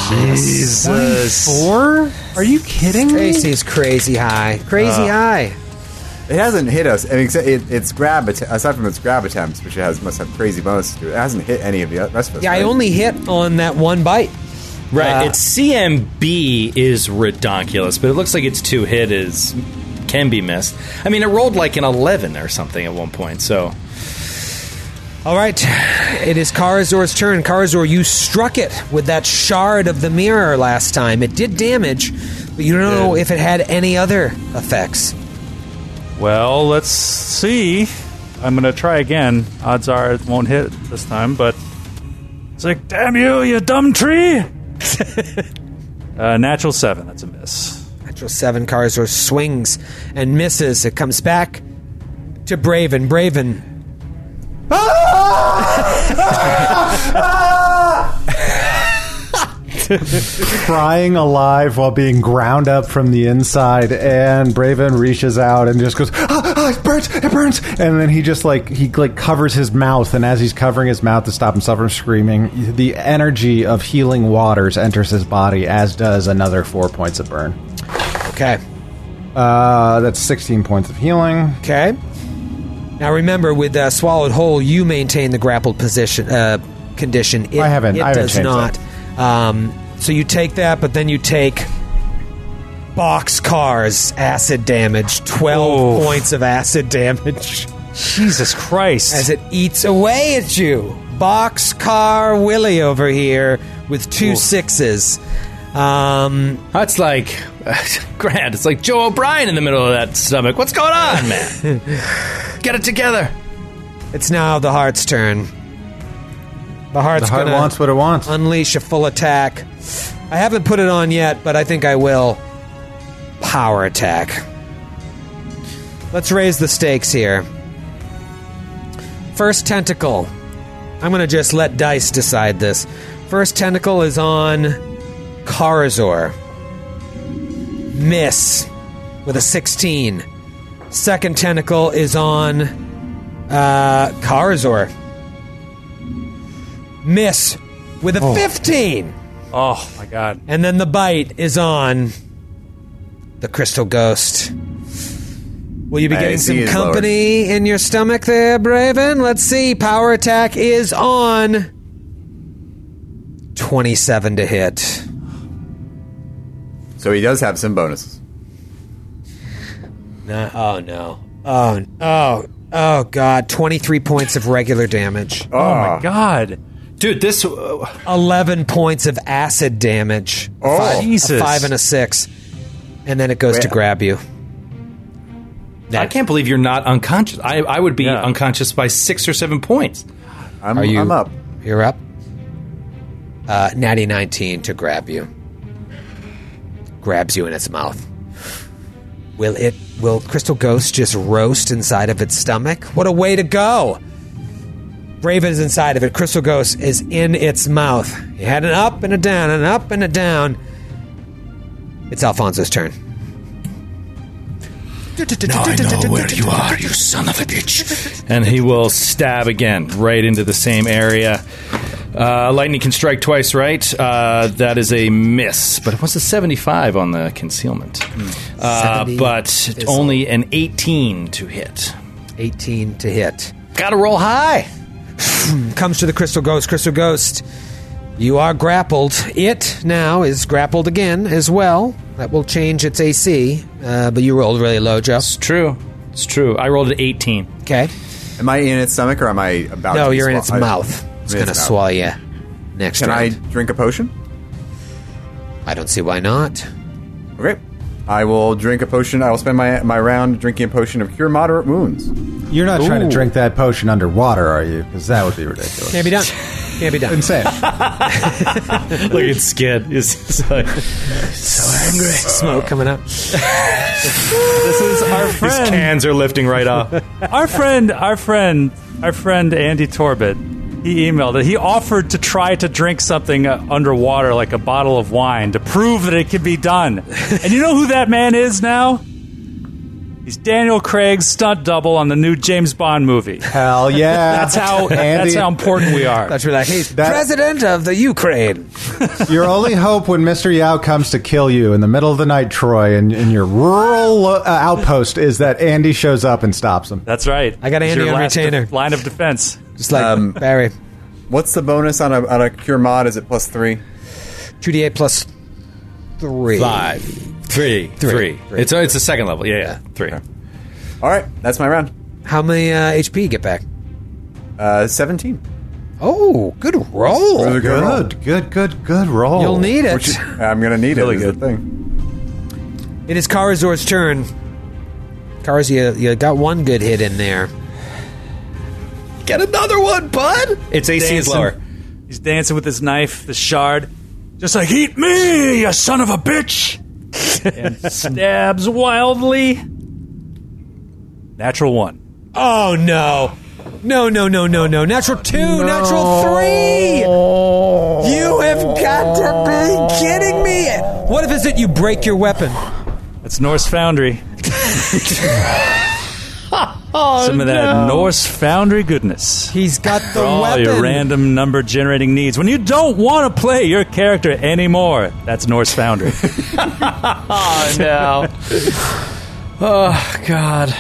[SPEAKER 1] Jesus.
[SPEAKER 5] Four? Are you kidding me?
[SPEAKER 1] is crazy high. Crazy high.
[SPEAKER 2] It hasn't hit us. I mean, except it, it's grab att- aside from its grab attempts, which it has must have crazy bonuses to it. It hasn't hit any of the rest of us.
[SPEAKER 1] Yeah, I only hit on that one bite.
[SPEAKER 3] Right.
[SPEAKER 1] Uh,
[SPEAKER 3] its CMB is redonkulous, but it looks like its two hit is can be missed. I mean, it rolled like an eleven or something at one point. So
[SPEAKER 1] All right, it is Karazor's turn. Karazor, you struck it with that shard of the mirror last time. It did damage, but you don't know if it had any other effects.
[SPEAKER 4] Well, let's see. I'm gonna try again. Odds are it won't hit this time, but it's like, damn you, you dumb tree! uh, natural seven. That's a miss.
[SPEAKER 1] Natural seven, Karazor swings and misses. It comes back to Braven. Braven,
[SPEAKER 5] crying alive while being ground up from the inside, and Braven reaches out and just goes, ah, ah, "It burns! It burns!" And then he just like he like covers his mouth, and as he's covering his mouth to stop himself from screaming, the energy of healing waters enters his body, as does another four points of burn.
[SPEAKER 1] okay.
[SPEAKER 5] Uh, that's sixteen points of healing.
[SPEAKER 1] Okay. Now remember, with uh, swallowed whole, you maintain the grappled position uh, condition. It,
[SPEAKER 5] I haven't-
[SPEAKER 1] It
[SPEAKER 5] I haven't
[SPEAKER 1] does not. Um, so you take that, but then you take box cars acid damage. Twelve
[SPEAKER 4] Oh.
[SPEAKER 1] points of acid damage
[SPEAKER 4] Jesus Christ!
[SPEAKER 1] as it eats away at you. Box car Willie over here with two sixes. Um,
[SPEAKER 3] that's like Grant. It's like Joe O'Brien in the middle of that stomach. What's going on, man? Get it together.
[SPEAKER 1] it's now the heart's turn. The heart's
[SPEAKER 5] The heart
[SPEAKER 1] gonna
[SPEAKER 5] wants what it wants.
[SPEAKER 1] unleash a full attack. I haven't put it on yet, but I think I will. Power attack. Let's raise the stakes here. First tentacle. I'm going to just let dice decide this. First tentacle is on Karazor. Miss with a 16. Second tentacle is on uh, Karazor. Miss with a 15.
[SPEAKER 4] oh my god!
[SPEAKER 1] And then the bite is on the crystal ghost. Will you be getting some
[SPEAKER 2] his
[SPEAKER 1] company in your stomach there, Braven? Let's see. Power attack is on 27 to hit.
[SPEAKER 2] So he does have some bonuses.
[SPEAKER 1] No, oh no. Oh, oh, oh god. 23 points of regular damage. Ah.
[SPEAKER 4] Oh my god!
[SPEAKER 3] Dude, this uh,
[SPEAKER 1] 11 points of acid damage.
[SPEAKER 2] Oh.
[SPEAKER 1] five,
[SPEAKER 4] Jesus.
[SPEAKER 1] A 5 and a 6. And then it goes to grab you.
[SPEAKER 3] I can't believe you're not unconscious. I, I would be
[SPEAKER 4] Yeah.
[SPEAKER 3] unconscious by six or seven points.
[SPEAKER 2] I'm,
[SPEAKER 1] Are you
[SPEAKER 2] I'm up.
[SPEAKER 1] You're up. Uh, natty 19 to grab you. Grabs you in its mouth. Will it? Will Crystal Ghost just roast inside of its stomach? What a way to go! Braven is inside of it. Crystal Ghost is in its mouth. You had an up and a down, an up and a down. It's Alfonso's turn.
[SPEAKER 3] Now I know where you are, you son of a bitch. And he will stab again, right into the same area. Uh, lightning can strike twice, right? Uh, that is a miss, but it was a 75 on the concealment. Uh, but only an 18 to hit.
[SPEAKER 1] 18 to hit.
[SPEAKER 3] Gotta roll high.
[SPEAKER 1] comes to the Crystal Ghost. Crystal Ghost, you are grappled. It now is grappled again as well. That will change its AC, uh, but you rolled really low, Joe.
[SPEAKER 3] It's true. It's true. I rolled an 18.
[SPEAKER 1] Okay.
[SPEAKER 2] Am I in its stomach or am I about
[SPEAKER 1] No,
[SPEAKER 2] to be
[SPEAKER 1] you're in its
[SPEAKER 2] I-
[SPEAKER 1] mouth. It's going to
[SPEAKER 2] mouth.
[SPEAKER 1] swallow you next
[SPEAKER 2] Can I drink a potion?
[SPEAKER 1] I don't see why not.
[SPEAKER 2] Okay. I will drink a potion. I will spend my my round drinking a potion of cure moderate wounds.
[SPEAKER 5] You're not trying to drink that potion underwater, are you? Because that would be ridiculous.
[SPEAKER 1] Can't be done. Can't be done.
[SPEAKER 5] Insane.
[SPEAKER 3] Look at Skid. He's he's like, so angry.
[SPEAKER 1] Smoke coming up.
[SPEAKER 4] This is our friend.
[SPEAKER 3] His
[SPEAKER 4] friend,
[SPEAKER 3] cans are lifting right off.
[SPEAKER 4] our friend, our friend, our friend Andy Torbett. He emailed it. He offered to try to drink something uh, underwater, like a bottle of wine, to prove that it can be done. And you know who that man is now? He's Daniel Craig's stunt double on the new James Bond movie.
[SPEAKER 5] Hell yeah.
[SPEAKER 4] That's how
[SPEAKER 5] Andy,
[SPEAKER 4] that's how important we are.
[SPEAKER 1] That's like he's
[SPEAKER 5] That-
[SPEAKER 1] president of the Ukraine.
[SPEAKER 5] Your only hope when Mr. Yao comes to kill you in the middle of the night, Troy, in, in your rural uh, outpost is that Andy shows up and stops him.
[SPEAKER 4] That's right.
[SPEAKER 1] I got Andy
[SPEAKER 4] your
[SPEAKER 1] on retainer.
[SPEAKER 4] de- line of defense.
[SPEAKER 1] Just like
[SPEAKER 2] Um,
[SPEAKER 1] Barry.
[SPEAKER 2] What's the bonus on a on a cure mod? Is it plus three?
[SPEAKER 1] Two D eight plus three.
[SPEAKER 3] Five, three, three.
[SPEAKER 1] Three.
[SPEAKER 3] It's it's the second level. Yeah, yeah, three.
[SPEAKER 2] All right, that's my round.
[SPEAKER 1] How many uh, HP you get back?
[SPEAKER 2] Uh, Seventeen.
[SPEAKER 1] Oh, good roll.
[SPEAKER 2] Really good roll.
[SPEAKER 5] Good, good, good, good roll.
[SPEAKER 1] You'll need it.
[SPEAKER 2] Which I'm gonna need
[SPEAKER 4] Really
[SPEAKER 2] it. is
[SPEAKER 4] good.
[SPEAKER 2] Thing.
[SPEAKER 1] It is Karazor's turn. Kars, you, you got one good hit in there.
[SPEAKER 3] Get another one, bud. Its AC is lower.
[SPEAKER 4] He's dancing with his knife, the shard, just like eat me, you son of a bitch, and stabs wildly. Natural one.
[SPEAKER 1] Oh no. No, no, no, no, no. Natural two, natural three. You have got to be kidding me. What if it's that you break your weapon?
[SPEAKER 4] That's Norse Foundry. Some of that Norse Foundry goodness.
[SPEAKER 1] He's got the
[SPEAKER 4] For all
[SPEAKER 1] weapon.
[SPEAKER 4] your random number generating needs. When you don't want to play your character anymore, that's Norse Foundry.
[SPEAKER 3] Oh no. oh God.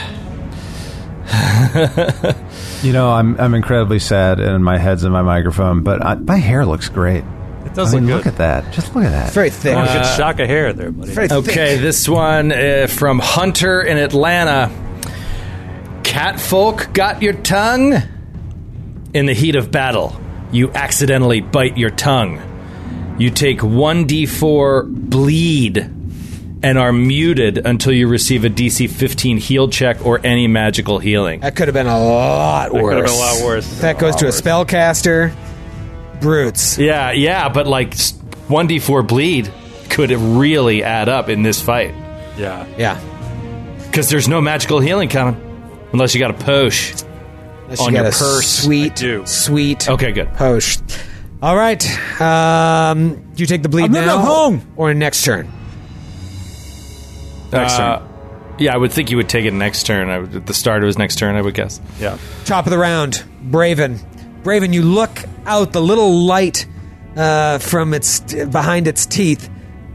[SPEAKER 5] You know, I'm I'm incredibly sad, and my head's in my microphone, but I, my hair looks great.
[SPEAKER 4] It does
[SPEAKER 5] I mean,
[SPEAKER 4] look
[SPEAKER 5] look at that. Just look at that.
[SPEAKER 1] It's very thick.
[SPEAKER 4] Oh, good shock of hair there, buddy.
[SPEAKER 1] very
[SPEAKER 3] Okay,
[SPEAKER 1] thick.
[SPEAKER 3] this one uh, from Hunter in Atlanta. Catfolk got your tongue? In the heat of battle, you accidentally bite your tongue. You take 1d4 bleed and are muted until you receive a DC 15 heal check or any magical healing.
[SPEAKER 1] That could have been a lot
[SPEAKER 4] That
[SPEAKER 1] worse.
[SPEAKER 4] could have been a lot worse.
[SPEAKER 1] That goes to a spellcaster. Brutes.
[SPEAKER 3] Yeah, yeah, but like s- 1d4 bleed could really add up in this fight.
[SPEAKER 4] Yeah.
[SPEAKER 1] Yeah.
[SPEAKER 3] Because there's no magical healing coming. Unless you got a posh.
[SPEAKER 1] Unless
[SPEAKER 3] On
[SPEAKER 1] you got
[SPEAKER 3] your
[SPEAKER 1] a
[SPEAKER 3] purse.
[SPEAKER 1] Sweet,
[SPEAKER 4] I do.
[SPEAKER 1] sweet
[SPEAKER 3] Okay, good.
[SPEAKER 1] post. All right. Um, you take the bleed
[SPEAKER 4] I'm
[SPEAKER 1] now?
[SPEAKER 4] not home.
[SPEAKER 1] Or next turn?
[SPEAKER 2] Next
[SPEAKER 3] Uh,
[SPEAKER 2] turn.
[SPEAKER 3] Yeah, I would think you would take it next turn. I would, at the start of his next turn, I would guess.
[SPEAKER 4] Yeah.
[SPEAKER 1] Top of the round, Braven. Braven, you look out the little light uh, from its behind its teeth,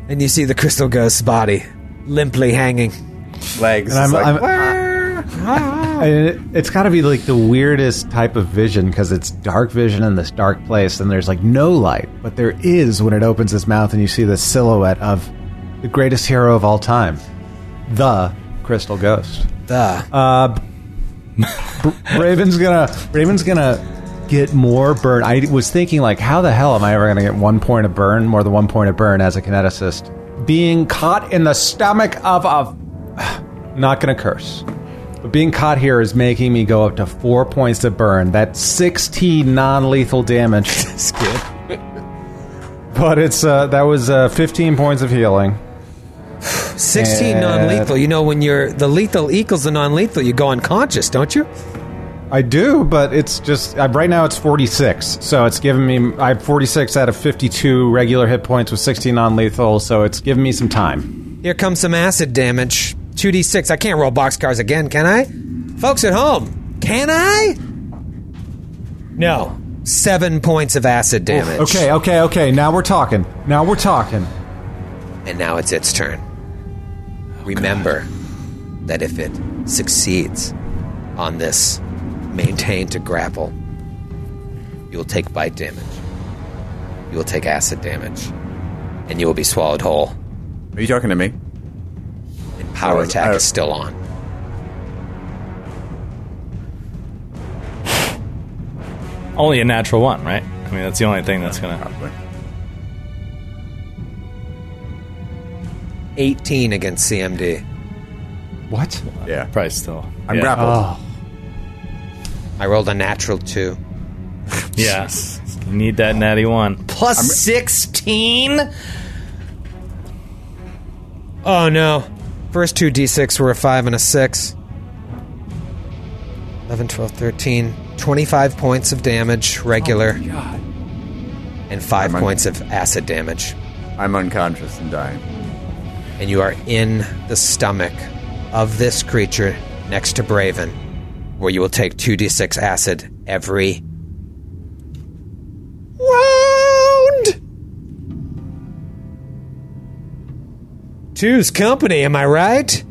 [SPEAKER 1] and you see the crystal ghost's body limply hanging.
[SPEAKER 2] Legs.
[SPEAKER 5] And I'm,
[SPEAKER 2] It's like,
[SPEAKER 5] I'm- and it, it's got to be like the weirdest type of vision because it's dark vision in this dark place, and there's like no light, but there is when it opens its mouth and you see the silhouette of the greatest hero of all time, the Crystal Ghost.
[SPEAKER 1] The
[SPEAKER 5] Uh, Braven's gonna Braven's gonna get more burn. I was thinking like, how the hell am I ever gonna get one point of burn, more than one point of burn as a kineticist? Being caught in the stomach of a not gonna curse. But being caught here is making me go up to four points of burn. That's sixteen non-lethal damage.
[SPEAKER 1] Skip.
[SPEAKER 5] But it's uh, that was uh, fifteen points of healing.
[SPEAKER 1] 16
[SPEAKER 5] And-
[SPEAKER 1] non-lethal. You know, when you're the lethal equals the non-lethal, you go unconscious, don't you?
[SPEAKER 5] I do, but it's just uh, right now it's 46. So it's giving me I have 46 out of 52 regular hit points with 16 non-lethal, so it's giving me some time.
[SPEAKER 1] Here comes some acid damage. 2d6. I can't roll boxcars again, can I? Folks at home, can I? No. Seven points of acid damage.
[SPEAKER 5] Okay, okay, okay. Now we're talking. Now we're talking.
[SPEAKER 1] And now it's its turn. Remember that if it succeeds on this maintain to grapple, you will take bite damage. You will take acid damage. And you will be swallowed whole.
[SPEAKER 2] Are you talking to me?
[SPEAKER 1] And power attack
[SPEAKER 2] I-
[SPEAKER 1] is still on.
[SPEAKER 3] Only a natural one, right? I mean, that's the only thing that's gonna.
[SPEAKER 2] Probably.
[SPEAKER 1] 18 against CMD.
[SPEAKER 5] What?
[SPEAKER 2] Yeah.
[SPEAKER 3] Probably still.
[SPEAKER 2] I'm
[SPEAKER 3] yeah.
[SPEAKER 2] grappled.
[SPEAKER 5] Oh,
[SPEAKER 1] I rolled a natural two.
[SPEAKER 3] Yeah. You need that natty one. Plus 16?
[SPEAKER 1] Oh no. First two d6 were a 5 and a 6. 11, 12, 13. 25 points of damage, regular. And 5
[SPEAKER 2] I'm un-
[SPEAKER 1] points of acid damage.
[SPEAKER 2] I'm unconscious and dying.
[SPEAKER 1] And you are in the stomach of this creature next to Braven, where you will take 2d6 acid every round. Two's company, am I right?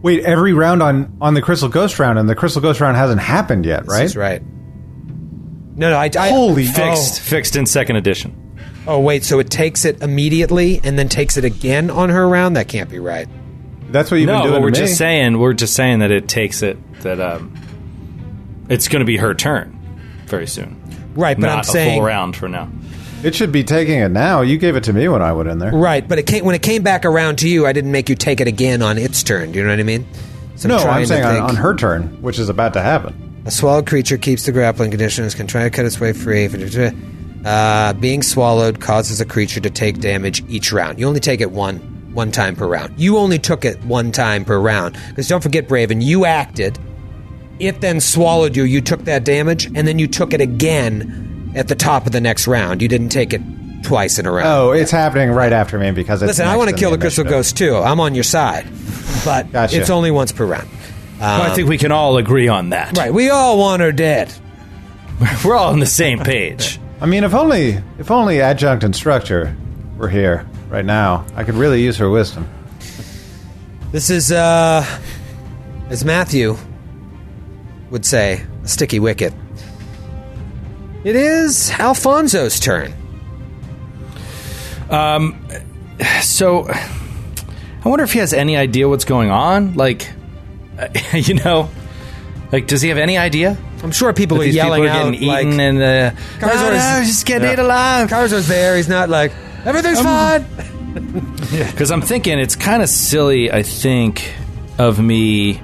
[SPEAKER 5] Wait, every round on on the Crystal Ghost round, and the Crystal Ghost round hasn't happened yet, right?
[SPEAKER 1] That's right. No, no, I, I
[SPEAKER 5] Holy
[SPEAKER 3] Fixed, fixed in second edition.
[SPEAKER 1] Oh, wait, so it takes it immediately and then takes it again on her round? That can't be right.
[SPEAKER 5] That's what you've
[SPEAKER 3] No,
[SPEAKER 5] been doing.
[SPEAKER 3] but we're
[SPEAKER 5] to me.
[SPEAKER 3] just saying. We're just saying that it takes it that um, it's going to be her turn very soon.
[SPEAKER 1] Right, but
[SPEAKER 3] Not
[SPEAKER 1] I'm
[SPEAKER 3] a
[SPEAKER 1] saying
[SPEAKER 3] full round for now.
[SPEAKER 5] It should be taking it now. You gave it to me when I went in there.
[SPEAKER 1] Right, but it came when it came back around to you. I didn't make you take it again on its turn. Do you know what I mean? So
[SPEAKER 5] No,
[SPEAKER 1] trying
[SPEAKER 5] I'm saying on, on her turn, which is about to happen.
[SPEAKER 1] A swallowed creature keeps the grappling conditions, can try to cut its way free. Uh, being swallowed causes a creature to take damage each round. You only take it one one time per round. You only took it one time per round because don't forget, Braven, you acted. It then swallowed you. You took that damage, and then you took it again at the top of the next round. You didn't take it twice in a round.
[SPEAKER 5] Oh, it's happening right after me because it's
[SPEAKER 1] Listen, I want to kill the crystal ghost too. I'm on your side, but
[SPEAKER 5] Gotcha.
[SPEAKER 1] it's only once per round.
[SPEAKER 3] Well, I think we can all agree on that.
[SPEAKER 1] Right? We all want her dead.
[SPEAKER 3] We're all on the same page.
[SPEAKER 5] I mean, if only if only adjunct instructor were here right now, I could really use her wisdom.
[SPEAKER 1] This is, uh, as Matthew would say, a sticky wicket. It is Alfonso's turn.
[SPEAKER 3] So, I wonder if he has any idea what's going on. Like, you know, like does he have any idea?
[SPEAKER 1] I'm sure people
[SPEAKER 3] that
[SPEAKER 1] are
[SPEAKER 3] these
[SPEAKER 1] yelling
[SPEAKER 3] people are
[SPEAKER 1] out
[SPEAKER 3] getting
[SPEAKER 1] like,
[SPEAKER 3] eaten and uh,
[SPEAKER 1] Karazor is-
[SPEAKER 3] "No, no, just get it alive.
[SPEAKER 1] Karazor's there. He's not like everything's fine.
[SPEAKER 3] Because I'm thinking it's kind of silly. I think of me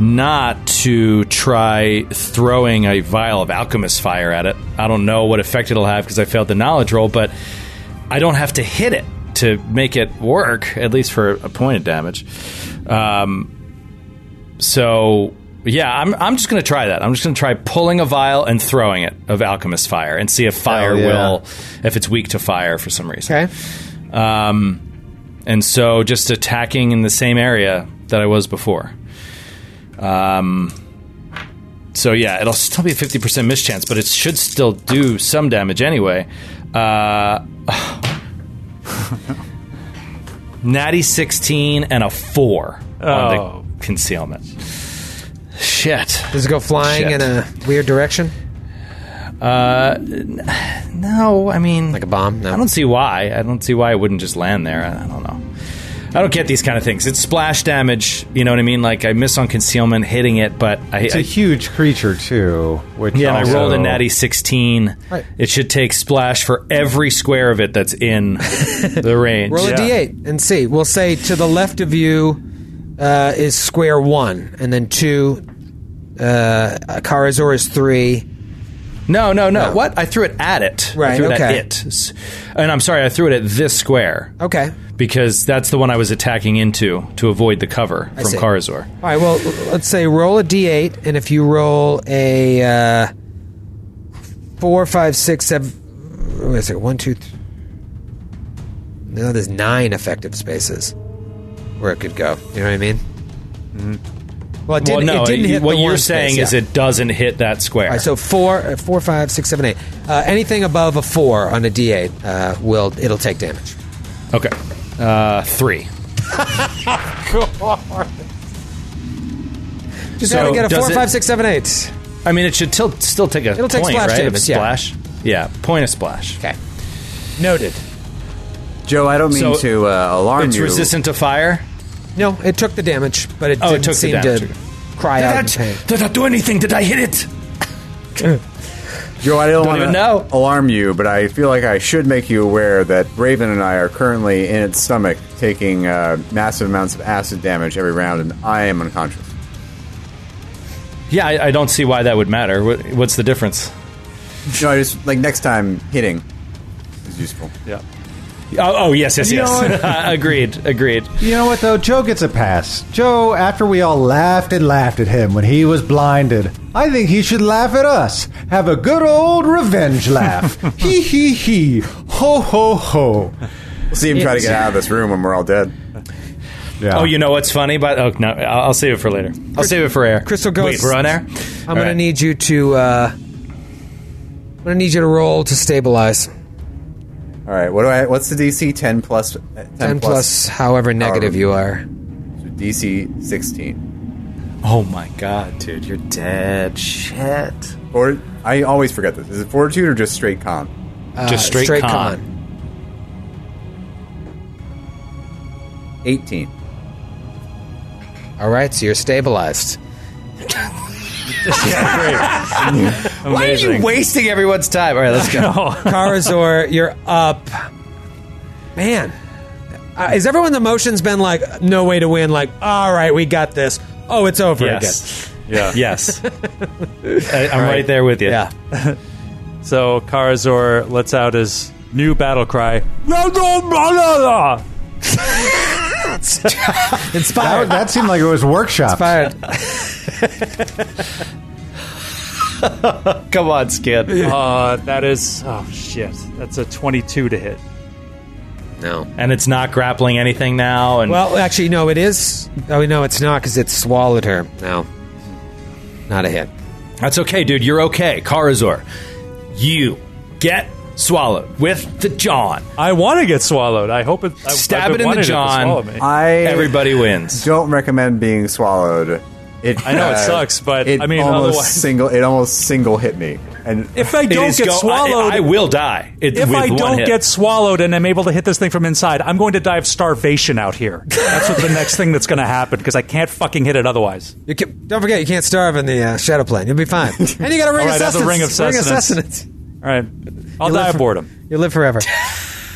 [SPEAKER 3] not to try throwing a vial of alchemist fire at it. I don't know what effect it'll have because I failed the knowledge roll, but I don't have to hit it to make it work, at least for a point of damage. Um, so yeah, I'm I'm just going to try that. I'm just going to try pulling a vial and throwing it of alchemist fire and see if fire
[SPEAKER 5] yeah.
[SPEAKER 3] will, if it's weak to fire for some reason.
[SPEAKER 1] Okay.
[SPEAKER 3] Um, and so just attacking in the same area that I was before. Um, so yeah, it'll still be a 50% mischance, but it should still do some damage anyway. Uh, natty 16 and a 4 on
[SPEAKER 4] Oh.
[SPEAKER 3] the concealment. Shit.
[SPEAKER 1] Does it go flying
[SPEAKER 3] Shit.
[SPEAKER 1] in a weird direction, Uh
[SPEAKER 3] No, I mean,
[SPEAKER 1] like a bomb? No.
[SPEAKER 3] I don't see why. I don't see why it wouldn't just land there. I I don't know. I don't get these kind of things. It's splash damage. You know what I mean? Like I miss on concealment hitting it, but I,
[SPEAKER 5] It's a
[SPEAKER 3] I
[SPEAKER 5] huge creature too. Which
[SPEAKER 3] yeah, and I rolled a natty sixteen.
[SPEAKER 1] Right.
[SPEAKER 3] It should take splash for every square of it that's in the range.
[SPEAKER 1] Roll a
[SPEAKER 4] Yeah.
[SPEAKER 1] d8 and see. We'll say to the left of you uh, is square one, and then two. Uh, Karazor is three.
[SPEAKER 3] No, no, no,
[SPEAKER 1] No.
[SPEAKER 3] What? I threw it at it. I
[SPEAKER 1] Right,
[SPEAKER 3] threw it
[SPEAKER 1] okay.
[SPEAKER 3] at it. And I'm sorry, I threw it at this square.
[SPEAKER 1] Okay.
[SPEAKER 3] Because that's the one I was attacking into to avoid the cover
[SPEAKER 1] I
[SPEAKER 3] from
[SPEAKER 1] see.
[SPEAKER 3] Karazor.
[SPEAKER 1] All right. Well, let's say roll a d8, and if you roll a uh, four, five, six, seven. Wait a second. One, two. No, there's nine effective spaces where it could go. You know what I mean? Well, it didn't.
[SPEAKER 3] no,
[SPEAKER 1] it didn't hit
[SPEAKER 3] what
[SPEAKER 1] the
[SPEAKER 3] you're
[SPEAKER 1] one
[SPEAKER 3] saying
[SPEAKER 1] space,
[SPEAKER 3] is
[SPEAKER 1] yeah.
[SPEAKER 3] it doesn't hit that square.
[SPEAKER 1] All right, so four, uh, four, five, six, seven, eight. Uh, anything above a four on a d8 uh, will it'll take damage.
[SPEAKER 3] okay, uh, three.
[SPEAKER 1] Just
[SPEAKER 3] So
[SPEAKER 1] gotta get a
[SPEAKER 3] does
[SPEAKER 1] four,
[SPEAKER 3] it-
[SPEAKER 1] five, six, seven, eight.
[SPEAKER 3] I mean, it should still still take a
[SPEAKER 1] It'll take
[SPEAKER 3] point,
[SPEAKER 1] splash
[SPEAKER 3] right?
[SPEAKER 1] damage,
[SPEAKER 3] it's
[SPEAKER 1] yeah.
[SPEAKER 3] splash. Yeah, point of splash.
[SPEAKER 1] Okay. Noted.
[SPEAKER 2] Joe, I don't mean
[SPEAKER 3] So
[SPEAKER 2] to uh, alarm you.
[SPEAKER 3] It's
[SPEAKER 2] you.
[SPEAKER 3] resistant to fire.
[SPEAKER 1] No, it took the damage, but it
[SPEAKER 3] Oh,
[SPEAKER 1] didn't
[SPEAKER 3] took the
[SPEAKER 1] seem
[SPEAKER 3] damage,
[SPEAKER 1] to
[SPEAKER 3] okay.
[SPEAKER 1] cry out in pain.
[SPEAKER 3] did I do anything? Did I hit it?
[SPEAKER 2] Joe, I don't,
[SPEAKER 3] Don't
[SPEAKER 2] want
[SPEAKER 3] even
[SPEAKER 2] to
[SPEAKER 3] know.
[SPEAKER 2] alarm you, but I feel like I should make you aware that Braven and I are currently in its stomach taking uh, massive amounts of acid damage every round, and I am unconscious.
[SPEAKER 3] Yeah, I, I don't see why that would matter. What, what's the difference?
[SPEAKER 2] No, I just like next time hitting is useful.
[SPEAKER 4] Yeah.
[SPEAKER 3] Oh, oh yes, yes,
[SPEAKER 5] You know
[SPEAKER 3] yes. agreed, agreed.
[SPEAKER 5] You know what though? Joe gets a pass. Joe, after we all laughed and laughed at him when he was blinded, I think he should laugh at us. Have a good old revenge laugh. hee hee hee. Ho ho ho.
[SPEAKER 2] We'll see him try to get out of this room when we're all dead.
[SPEAKER 5] Yeah.
[SPEAKER 3] Oh, you know what's funny? But oh no, I'll, I'll save it for later. I'll save it for air.
[SPEAKER 1] Crystal Ghost-
[SPEAKER 3] Wait, we're on air.
[SPEAKER 1] I'm going to need you to. Uh, I'm going to need you to roll to stabilize.
[SPEAKER 2] All right. What do I? What's the DC? Ten plus. uh, 10,
[SPEAKER 1] 10 plus however negative
[SPEAKER 2] however-
[SPEAKER 1] you are.
[SPEAKER 2] So DC sixteen.
[SPEAKER 3] Oh my god, dude, you're dead. Shit.
[SPEAKER 2] Or I always forget this. Is it fortitude or just straight con?
[SPEAKER 3] Just
[SPEAKER 1] Uh,
[SPEAKER 3] straight, con.
[SPEAKER 2] Eighteen.
[SPEAKER 1] All right, so you're stabilized.
[SPEAKER 3] Why are you wasting everyone's time? All right, let's go.
[SPEAKER 1] Karazor, you're up. Man, uh, is everyone the motion's been like no way to win? Like, all right, we got this. Oh, it's over
[SPEAKER 3] yes.
[SPEAKER 4] Yeah.
[SPEAKER 3] Yes. I, I'm right. there with you.
[SPEAKER 1] Yeah.
[SPEAKER 4] So Karazor lets out his new battle cry.
[SPEAKER 5] That,
[SPEAKER 1] Inspired.
[SPEAKER 5] that seemed like it was workshop.
[SPEAKER 1] Inspired.
[SPEAKER 3] Come on, Skid.
[SPEAKER 4] Uh, that is oh shit. That's a 22 to hit.
[SPEAKER 1] No.
[SPEAKER 3] And it's not grappling anything now. And
[SPEAKER 1] Well, actually, no, it is. Oh, no, it's not because it swallowed her. No. Not a hit.
[SPEAKER 3] that's okay, dude. You're okay, Karazor. You get swallowed with the John.
[SPEAKER 4] I want to get swallowed. I hope it. I,
[SPEAKER 3] Stab
[SPEAKER 4] I've been
[SPEAKER 3] it in the
[SPEAKER 4] wanting to
[SPEAKER 3] John.
[SPEAKER 4] swallow me.
[SPEAKER 2] I
[SPEAKER 3] Everybody wins.
[SPEAKER 2] don't recommend being swallowed. It,
[SPEAKER 4] I know it
[SPEAKER 2] uh,
[SPEAKER 4] sucks, but,
[SPEAKER 2] it
[SPEAKER 4] I mean,
[SPEAKER 2] almost
[SPEAKER 4] otherwise-
[SPEAKER 2] single. It almost single hit me, and
[SPEAKER 4] if I don't get
[SPEAKER 3] go-
[SPEAKER 4] swallowed,
[SPEAKER 3] I, I will die. It,
[SPEAKER 4] if I don't
[SPEAKER 3] hit.
[SPEAKER 4] get swallowed and I'm able to hit this thing from inside, I'm going to die of starvation out here. That's what the next thing that's going to happen because I can't fucking hit it otherwise.
[SPEAKER 1] You can, don't forget, you can't starve in the uh, shadow plane. You'll be fine. And you got a ring
[SPEAKER 4] All
[SPEAKER 1] of
[SPEAKER 4] right, I have
[SPEAKER 1] sustenance.
[SPEAKER 4] ring of sustenance.
[SPEAKER 1] sustenance.
[SPEAKER 4] All right, I'll
[SPEAKER 1] You
[SPEAKER 4] die
[SPEAKER 1] live
[SPEAKER 4] of boredom.
[SPEAKER 1] You live forever.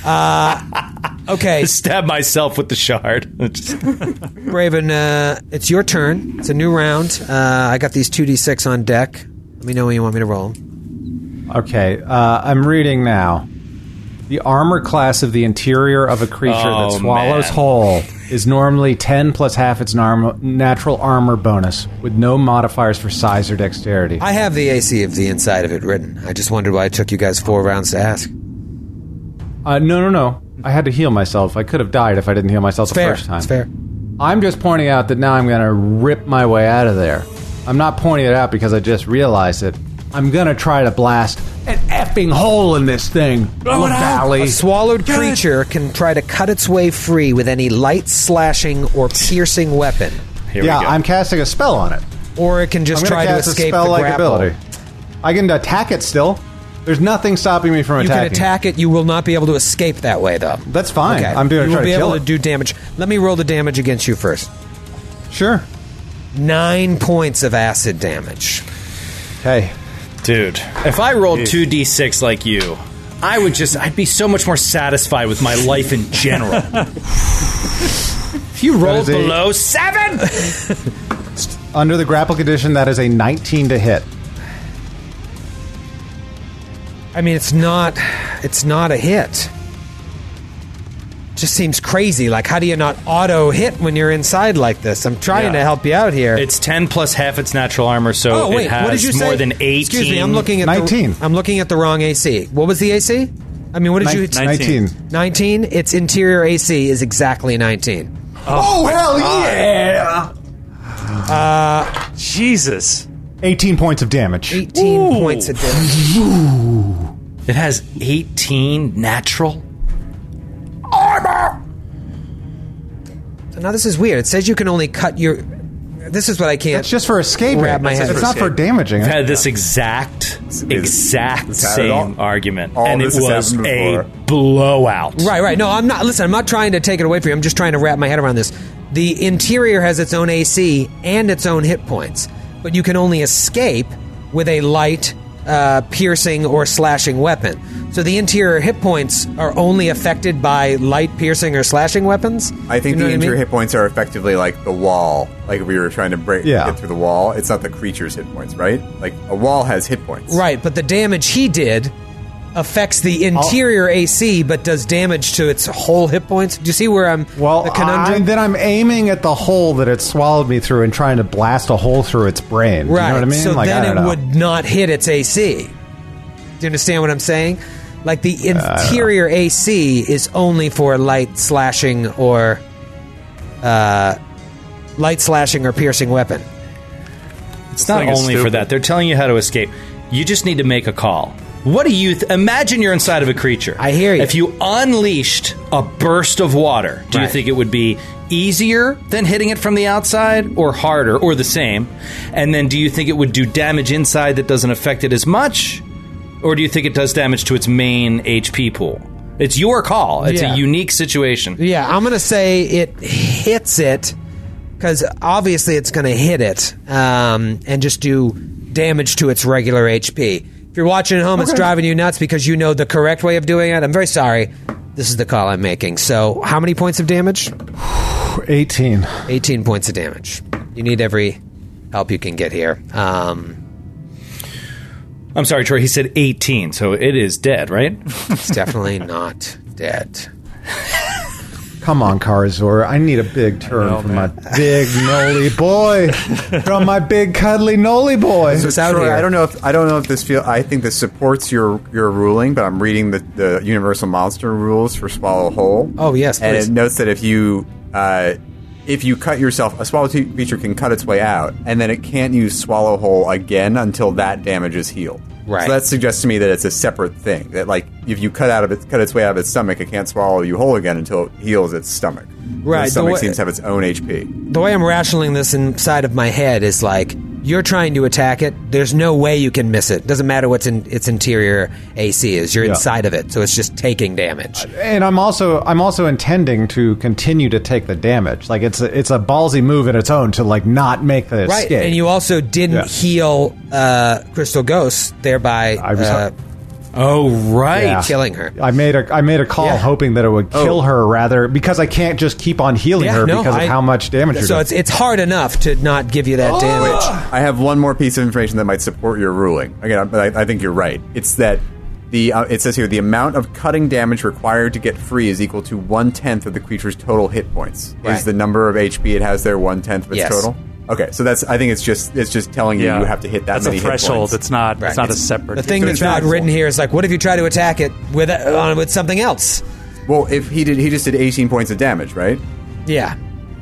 [SPEAKER 1] Uh, okay,
[SPEAKER 3] stab myself with the shard.
[SPEAKER 1] Braven, uh, it's your turn. It's a new round. Uh, I got these 2d6 on deck. Let me know when you want me to roll.
[SPEAKER 5] Okay, uh, I'm reading now. The armor class of the interior of a creature
[SPEAKER 3] Oh,
[SPEAKER 5] that swallows
[SPEAKER 3] man.
[SPEAKER 5] whole is normally 10 plus half its narm- natural armor bonus, with no modifiers for size or dexterity.
[SPEAKER 1] I have the AC of the inside of it written. I just wondered why it took you guys four rounds to ask.
[SPEAKER 5] Uh, no, no, no. I had to heal myself. I could have died if I didn't heal myself the
[SPEAKER 1] Fair.
[SPEAKER 5] first time.
[SPEAKER 1] It's fair.
[SPEAKER 5] I'm just pointing out that now I'm going to rip my way out of there. I'm not pointing it out because I just realized it. I'm going to try to blast an effing hole in this thing.
[SPEAKER 4] Blow it.
[SPEAKER 5] Valley.
[SPEAKER 1] A swallowed creature can try to cut its way free with any light slashing or piercing weapon,
[SPEAKER 3] Here
[SPEAKER 5] yeah,
[SPEAKER 3] we go.
[SPEAKER 5] I'm casting a spell on it.
[SPEAKER 1] or it can
[SPEAKER 5] I'm
[SPEAKER 1] just try
[SPEAKER 5] to
[SPEAKER 1] to
[SPEAKER 5] cast a
[SPEAKER 1] escape the grapple.
[SPEAKER 5] ability. I can attack it still. There's nothing stopping me from
[SPEAKER 1] You
[SPEAKER 5] attacking.
[SPEAKER 1] You can attack it. You will not be able to escape that way, though.
[SPEAKER 5] That's fine.
[SPEAKER 1] Okay.
[SPEAKER 5] I'm doing
[SPEAKER 1] You will be
[SPEAKER 5] kill
[SPEAKER 1] able
[SPEAKER 5] it.
[SPEAKER 1] to do damage. Let me roll the damage against you first.
[SPEAKER 5] Sure.
[SPEAKER 1] Nine points of acid damage.
[SPEAKER 5] Hey,
[SPEAKER 3] Dude, if I rolled 2d6 like you, I would just, I'd be so much more satisfied with my life in general. if you rolled
[SPEAKER 5] is a-
[SPEAKER 3] below seven,
[SPEAKER 5] Under the grapple condition, that is a 19 to hit.
[SPEAKER 1] I mean, it's not. It's not a hit. Just seems crazy. Like, how do you not auto hit when you're inside like this? I'm trying
[SPEAKER 3] Yeah.
[SPEAKER 1] to help you out here.
[SPEAKER 3] it's 10 plus half its natural armor, so
[SPEAKER 1] oh wait,
[SPEAKER 3] it has
[SPEAKER 1] what did you say?
[SPEAKER 3] more than 18.
[SPEAKER 1] Excuse me, I'm looking at
[SPEAKER 5] 19.
[SPEAKER 1] The, I'm looking at the wrong AC. What was the AC? I mean, what did you?
[SPEAKER 5] Nin- 19.
[SPEAKER 1] 19. Its interior AC is exactly 19.
[SPEAKER 5] Oh, hell yeah!
[SPEAKER 4] Uh, Jesus.
[SPEAKER 5] 18 points of damage.
[SPEAKER 1] 18 points of damage.
[SPEAKER 3] It has 18 natural.
[SPEAKER 1] So now this is weird. It says you can only cut your. This is what I can't.
[SPEAKER 5] It's just for escaping.
[SPEAKER 1] Wrap my
[SPEAKER 5] it's
[SPEAKER 1] head
[SPEAKER 5] it's
[SPEAKER 1] around.
[SPEAKER 5] not for damaging.
[SPEAKER 3] I've
[SPEAKER 5] it.
[SPEAKER 3] had this exact, exact
[SPEAKER 2] It's had it all-
[SPEAKER 3] same argument,
[SPEAKER 2] all
[SPEAKER 3] and it was a blowout.
[SPEAKER 1] Right, right. No, I'm not. Listen, I'm not trying to take it away from you. I'm just trying to wrap my head around this. The interior has its own AC and its own hit points, but you can only escape with a light, uh, piercing, or slashing weapon. So the interior hit points are only affected by light, piercing, or slashing weapons.
[SPEAKER 2] I think
[SPEAKER 1] You know
[SPEAKER 2] the
[SPEAKER 1] what
[SPEAKER 2] interior
[SPEAKER 1] mean?
[SPEAKER 2] hit points are effectively like the wall. Like if we were trying to break
[SPEAKER 5] Yeah.
[SPEAKER 2] get through the wall, it's not the creature's hit points, right? Like a wall has hit points.
[SPEAKER 1] Right, but the damage he did affects the interior AC, but does damage to its whole hit points. Do you see where I'm?
[SPEAKER 5] Well,
[SPEAKER 1] the
[SPEAKER 5] I,
[SPEAKER 1] conundrum.
[SPEAKER 5] then I'm aiming at the hole that it swallowed me through and trying to blast a hole through its brain.
[SPEAKER 1] Right.
[SPEAKER 5] You know what I mean?
[SPEAKER 1] So
[SPEAKER 5] like, I
[SPEAKER 1] then
[SPEAKER 5] don't
[SPEAKER 1] it
[SPEAKER 5] know.
[SPEAKER 1] would not hit its AC. Do you understand what I'm saying? Like the interior AC is only for light slashing or uh, light slashing or piercing weapon.
[SPEAKER 3] It's not
[SPEAKER 4] thing is
[SPEAKER 3] only for that. They're telling you how to escape. You just need to make a call. What do you th- imagine? You're inside of a creature.
[SPEAKER 1] I hear you.
[SPEAKER 3] If you unleashed a burst of water, do you
[SPEAKER 1] Right.
[SPEAKER 3] think it would be easier than hitting it from the outside, or harder, or the same? And then, do you think it would do damage inside that doesn't affect it as much, or do you think it does damage to its main HP pool? It's your call. It's
[SPEAKER 1] Yeah.
[SPEAKER 3] a unique situation.
[SPEAKER 1] Yeah, I'm gonna say it hits it because obviously it's gonna hit it um, and just do damage to its regular HP. If you're watching at home, it's driving you nuts because you know the correct way of doing it. I'm very sorry. This is the call I'm making. So, how many points of damage?
[SPEAKER 5] 18.
[SPEAKER 1] 18 points of damage. You need every help you can get here. Um,
[SPEAKER 3] I'm sorry, Troy. He said 18, so it is dead, right?
[SPEAKER 1] it's definitely not dead.
[SPEAKER 5] Come on, Karazor. I need a big turn
[SPEAKER 4] know,
[SPEAKER 5] from
[SPEAKER 4] man.
[SPEAKER 5] my big Noli boy. from my big cuddly Noli boy.
[SPEAKER 1] It's out
[SPEAKER 2] Troy. I don't know if I don't know if this feel. I think this supports your your ruling, but I'm reading the, the Universal Monster rules for Swallow Whole.
[SPEAKER 1] Oh, yes,
[SPEAKER 2] and it notes that if you uh, if you cut yourself, a swallow t- creature can cut its way out, and then it can't use Swallow Whole again until that damage is healed.
[SPEAKER 1] Right.
[SPEAKER 2] So that suggests to me that it's a separate thing. That like if you cut out of it, cut its way out of its stomach, it can't swallow you whole again until it heals its stomach.
[SPEAKER 1] Right,
[SPEAKER 2] The
[SPEAKER 1] the
[SPEAKER 2] stomach
[SPEAKER 1] way-
[SPEAKER 2] seems to have its own HP.
[SPEAKER 1] the way I'm rationaling this inside of my head is like you're trying to attack it. There's no way you can miss it. Doesn't matter what's in its interior AC is. You're
[SPEAKER 5] Yeah.
[SPEAKER 1] inside of it, so it's just taking damage.
[SPEAKER 5] And I'm also I'm also intending to continue to take the damage. Like it's a, it's a ballsy move in its own to like not make the
[SPEAKER 1] Right,
[SPEAKER 5] escape.
[SPEAKER 1] and you also didn't
[SPEAKER 5] Yeah.
[SPEAKER 1] heal uh, Crystal Ghost, thereby
[SPEAKER 5] I was-
[SPEAKER 1] uh,
[SPEAKER 3] Oh, right.
[SPEAKER 5] Yeah.
[SPEAKER 1] killing her.
[SPEAKER 5] I made a I made a call
[SPEAKER 1] Yeah.
[SPEAKER 5] hoping that it would kill her rather because I can't just keep on healing her
[SPEAKER 1] no,
[SPEAKER 5] because
[SPEAKER 1] I-
[SPEAKER 5] of how much damage you're
[SPEAKER 1] So
[SPEAKER 5] doing.
[SPEAKER 1] it's it's hard enough to not give you that damage.
[SPEAKER 2] I have one more piece of information that might support your ruling. Again, but I, I think you're right. It's that the uh, it says here the amount of cutting damage required to get free is equal to one tenth of the creature's total hit points.
[SPEAKER 1] Right.
[SPEAKER 2] Is the number of HP it has there one tenth of its
[SPEAKER 1] Yes.
[SPEAKER 2] total? Okay, so that's I think it's just it's just telling you
[SPEAKER 4] Yeah,
[SPEAKER 2] you have to hit that
[SPEAKER 4] That's
[SPEAKER 2] many
[SPEAKER 4] a threshold.
[SPEAKER 2] points.
[SPEAKER 4] It's not.
[SPEAKER 1] Right.
[SPEAKER 4] It's not a separate.
[SPEAKER 1] The thing that's not
[SPEAKER 2] not
[SPEAKER 1] written here is like, what if you try to attack it with uh, with something else?
[SPEAKER 2] well, if he did he just did 18 points of damage, right?
[SPEAKER 1] Yeah,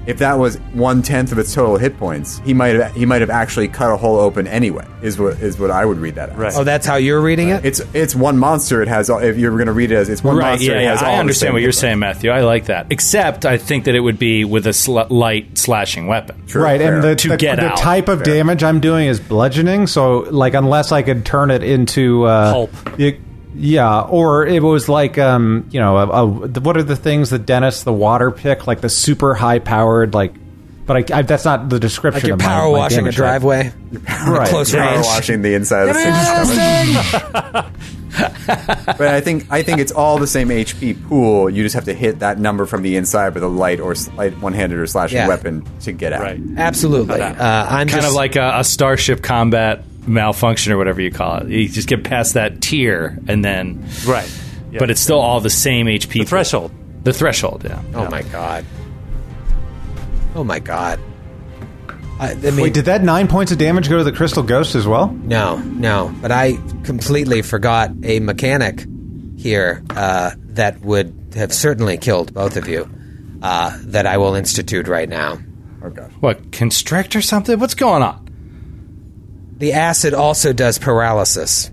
[SPEAKER 2] If that was one tenth of its total hit points, he might have he might have actually cut a hole open anyway. Is what is what I would read that as.
[SPEAKER 4] Right.
[SPEAKER 1] Oh, that's how you're reading it.
[SPEAKER 2] It's it's one monster. It has. all If you're going to read it as it's one
[SPEAKER 3] Right,
[SPEAKER 2] monster,
[SPEAKER 3] yeah,
[SPEAKER 2] it
[SPEAKER 3] yeah.
[SPEAKER 2] has all
[SPEAKER 3] I understand what you're
[SPEAKER 2] hit
[SPEAKER 3] saying, Matthew. I like that. Except, I think that it would be with a sl- light slashing weapon.
[SPEAKER 2] True,
[SPEAKER 5] right, and the,
[SPEAKER 3] To
[SPEAKER 5] the,
[SPEAKER 3] get
[SPEAKER 5] the
[SPEAKER 3] out.
[SPEAKER 5] type of
[SPEAKER 2] Fair.
[SPEAKER 5] damage I'm doing is bludgeoning. So, like, unless I could turn it into uh,
[SPEAKER 4] Pulp.
[SPEAKER 5] it- yeah, or it was like, um, you know, a, a, the- what are the things that Dennis the water pick, like the super high powered, like, but I, I, that's not the description.
[SPEAKER 1] like you're
[SPEAKER 5] of
[SPEAKER 1] power
[SPEAKER 5] my
[SPEAKER 1] washing a driveway,
[SPEAKER 5] right?
[SPEAKER 1] close
[SPEAKER 2] Power
[SPEAKER 1] range.
[SPEAKER 2] washing the inside of the thing. but I think I think it's all the same HP pool. You just have to hit that number from the inside with a light or light one-handed or slashing
[SPEAKER 1] Yeah.
[SPEAKER 2] weapon to get out.
[SPEAKER 4] Right.
[SPEAKER 1] Absolutely. Uh, I'm
[SPEAKER 3] Kind
[SPEAKER 1] just,
[SPEAKER 3] of like a, a starship combat malfunction or whatever you call it. You just get past that tier and then.
[SPEAKER 4] Right. Yeah.
[SPEAKER 3] But it's still all the same HP. pool.
[SPEAKER 4] threshold.
[SPEAKER 3] The threshold, yeah.
[SPEAKER 1] Oh my god. Oh my god. I, I mean,
[SPEAKER 5] Wait, did that nine points of damage go to the crystal ghost as well?
[SPEAKER 1] no, no. But I completely forgot a mechanic here uh, that would have certainly killed both of you. Uh, that I will institute right now.
[SPEAKER 2] Oh gosh.
[SPEAKER 3] What, constrict or something? What's going on?
[SPEAKER 1] The acid also does paralysis.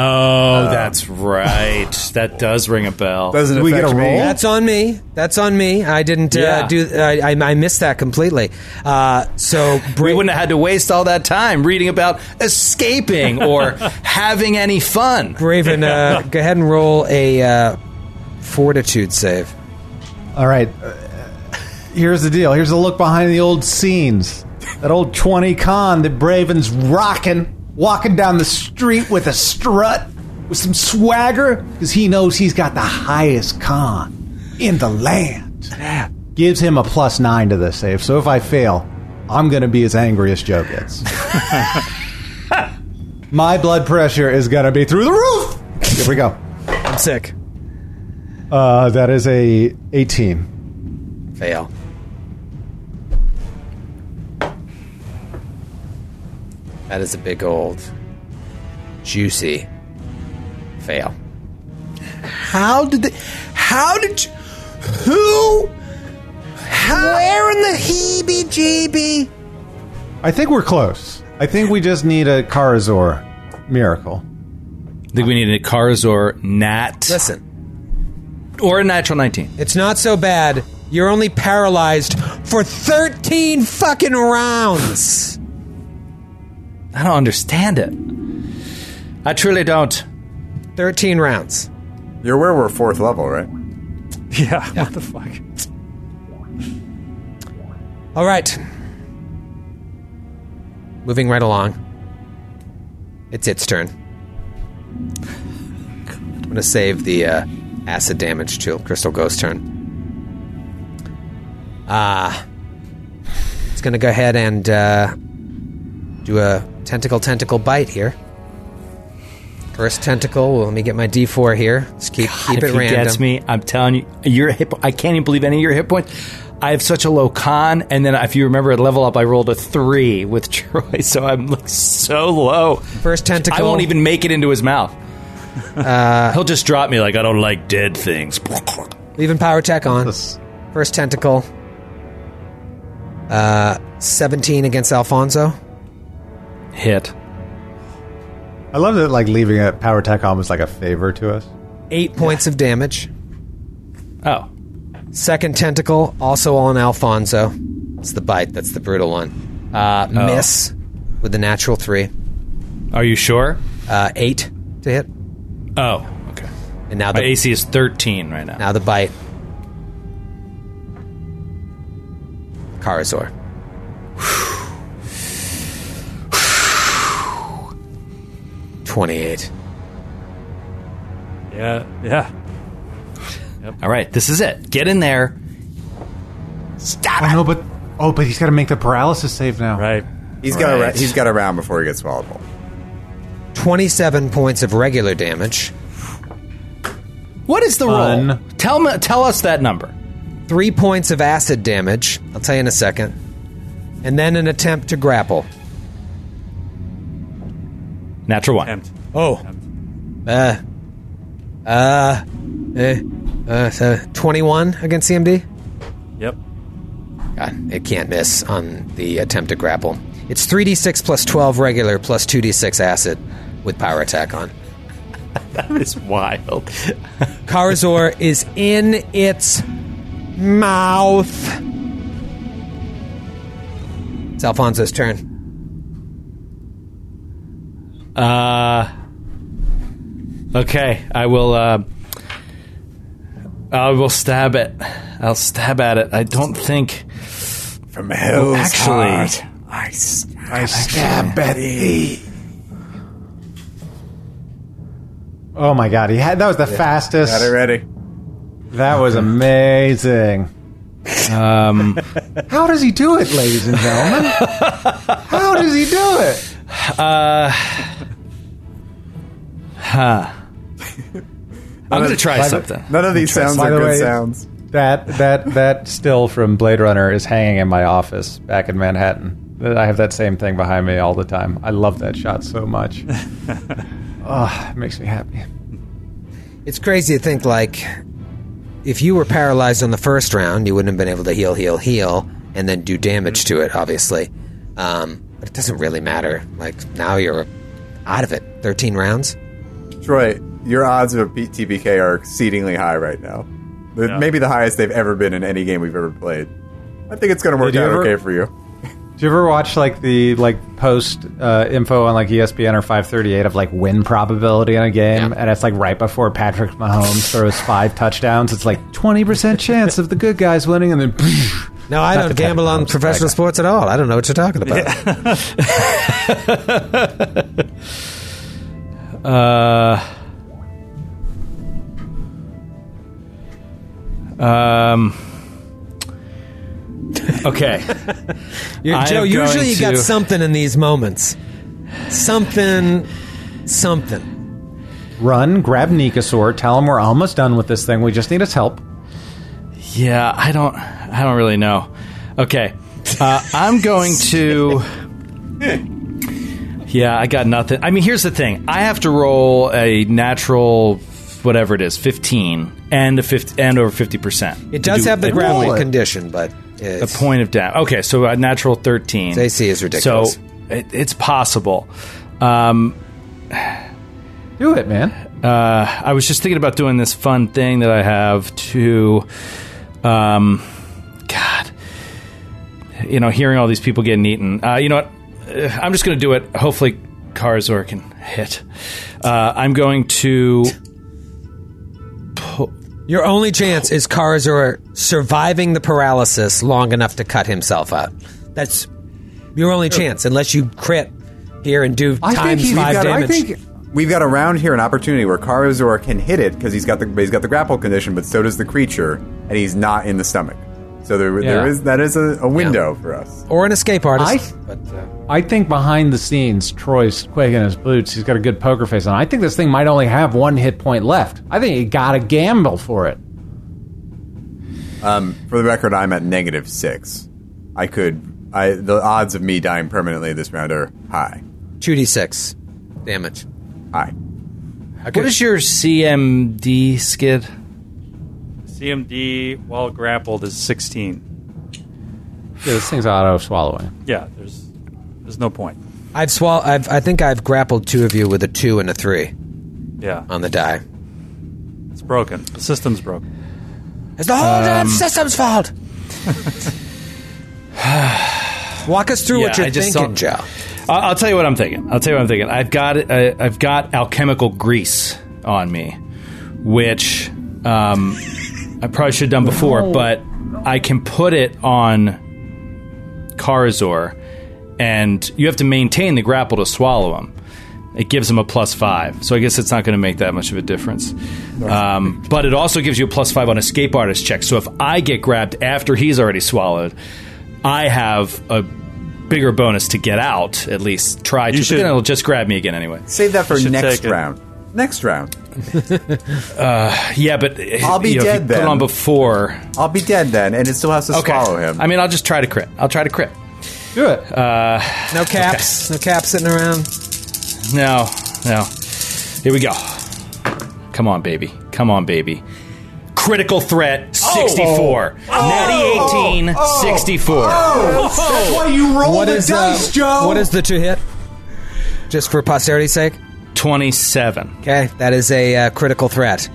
[SPEAKER 3] Oh, that's right. that does ring a bell.
[SPEAKER 2] Doesn't
[SPEAKER 5] Do we get
[SPEAKER 2] affect
[SPEAKER 5] a
[SPEAKER 2] me.
[SPEAKER 5] roll?
[SPEAKER 1] That's on me. That's on me. I didn't uh,
[SPEAKER 3] Yeah.
[SPEAKER 1] do. I, I, I missed that completely. Uh, so
[SPEAKER 3] we wouldn't have had to waste all that time reading about escaping or having any fun.
[SPEAKER 1] Braven, uh, go ahead and roll a uh, fortitude save.
[SPEAKER 5] All right. Uh, here's the deal. Here's a look behind the old scenes. That old 20 con that Braven's rocking, walking down the street with a strut, with some swagger, because he knows he's got the highest con in the land. Gives him a plus nine to this save. So if I fail, I'm going to be as angry as Joe gets. My blood pressure is going to be through the roof. Here we go.
[SPEAKER 1] I'm sick.
[SPEAKER 5] Uh, that is a 18.
[SPEAKER 1] Fail. That is a big old juicy fail.
[SPEAKER 3] How did they, how did you, who
[SPEAKER 1] Where in the heebie-jeebie?
[SPEAKER 5] I think we're close. I think we just need a Karazor miracle.
[SPEAKER 3] I think we need a Karazor Nat
[SPEAKER 1] Listen,
[SPEAKER 3] or a natural 19.
[SPEAKER 1] it's not so bad. You're only paralyzed for 13 fucking rounds.
[SPEAKER 3] I don't understand it. I truly don't.
[SPEAKER 1] 13 rounds.
[SPEAKER 2] You're aware we're fourth level, right?
[SPEAKER 4] Yeah, what the fuck?
[SPEAKER 1] All right. Moving right along. It's its turn. I'm going to save the uh, acid damage to Crystal Ghost turn. Ah. it's going to go ahead and uh, do a tentacle tentacle bite here. First tentacle. Well, let me get my D4 here. Just keep keep
[SPEAKER 3] if
[SPEAKER 1] it
[SPEAKER 3] he
[SPEAKER 1] random.
[SPEAKER 3] gets me, I'm telling you, your hit. I can't even believe any of your hit points. I have such a low con, and then if you remember at level up, I rolled a three with Troy, so I'm like so low.
[SPEAKER 1] First tentacle.
[SPEAKER 3] I won't even make it into his mouth. He'll just drop me like I don't like dead things.
[SPEAKER 1] Leaving power attack on. First tentacle. Uh, 17 against Alfonso.
[SPEAKER 3] Hit.
[SPEAKER 5] I love that, like leaving a power attack on was like a favor to us.
[SPEAKER 1] Eight points of damage.
[SPEAKER 3] Oh,
[SPEAKER 1] Second tentacle, also on Alfonso. It's the bite. That's the brutal one. Uh, Miss with the natural three.
[SPEAKER 3] are you sure?
[SPEAKER 1] Uh, eight to hit.
[SPEAKER 3] Oh, okay.
[SPEAKER 1] And now
[SPEAKER 3] My
[SPEAKER 1] the
[SPEAKER 3] AC is 13 right now.
[SPEAKER 1] now the bite. Karazor. Twenty-eight.
[SPEAKER 4] Yeah, yeah.
[SPEAKER 3] All right, this is it. Get in there.
[SPEAKER 5] Stop oh no, but oh, but he's got to make the paralysis save now.
[SPEAKER 4] Right.
[SPEAKER 2] He's got a he's got a round before he gets swallowed whole.
[SPEAKER 1] 27 points of regular damage,
[SPEAKER 3] What is the
[SPEAKER 5] Fun.
[SPEAKER 3] roll? Tell me. Tell us that number.
[SPEAKER 1] 3 points of acid damage. I'll tell you in a second. And then an attempt to grapple.
[SPEAKER 3] Natural one.
[SPEAKER 4] Attempt.
[SPEAKER 1] Oh. Uh. Uh. Eh, uh, so 21 against CMD?
[SPEAKER 4] Yep.
[SPEAKER 1] God, it can't miss on the attempt to grapple. It's 3d6 plus 12 regular plus 2d6 acid with power attack on.
[SPEAKER 3] That is wild.
[SPEAKER 1] Karazor is in its mouth. It's Alfonso's turn.
[SPEAKER 3] Uh. Okay, I will. Uh, I will stab it. I'll stab at it. I don't think.
[SPEAKER 2] From hell's
[SPEAKER 3] actually-
[SPEAKER 2] heart, I, s-
[SPEAKER 5] I stab Betty. Oh my god, he had that was the fastest.
[SPEAKER 2] got it ready.
[SPEAKER 5] That was amazing.
[SPEAKER 3] Um.
[SPEAKER 5] How does he do it, ladies and gentlemen? How does he do it?
[SPEAKER 3] I'm going to try
[SPEAKER 5] by the-
[SPEAKER 3] something.
[SPEAKER 2] None of these sounds are
[SPEAKER 5] the
[SPEAKER 2] good
[SPEAKER 5] way-
[SPEAKER 2] sounds.
[SPEAKER 5] That that that still from Blade Runner is hanging in my office back in Manhattan. I have that same thing behind me all the time. I love that shot so much. oh, it makes me happy.
[SPEAKER 1] It's crazy to think like if you were paralyzed on the first round, you wouldn't have been able to heal, heal, heal, and then do damage to it. Obviously, um, but it doesn't really matter. Like now you're out of it. Thirteen rounds.
[SPEAKER 2] Troy, your odds of a beat TPK are exceedingly high right now.
[SPEAKER 4] Yeah.
[SPEAKER 2] Maybe the highest they've ever been in any game we've ever played. I think it's going to work out
[SPEAKER 5] ever-
[SPEAKER 2] okay for you.
[SPEAKER 5] Do you ever watch like the like post uh, info on like ESPN or 538 of like win probability in a game,
[SPEAKER 1] Yeah.
[SPEAKER 5] and it's like right before Patrick Mahomes throws five touchdowns, it's like 20 percent chance of the good guys winning, and then
[SPEAKER 1] No, I don't gamble
[SPEAKER 5] Patrick
[SPEAKER 1] on professional sports at all. I don't know what you're talking about.
[SPEAKER 3] Uh. Um. Okay.
[SPEAKER 1] You're-
[SPEAKER 3] I
[SPEAKER 1] Joe,
[SPEAKER 3] am
[SPEAKER 1] usually
[SPEAKER 3] going
[SPEAKER 1] you got
[SPEAKER 3] to-
[SPEAKER 1] something in these moments. Something, something.
[SPEAKER 5] run, grab Nicasor, tell him we're almost done with this thing. We just need his help.
[SPEAKER 3] Yeah, I don't. I don't really know. Okay, uh, I'm going to. Yeah, I got nothing. I mean, here's the thing: I have to roll a natural, whatever it is, 15 and a 50 and over 50 percent.
[SPEAKER 1] It does have the grappling
[SPEAKER 5] it.
[SPEAKER 1] condition, but is.
[SPEAKER 3] A point of damage. Okay, so a natural 13.
[SPEAKER 1] His AC is ridiculous.
[SPEAKER 3] So it, it's possible. Um,
[SPEAKER 5] Do it, man.
[SPEAKER 3] uh, I was just thinking about doing this fun thing that I have to, um, God, you know, hearing all these people getting eaten. Uh, you know what? Uh, I'm just going to do it. Hopefully, Karazor can hit. Uh, I'm going to.
[SPEAKER 1] Your only chance is Karazor surviving the paralysis long enough to cut himself out. That's your only chance, unless you crit here and do
[SPEAKER 5] I
[SPEAKER 1] times
[SPEAKER 5] he's
[SPEAKER 1] five
[SPEAKER 2] got-
[SPEAKER 1] damage.
[SPEAKER 5] I think
[SPEAKER 2] We've got around here an opportunity where Karazor can hit it because he's got the he's got the grapple condition, but so does the creature, and he's not in the stomach. So there,
[SPEAKER 5] Yeah.
[SPEAKER 2] there is that is a, a window for us.
[SPEAKER 1] or an escape artist.
[SPEAKER 5] I-
[SPEAKER 1] but, uh,
[SPEAKER 5] I think behind the scenes, Troy's quaking his boots. He's got a good poker face on. I think this thing might only have one hit point left. I think you got to gamble for it.
[SPEAKER 2] Um, for the record, I'm at negative six. I could. I the odds of me dying permanently this round are high.
[SPEAKER 1] 2d6 damage.
[SPEAKER 2] High.
[SPEAKER 3] What is your CMD skid?
[SPEAKER 4] CMD while grappled is 16.
[SPEAKER 5] Yeah, this thing's auto swallowing.
[SPEAKER 4] Yeah, there's there's no point.
[SPEAKER 1] I've swall. I've, I think I've grappled two of you with a two and a three
[SPEAKER 4] Yeah,
[SPEAKER 1] on the die.
[SPEAKER 4] it's broken. The system's broken.
[SPEAKER 1] It's the whole damn system's fault. Walk us through
[SPEAKER 3] Yeah,
[SPEAKER 1] what you're
[SPEAKER 3] I just
[SPEAKER 1] thinking,
[SPEAKER 3] saw-
[SPEAKER 1] Joe.
[SPEAKER 3] I'll, I'll tell you what I'm thinking. I'll tell you what I'm thinking. I've got uh, I've got alchemical grease on me, which um, I probably should have done before, but I can put it on Karazor, and you have to maintain the grapple to swallow him. It gives him a plus five, so I guess it's not going to make that much of a difference. Um, but it also gives you a plus five on escape artist check. So if I get grabbed after he's already swallowed, I have a bigger bonus to get out. At least try to.
[SPEAKER 4] You
[SPEAKER 3] But
[SPEAKER 4] should-
[SPEAKER 3] then it'll just grab me again anyway.
[SPEAKER 2] Save that for next round. Next round.
[SPEAKER 3] Uh, yeah, but uh,
[SPEAKER 2] I'll be
[SPEAKER 3] you know, if
[SPEAKER 2] dead
[SPEAKER 3] you Put
[SPEAKER 2] then.
[SPEAKER 3] it on before.
[SPEAKER 2] I'll be dead then, and it still has to
[SPEAKER 3] Okay.
[SPEAKER 2] swallow him.
[SPEAKER 3] I mean, I'll just try to crit. I'll try to crit.
[SPEAKER 5] Do it.
[SPEAKER 1] Uh, no caps. No caps sitting around.
[SPEAKER 3] No, no. Here we go. Come on, baby. Come on, baby. Critical threat 64. Natty 18, 64.
[SPEAKER 5] That's why you roll
[SPEAKER 1] What
[SPEAKER 5] the dice,
[SPEAKER 1] uh,
[SPEAKER 5] Joe.
[SPEAKER 1] What is the two hit? Just for posterity's sake.
[SPEAKER 3] 27.
[SPEAKER 1] Okay, that is a uh, critical threat.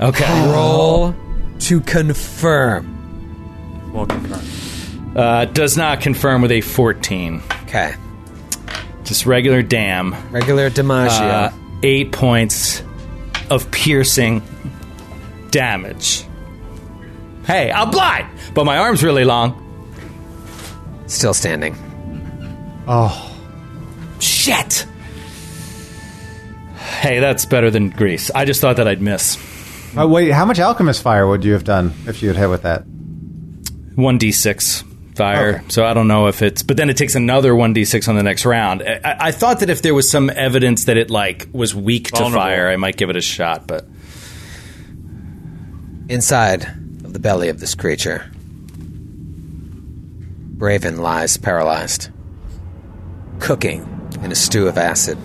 [SPEAKER 3] Okay.
[SPEAKER 1] Roll to confirm.
[SPEAKER 4] Won't confirm.
[SPEAKER 3] Uh, does not confirm with a 14.
[SPEAKER 1] Okay,
[SPEAKER 3] Just regular damn.
[SPEAKER 1] regular DiMaggio.
[SPEAKER 3] Uh, eight points of piercing damage. Hey, I'm blind, but my arm's really long.
[SPEAKER 1] Still standing.
[SPEAKER 5] Oh,
[SPEAKER 3] Shit. Hey, that's better than grease. I just thought that I'd miss.
[SPEAKER 5] Uh, wait. How much alchemist fire would you have done if you had hit with that?
[SPEAKER 3] 1d6 fire.
[SPEAKER 5] Okay.
[SPEAKER 3] So I don't know if it's, but then it takes another 1d6 on the next round. I, I- I thought that if there was some evidence that it like was weak to fire, I might give it a shot, but
[SPEAKER 1] Inside of the belly of this creature, Braven lies paralyzed, cooking in a stew of acid.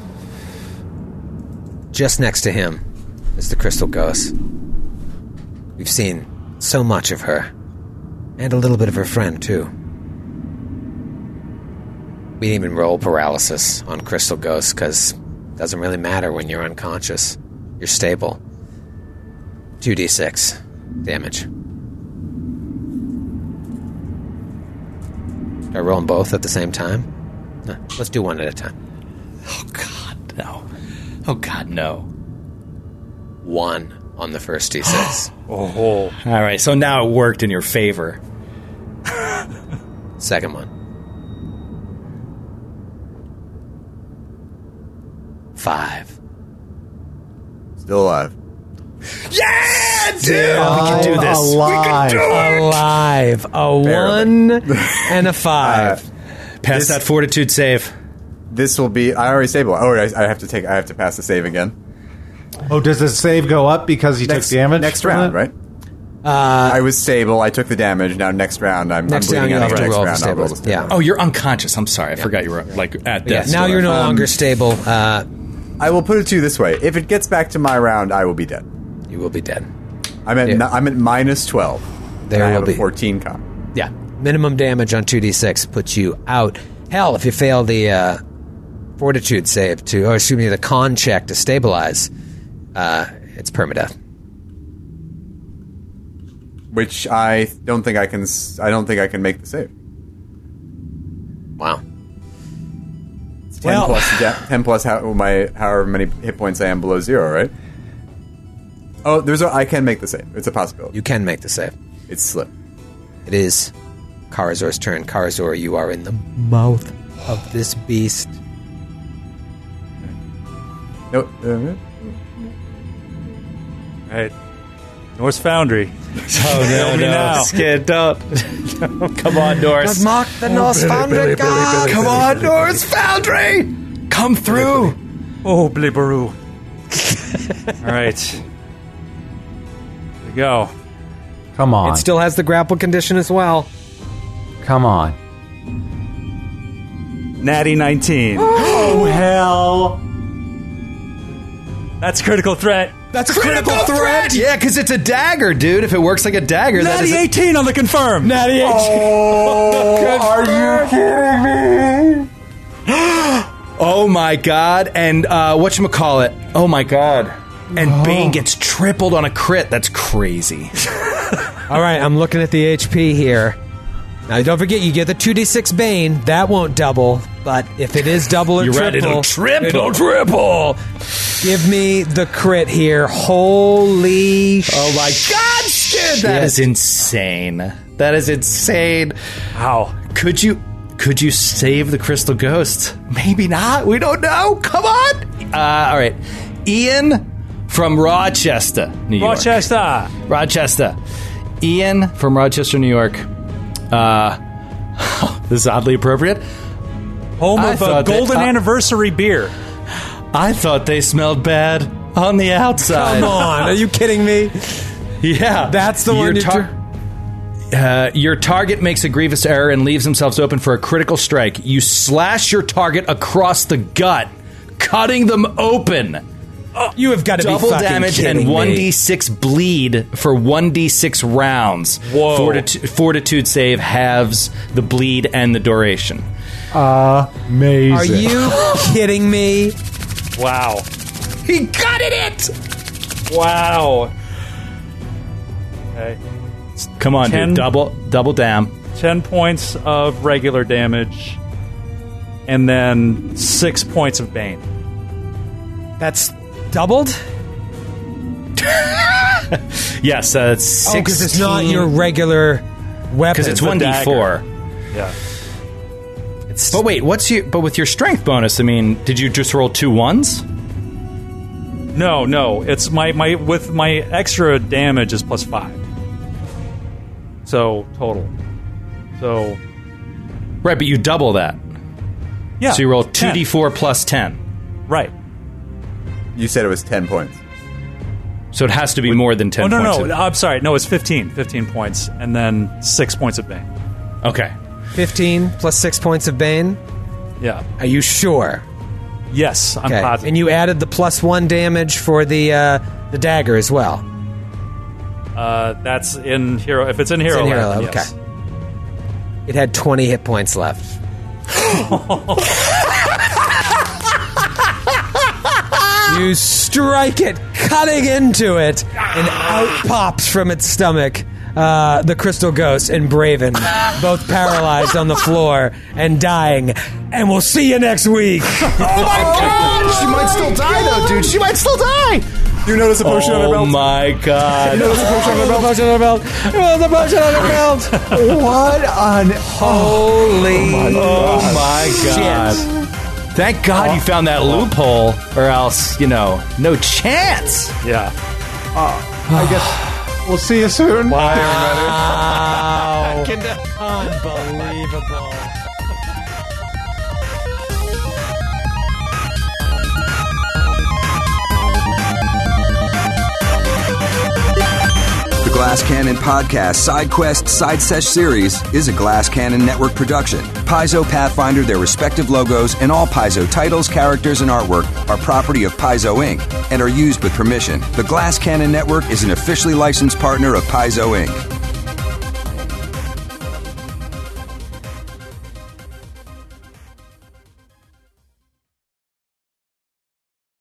[SPEAKER 1] Just next to him is the crystal ghost. We've seen so much of her, and a little bit of her friend, too. We didn't even roll paralysis on Crystal Ghost because it doesn't really matter when you're unconscious. You're stable. 2d6 damage. Do I roll them both at the same time? Let's do one at a time.
[SPEAKER 3] oh god. Oh god, no.
[SPEAKER 1] One on the first d6.
[SPEAKER 4] Oh,
[SPEAKER 3] All right, so now it worked in your favor.
[SPEAKER 1] Second one. Five.
[SPEAKER 2] Still alive.
[SPEAKER 3] Yeah, dude, we can do this.
[SPEAKER 5] Alive.
[SPEAKER 1] Alive. A one and a five.
[SPEAKER 3] Uh, Pass
[SPEAKER 2] This-
[SPEAKER 3] that fortitude save.
[SPEAKER 2] This will be. I already stabilized. Oh, I, I have to take. I have to pass the save again.
[SPEAKER 5] Oh, does the save go up because he
[SPEAKER 2] Next
[SPEAKER 5] took damage?
[SPEAKER 2] Next round,
[SPEAKER 5] it?
[SPEAKER 2] right? I was stable. I took the damage. Now next round, I'm,
[SPEAKER 1] Next
[SPEAKER 2] I'm
[SPEAKER 1] round,
[SPEAKER 2] bleeding
[SPEAKER 1] you
[SPEAKER 2] out. next
[SPEAKER 1] roll
[SPEAKER 2] round,
[SPEAKER 1] for
[SPEAKER 2] I'll roll the
[SPEAKER 1] stabilization. Yeah.
[SPEAKER 3] Oh, you're unconscious. I'm sorry. I forgot you were like at
[SPEAKER 1] Yeah,
[SPEAKER 3] death.
[SPEAKER 1] now you're no
[SPEAKER 2] Um,
[SPEAKER 1] longer stable. Uh,
[SPEAKER 2] I will put it to you this way: if it gets back to my round, I will be dead.
[SPEAKER 1] you will be dead.
[SPEAKER 2] I'm at.
[SPEAKER 1] Yeah.
[SPEAKER 2] I'm at minus twelve.
[SPEAKER 1] There
[SPEAKER 2] and I
[SPEAKER 1] will
[SPEAKER 2] have
[SPEAKER 1] be.
[SPEAKER 2] a fourteen con.
[SPEAKER 1] Yeah. minimum damage on 2d6 puts you out. Hell, if you fail the uh, fortitude save to, or excuse me, the con check to stabilize, uh, it's permadeath.
[SPEAKER 2] Which I don't think I can. s- I don't think I can make the save.
[SPEAKER 1] Wow.
[SPEAKER 2] It's ten
[SPEAKER 1] Well-
[SPEAKER 2] plus da- ten plus how my however many hit points I am below zero, right? Oh, there's a. I can make the save. It's a possibility.
[SPEAKER 1] You can make the save.
[SPEAKER 2] It's slip.
[SPEAKER 1] It is Karazor's turn. Karazor, you are in the mouth of this beast.
[SPEAKER 2] No, uh,
[SPEAKER 4] Right. Norse Foundry.
[SPEAKER 3] Oh no,
[SPEAKER 4] me now.
[SPEAKER 3] Skid, don't. Come on, Norse.
[SPEAKER 1] Mark the Norse Foundry God.
[SPEAKER 3] Come on, Norse Foundry. Come through.
[SPEAKER 4] Oh, Blibberoo. All right. Here we go.
[SPEAKER 5] Come on.
[SPEAKER 1] It still has the grapple condition as well.
[SPEAKER 5] Come on.
[SPEAKER 4] Natty 19.
[SPEAKER 5] Oh, hell.
[SPEAKER 4] That's critical threat.
[SPEAKER 1] That's a critical, threat.
[SPEAKER 3] Yeah, because it's a dagger, dude. If it works like a dagger, that
[SPEAKER 4] Natty
[SPEAKER 3] is. A-
[SPEAKER 4] 18 on the confirm.
[SPEAKER 1] Natty
[SPEAKER 3] oh are you kidding me? oh my god! And uh, what you call it? Oh my god! And Bane gets tripled on a crit. That's crazy.
[SPEAKER 1] All right, I'm looking at the HP here. Now, don't forget, you get the 2d6 Bane. That won't double, but if it is double or
[SPEAKER 3] You're right,
[SPEAKER 1] triple,
[SPEAKER 3] it'll triple.
[SPEAKER 1] it'll triple. Give me the crit here. Holy
[SPEAKER 3] Oh my god, Skid! That is insane. That is insane.
[SPEAKER 4] Wow.
[SPEAKER 3] Could you could you save the crystal ghost? Maybe not. We don't know. Come on. Uh, all right. Ian from Rochester, New York.
[SPEAKER 4] Rochester.
[SPEAKER 3] Rochester. Ian from Rochester, New York. Uh, this is oddly appropriate.
[SPEAKER 4] Home
[SPEAKER 3] I
[SPEAKER 4] of a golden
[SPEAKER 3] uh,
[SPEAKER 4] anniversary beer.
[SPEAKER 3] I thought they smelled bad on the outside.
[SPEAKER 1] Come on, are you kidding me?
[SPEAKER 3] Yeah,
[SPEAKER 1] That's the one
[SPEAKER 3] Your
[SPEAKER 1] you
[SPEAKER 3] uh, your target makes a grievous error and leaves themselves open for a critical strike. You slash your target across the gut, cutting them open.
[SPEAKER 1] You have got to be
[SPEAKER 3] Double
[SPEAKER 1] fucking
[SPEAKER 3] damage and one d six bleed for one d six rounds.
[SPEAKER 4] Whoa.
[SPEAKER 3] Fortitude, fortitude save halves the bleed and the duration.
[SPEAKER 5] Amazing.
[SPEAKER 1] Are you kidding me?
[SPEAKER 4] Wow.
[SPEAKER 3] He gutted it.
[SPEAKER 4] Wow. Okay.
[SPEAKER 3] Come on,
[SPEAKER 4] Ten-
[SPEAKER 3] dude. Double double dam.
[SPEAKER 4] 10 points of regular damage, and then 6 points of Bane.
[SPEAKER 1] That's doubled?
[SPEAKER 3] Yes, uh, it's
[SPEAKER 1] Oh, because it's not your regular weapon.
[SPEAKER 3] because it's
[SPEAKER 4] a
[SPEAKER 3] one d four.
[SPEAKER 4] Yeah.
[SPEAKER 1] It's
[SPEAKER 3] But wait, what's your but with your strength bonus? I mean, did you just roll two ones?
[SPEAKER 4] No, no. It's my, my with my extra damage is plus 5. So, total. So,
[SPEAKER 3] Right, but you double that.
[SPEAKER 4] yeah.
[SPEAKER 3] So you roll two d four plus ten.
[SPEAKER 4] Right.
[SPEAKER 2] You said it was ten points.
[SPEAKER 3] So it has to be more than ten.
[SPEAKER 4] Oh, no,
[SPEAKER 3] points
[SPEAKER 4] no.
[SPEAKER 3] of-
[SPEAKER 4] I'm sorry. No, it's 15. 15 points, and then 6 points of Bane.
[SPEAKER 3] okay.
[SPEAKER 1] 15 plus 6 points of Bane.
[SPEAKER 4] Yeah.
[SPEAKER 1] Are you sure?
[SPEAKER 4] Yes, I'm
[SPEAKER 1] Okay.
[SPEAKER 4] positive.
[SPEAKER 1] And you added the plus 1 damage for the uh, the dagger as well.
[SPEAKER 4] uh, that's in Hero. If it's in Hero,
[SPEAKER 1] in Hero
[SPEAKER 4] Lab,
[SPEAKER 1] Lab,
[SPEAKER 4] yes.
[SPEAKER 1] okay. It had 20 hit points left. you strike it, cutting into it, and out pops from its stomach uh, the crystal ghost and Braven, both paralyzed on the floor and dying. And we'll see you next week.
[SPEAKER 3] Oh my god! She might still die though, dude. She might still die.
[SPEAKER 2] You notice a potion on her belt.
[SPEAKER 3] Oh
[SPEAKER 2] belt.
[SPEAKER 3] my god!
[SPEAKER 1] There's a potion on the belt. Potion on the belt. There's a potion on the belt.
[SPEAKER 5] What on?
[SPEAKER 1] Holy
[SPEAKER 3] Oh my god! Thank God you found that loophole, or else you know, no chance.
[SPEAKER 4] Yeah. Oh.
[SPEAKER 5] I guess we'll see you soon.
[SPEAKER 1] bye Wow. Unbelievable.
[SPEAKER 6] Glass Cannon Podcast Side Quest Side Sesh series is a Glass Cannon Network production. Paizo Pathfinder, their respective logos, and all Paizo titles, characters, and artwork are property of Paizo Inc. and are used with permission. The Glass Cannon Network is an officially licensed partner of Paizo Inc.